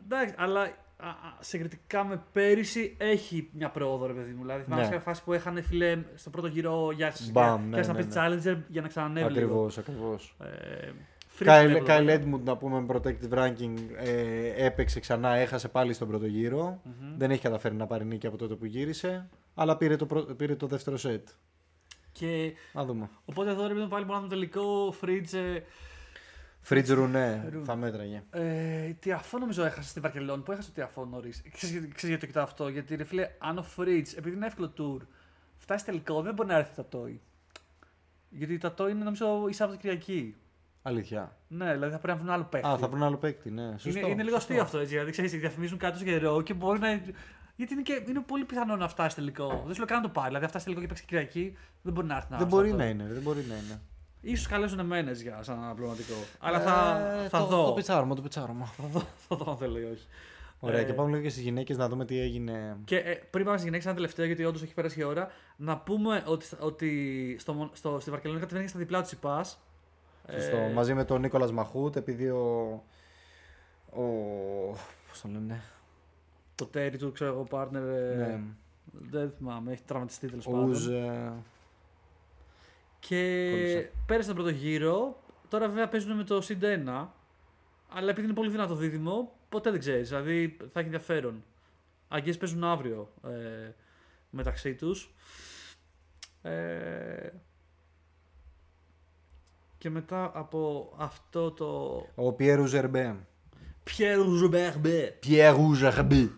Εντάξει, αλλά α, α, συγκριτικά με πέρυσι έχει μια πρόοδο, ρε παιδί μου. Δηλαδή, θυμάμαι Ναι. σε φάση που έχανε φίλε στο πρώτο γύρο για, Μπαμ, για, ναι, για να ναι, πει ναι. Challenger για να ξανανεύει. λίγο. Ακριβώς, ακριβώς. Ε, Fritz βλέπω Κάιλ εδώ. Edmund να πούμε με protective ranking ε, έπαιξε ξανά, έχασε πάλι στον πρώτο γύρο. Μμμ. Δεν έχει καταφέρει να πάρει νίκη από τότε που γύρισε. Αλλά πήρε το, πρω- πήρε το δεύτερο σετ. Και Να δούμε. οπότε εδώ ρε παιδί μου πάλι μόνο το τελικό Fritz. Ε, Φρίτζ Ρουνέ Ρουνέ. θα μέτραγε. Ε, Τιαφό νομίζω έχασε στην Βαρκελόνη. Πού έχασε το Τιαφό νωρίς. Ξέρεις γιατί το κοιτάω αυτό. Γιατί ρε φίλε, αν ο Φρίτ, επειδή είναι εύκολο tour, φτάσει τελικό, δεν μπορεί να έρθει τα τόι. Γιατί τα τόι είναι νομίζω η Σαββατοκυριακή. Αλήθεια. Ναι, δηλαδή θα πρέπει να βρουν άλλο παίχτη. Α, θα βρουν άλλο παίκτη, ναι. Σωστό, είναι, είναι λίγο σωστό. αστείο αυτό έτσι. Δηλαδή ξέρεις, διαφημίζουν κάτι στο καιρό και μπορεί να. Γιατί είναι, και, είναι πολύ πιθανό να φτάσει τελικό. Δεν σου λέω καν να το πάρει. Δηλαδή, αν φτάσει τελικό και παίξεις Κυριακή, δεν μπορεί να έρθει να Δεν στο μπορεί αυτό. να είναι, δεν μπορεί να είναι. Ίσως καλέσουν εμένες για σαν αναπληρωματικό. Αλλά θα, Ε, θα το, δω. Το πιτσάρωμα, το πιτσάρωμα. θα δω. Θα δω αν θέλω ή όχι. Ωραία, Ε, και πάμε λίγο και στις γυναίκες να δούμε τι έγινε. Και ε, πριν πάμε στις γυναίκες, ένα τελευταίο, γιατί όντως έχει περάσει η ώρα, να πούμε ότι, ότι στο, Μον- στο, στη Βαρκελόνη κατεβαίνει στα διπλά του Τσιπάς. Σωστό. Μαζί με τον Νίκολας Μαχούτ, επειδή ο. ο πώς το λένε; Το τέρι του, ξέρω εγώ, partner. ε, ναι. Δεν θυμάμαι, έχει τραυματιστεί τέλος Ο πάντων. Ουζ. ε, Και Κόλλησε. πέρασε τον πρώτο γύρο. Τώρα βέβαια παίζουν με το Συντ 1. Αλλά επειδή είναι πολύ δυνατό δίδυμο, ποτέ δεν ξέρεις. Δηλαδή θα έχει ενδιαφέρον. Αγγές παίζουν αύριο ε, μεταξύ τους. Ε, και μετά από αυτό το. Ο Πιέρου Ζερμπέ. Pierre Rougeberbe. Πιέρου Ζερμπέ.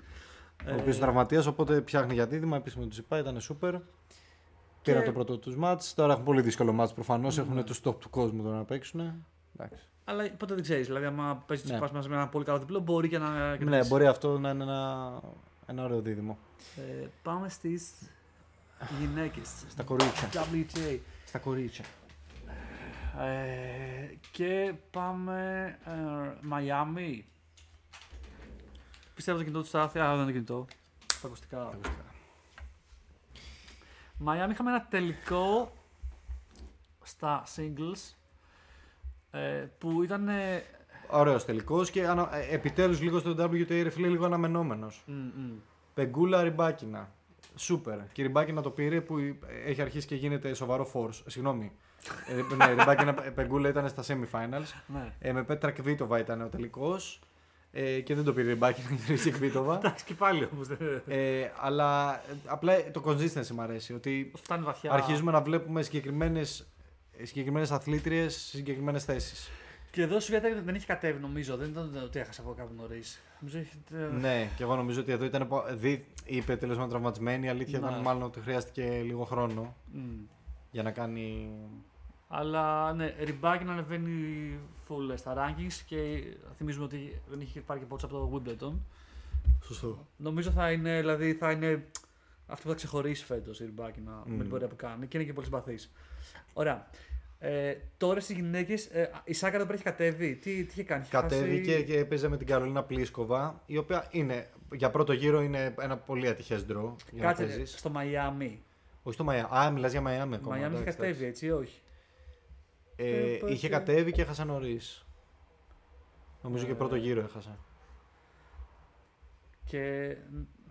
Ο οποίος Ε, τραυματίας, οπότε ψάχνει για δίδυμα. Επίση με του είπα, ήταν σούπερ. Πήραν το πρώτο τους μάτς. Τώρα έχουν πολύ δύσκολο μάτς προφανώς. Ναι. Έχουν του top του κόσμου τώρα να παίξουν. Εντάξει. Αλλά ποτέ δεν ξέρεις. Δηλαδή, άμα παίζεις Ναι. ναι. μαζί με ένα πολύ καλό διπλό, μπορεί και να. Ναι, κερδίσει. μπορεί αυτό να είναι ένα, ένα ωραίο δίδυμο. Ε, πάμε στις γυναίκες. Στα κορίτσια. WTA. Στα κορίτσια. Ε, και πάμε ε, Μαϊάμι. Πιστεύω το κινητό του στάθη. Α, δεν είναι το κινητό. Τα ακουστικά. Μαϊάμι είχαμε ένα τελικό στα singles ε, που ήταν. ε, Ωραίος τελικός και ανα... επιτέλους λίγο στο WTA ρε φίλε, λίγο αναμενόμενος. μ, μ. Πεγκούλα Ριμπάκινα. Σούπερ. Και η Ριμπάκινα το πήρε που έχει αρχίσει και γίνεται σοβαρό force. Συγγνώμη. ε, ναι, η Ριμπάκινα Πεγκούλα ήταν στα semifinals. Ναι. Ε, με Πέτρα Κβίτοβα ήταν ο τελικός. Ε, και δεν το πήρε η Ριμπάκινα και η Κβίτοβα. Εντάξει και πάλι όμως. ε, αλλά ε, απλά το consistency μου αρέσει. Ότι Φτάνει βαθιά. αρχίζουμε να βλέπουμε συγκεκριμένες συγκεκριμένες αθλήτριες σε συγκεκριμένες θέσεις. Και εδώ σου Σβιάτα δεν έχει κατέβει νομίζω. Δεν ήταν ότι έχασε από κάπου νωρίς. Νομίζω έχει. Ναι, και εγώ νομίζω ότι εδώ ήταν. πο- Δι, είπε τέλος πάντων τραυματισμένη. Η αλήθεια Ναι. ήταν μάλλον ότι χρειάστηκε λίγο χρόνο Μ. για να κάνει. Αλλά ναι, ριμπάκι να ανεβαίνει full στα rankings και θυμίζουμε ότι δεν είχε πάρει και πόντσα από το Wimbledon. Σωστό. Νομίζω θα είναι, δηλαδή, θα είναι αυτό που θα ξεχωρίσει φέτος η ριμπάκι με Μμ. την πορεία που κάνει και είναι και πολύ συμπαθής. Ωραία. Ε, τώρα στις γυναίκες, ε, η Σάκα εδώ πέρα έχει κατέβει. Τι, τι είχε κάνει, είχε Κατέβηκε χάσει- και έπαιζε με την Καρολίνα Πλίσκοβα, η οποία είναι, για πρώτο γύρο είναι ένα πολύ ατυχές ντρο. Για να Κάτσε παίζεις. στο Μαϊάμι. Όχι στο Μαϊάμι. Α, μιλάς για Μαϊάμι Η ακόμα. Μαϊάμι είχε εντάξει, κατέβει, έτσι, ή όχι. Ε, Ε, είχε πάτε. κατέβει και έχασα νωρίς. Νομίζω και Ε, πρώτο γύρο έχασα. Και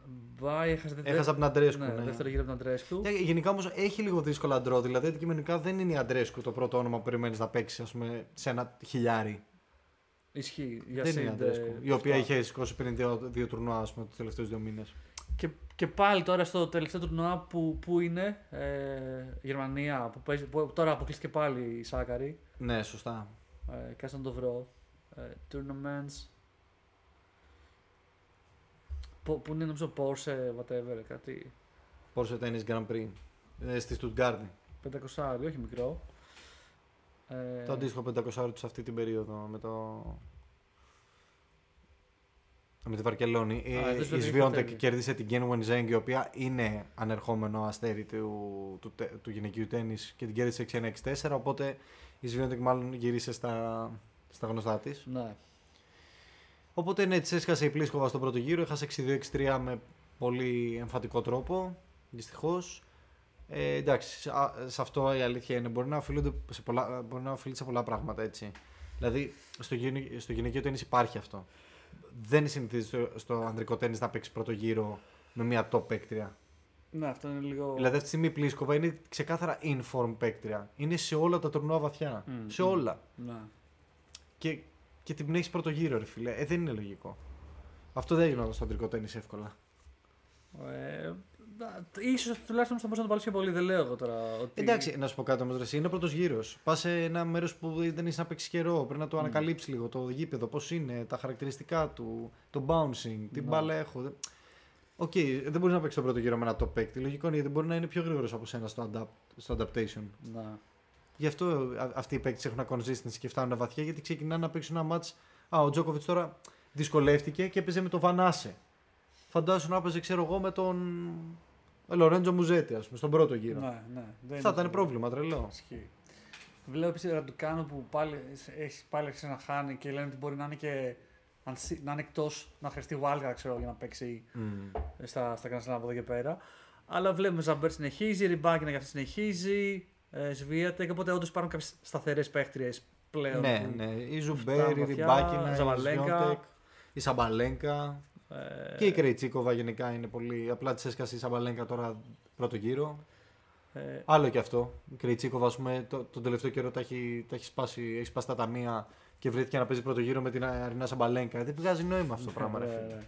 Μπάι έχασε Έχασα από την Αντρέσκου. Ναι, ναι. δεύτερο γύρο από τον Αντρέσκου. Ε, Γενικά όμως έχει λίγο δύσκολα ντρό. Δηλαδή αντικειμενικά δεν είναι η Αντρέσκου το πρώτο όνομα που περιμένεις να παίξεις ας πούμε, σε ένα χιλιάρι. Ισχύει. Για δεν είναι η Σιντ, Αντρέσκου. ε, Η οποία σωστά. είχε σηκώσει πριν δύο, δύο τουρνουά ας πούμε, τους τελευταίους δύο μήνες. Και, και πάλι τώρα στο τελευταίο τουρνουά που, που είναι, ε, Γερμανία, που, παίζει, που τώρα αποκλείστηκε πάλι η Σάκαρη. Ναι, σωστά. Ε, κάτσε να το βρω. Ε, tournaments. Που που είναι νομίζω Porsche, whatever, κάτι Porsche Tennis Grand Prix ε, στη Stuttgart. 500, όχι μικρό. Ε, Το αντίστοιχο 500 τους σε αυτή την περίοδο με το. Με τη Βαρκελόνη. Α, Ε, δεν σου η λέει Swiatek ποτέ. κέρδισε την Gen Wenzheng, η οποία είναι ανερχόμενο αστέρι του, του, τε- του γυναικείου τέννις και την κέρδισε 6-1-6-4, οπότε η Swiatek μάλλον γύρισε στα, στα γνωστά της. Ναι. Οπότε ναι, της έσκασε η Πλίσκοβα στον πρώτο γύρο, έχασε 6-2-6-3 με πολύ εμφατικό τρόπο, δυστυχώς. Ε, εντάξει, σε, α- σε αυτό η αλήθεια είναι. Μπορεί να, οφείλονται σε πολλά, μπορεί να οφείλει σε πολλά πράγματα έτσι. Δηλαδή, στο, γυναι- στο γυναικείο τέννις υπάρχει αυτό. Δεν συνηθίζει στο, στο ανδρικό τέννις να παίξει πρώτο γύρο με μια top παίκτρια. Ναι, αυτό είναι λίγο. Δηλαδή, αυτή τη στιγμή η Πλίσκοβα είναι ξεκάθαρα inform παίκτρια. Είναι σε όλα τα τουρνουά βαθιά. Μμ, σε μμ. όλα. Ναι. Και, και την έχει πρώτο γύρο, ρε φίλε. Ε, δεν είναι λογικό. Αυτό δεν γινόταν στο ανδρικό τέννις εύκολα. Ε, να- ίσως τουλάχιστον θα μπορούσε να το παλέψει πιο πολύ, δεν λέω εγώ τώρα. Ότι... Εντάξει, να σου πω κάτι όμως, Ρεσί, είναι πρώτος γύρος. Πας σε ένα μέρος που δεν έχει να παίξει καιρό. Πρέπει να το ανακαλύψεις λίγο το γήπεδο, πώς είναι, τα χαρακτηριστικά του, το bouncing, τι Ναι. μπάλα έχω. Δεν- Οκ, δεν μπορείς να παίξεις τον πρώτο γύρο με ένα top παίκτη. Λογικό είναι γιατί μπορεί να είναι πιο γρήγορος από σένα στο, adapt, στο adaptation. Ναι. Γι' αυτό α- αυτοί οι παίκτες έχουν consistency και φτάνουν βαθιά γιατί ξεκινάνε να παίξουν ένα match. Α, ο Τζόκοβιτ τώρα δυσκολεύτηκε και έπαιζε με τον Βανάσε. Φαντάσου να έπαιζε, ξέρω εγώ, με τον Λορέντζο Μουζέτη, ας πούμε, στον πρώτο γύρο. Ναι, ναι. Δεν Θα είναι ήταν πρόβλημα, τρελό. Ισχύει. Βλέπω επίση Ραντουκάνο που πάλι έχει πάλι αρχίσει να χάνει και λένε ότι μπορεί να είναι και αν σι- να είναι εκτός να χρειαστεί wildcard ξέρω, για να παίξει Μμμ. στα, στα Grand Slam από εδώ και πέρα. Αλλά βλέπουμε Ζαμπέρ συνεχίζει, Ριμπάκινα για αυτή συνεχίζει, ε, Σβίατεκ. Οπότε όντως υπάρχουν κάποιες σταθερές παίχτριες πλέον. Ναι, που- ναι. Η φτάνουν Ζουμπέρ, η βαθιά, Ριμπάκινα, η Σαμπαλένκα. Σφιόντεκ, η Σαμπαλένκα ε, και η Κρεϊτσίκοβα γενικά είναι πολύ. Απλά της έσκασε η Σαμπαλένκα τώρα πρώτο γύρο. ε, Άλλο και αυτό. Η Κρεϊτσίκοβα, ας πούμε, το, τον τελευταίο καιρό τα έχει, τα έχει, σπάσει, έχει σπάσει τα ταμεία και βρέθηκε να παίζει πρώτο γύρο με την Αρίνα Σαμπαλένκα. Δεν βγάζει νόημα αυτό το πράγμα, ρε ναι, φίλε. ναι.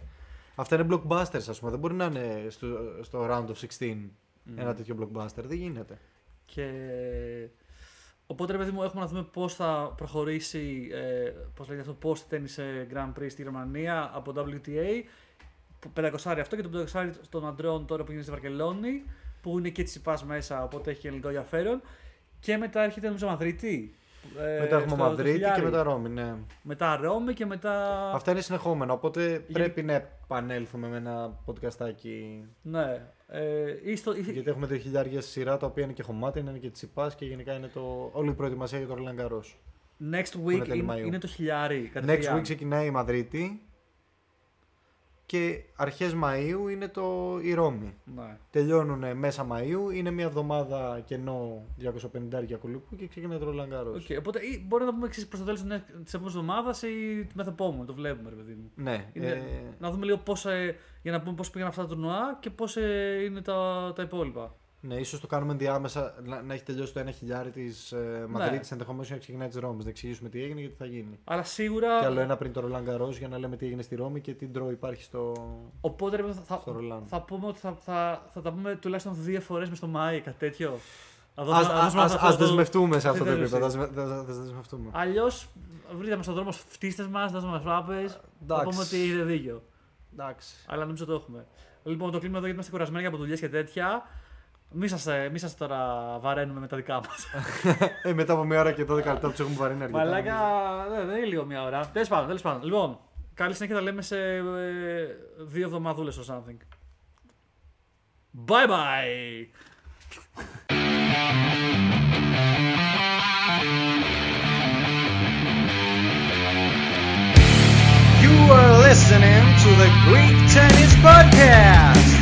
Αυτά είναι blockbusters, ας πούμε. Δεν μπορεί να είναι στο, στο round of 16 ένα τέτοιο blockbuster. Δεν γίνεται. Και... Οπότε, ρε παιδί μου, έχουμε να δούμε πώς θα προχωρήσει ε, πώς λέγεται αυτό, πώς τέννις Grand Prix στη Γερμανία από WTA. 500 αυτό και το 500 των αντρών τώρα που γίνεται στη Βαρκελόνη, που είναι και τη ΙΠΑΣ μέσα, οπότε έχει και ελληνικό ενδιαφέρον. Και μετά έρχεται νομίζω Μαδρίτη. ε, μετά έχουμε στο- το Μαδρίτη και χιλιάρι. μετά Ρώμη, ναι. Μετά Ρώμη και μετά. Αυτά είναι συνεχόμενα, οπότε πρέπει να επανέλθουμε με ένα podcastάκι. Ναι. Ε, ή στο- ή- Γιατί έχουμε δύο χιλιάρια στη σειρά, τα οποία είναι και χωμάτια, είναι και τσιπάς και γενικά είναι το... όλη η προετοιμασία για το Roland Garros. Next είναι week τέλη είναι, Μαΐου. είναι το χιλιάρι. Next κατευθείαν. week ξεκινάει η Μαδρίτη και αρχές Μαΐου είναι το η Ρώμη. Ναι. Τελειώνουν μέσα Μαΐου, είναι μια εβδομάδα κενό 250 κολύπου και ξεκινάει το Roland Garros. Okay, οπότε ή μπορεί να πούμε εξής προς το τέλος της επόμενης εβδομάδας ή τη μεθεπόμενη. Το βλέπουμε, ρε παιδί μου. Ναι, Είναι- ε, Να δούμε λίγο πώς, ε, για να πούμε πώς πήγαν αυτά τα τουρνουά και πώς είναι τα, τα υπόλοιπα. Ναι, ίσως το κάνουμε ενδιάμεσα να, να έχει τελειώσει το ένα χιλιάρι της ε, Μαδρίτης, ενδεχομένως να ξεκινάει της Ρώμης. Να εξηγήσουμε τι έγινε και τι θα γίνει. Αλλά σίγουρα. Και άλλο ένα πριν το Roland Garros για να λέμε τι έγινε στη Ρώμη και τι ντρό υπάρχει στο, Οπότε ρε, παιδί μου, θα, στο Roland. θα πούμε ότι θα, θα, θα τα πούμε τουλάχιστον δύο φορές με στο Μάη, κάτι τέτοιο. Ας, ας, ας, ας δεσμευτούμε σε αυτό το Επιτέλους, επίπεδο. Ας, με- ας- ας δεσμευτούμε. Αλλιώς βρείτε με στον δρόμο φτύστε μας, δώστε μας φράπες. Θα Εντάξει. πούμε ότι είναι δίκιο. Εντάξει. Αλλά νομίζω το έχουμε. Λοιπόν, το κλείνουμε εδώ γιατί είμαστε κουρασμένοι από δουλειές και τέτοια. Μη σας μη σας τώρα βαραίνουμε με τα δικά μας. ε, μετά από μια ώρα και 12 λεπτά που τους έχουμε βαρύνει αρκετά. Μαλάκα, ναι, δεν είναι λίγο μια ώρα. Τέλος πάντων, τέλος πάντων. Λοιπόν, καλή συνέχεια τα λέμε σε ε, δύο εβδομαδούλε or something. Bye bye! You are listening to the Greek Tennis Podcast.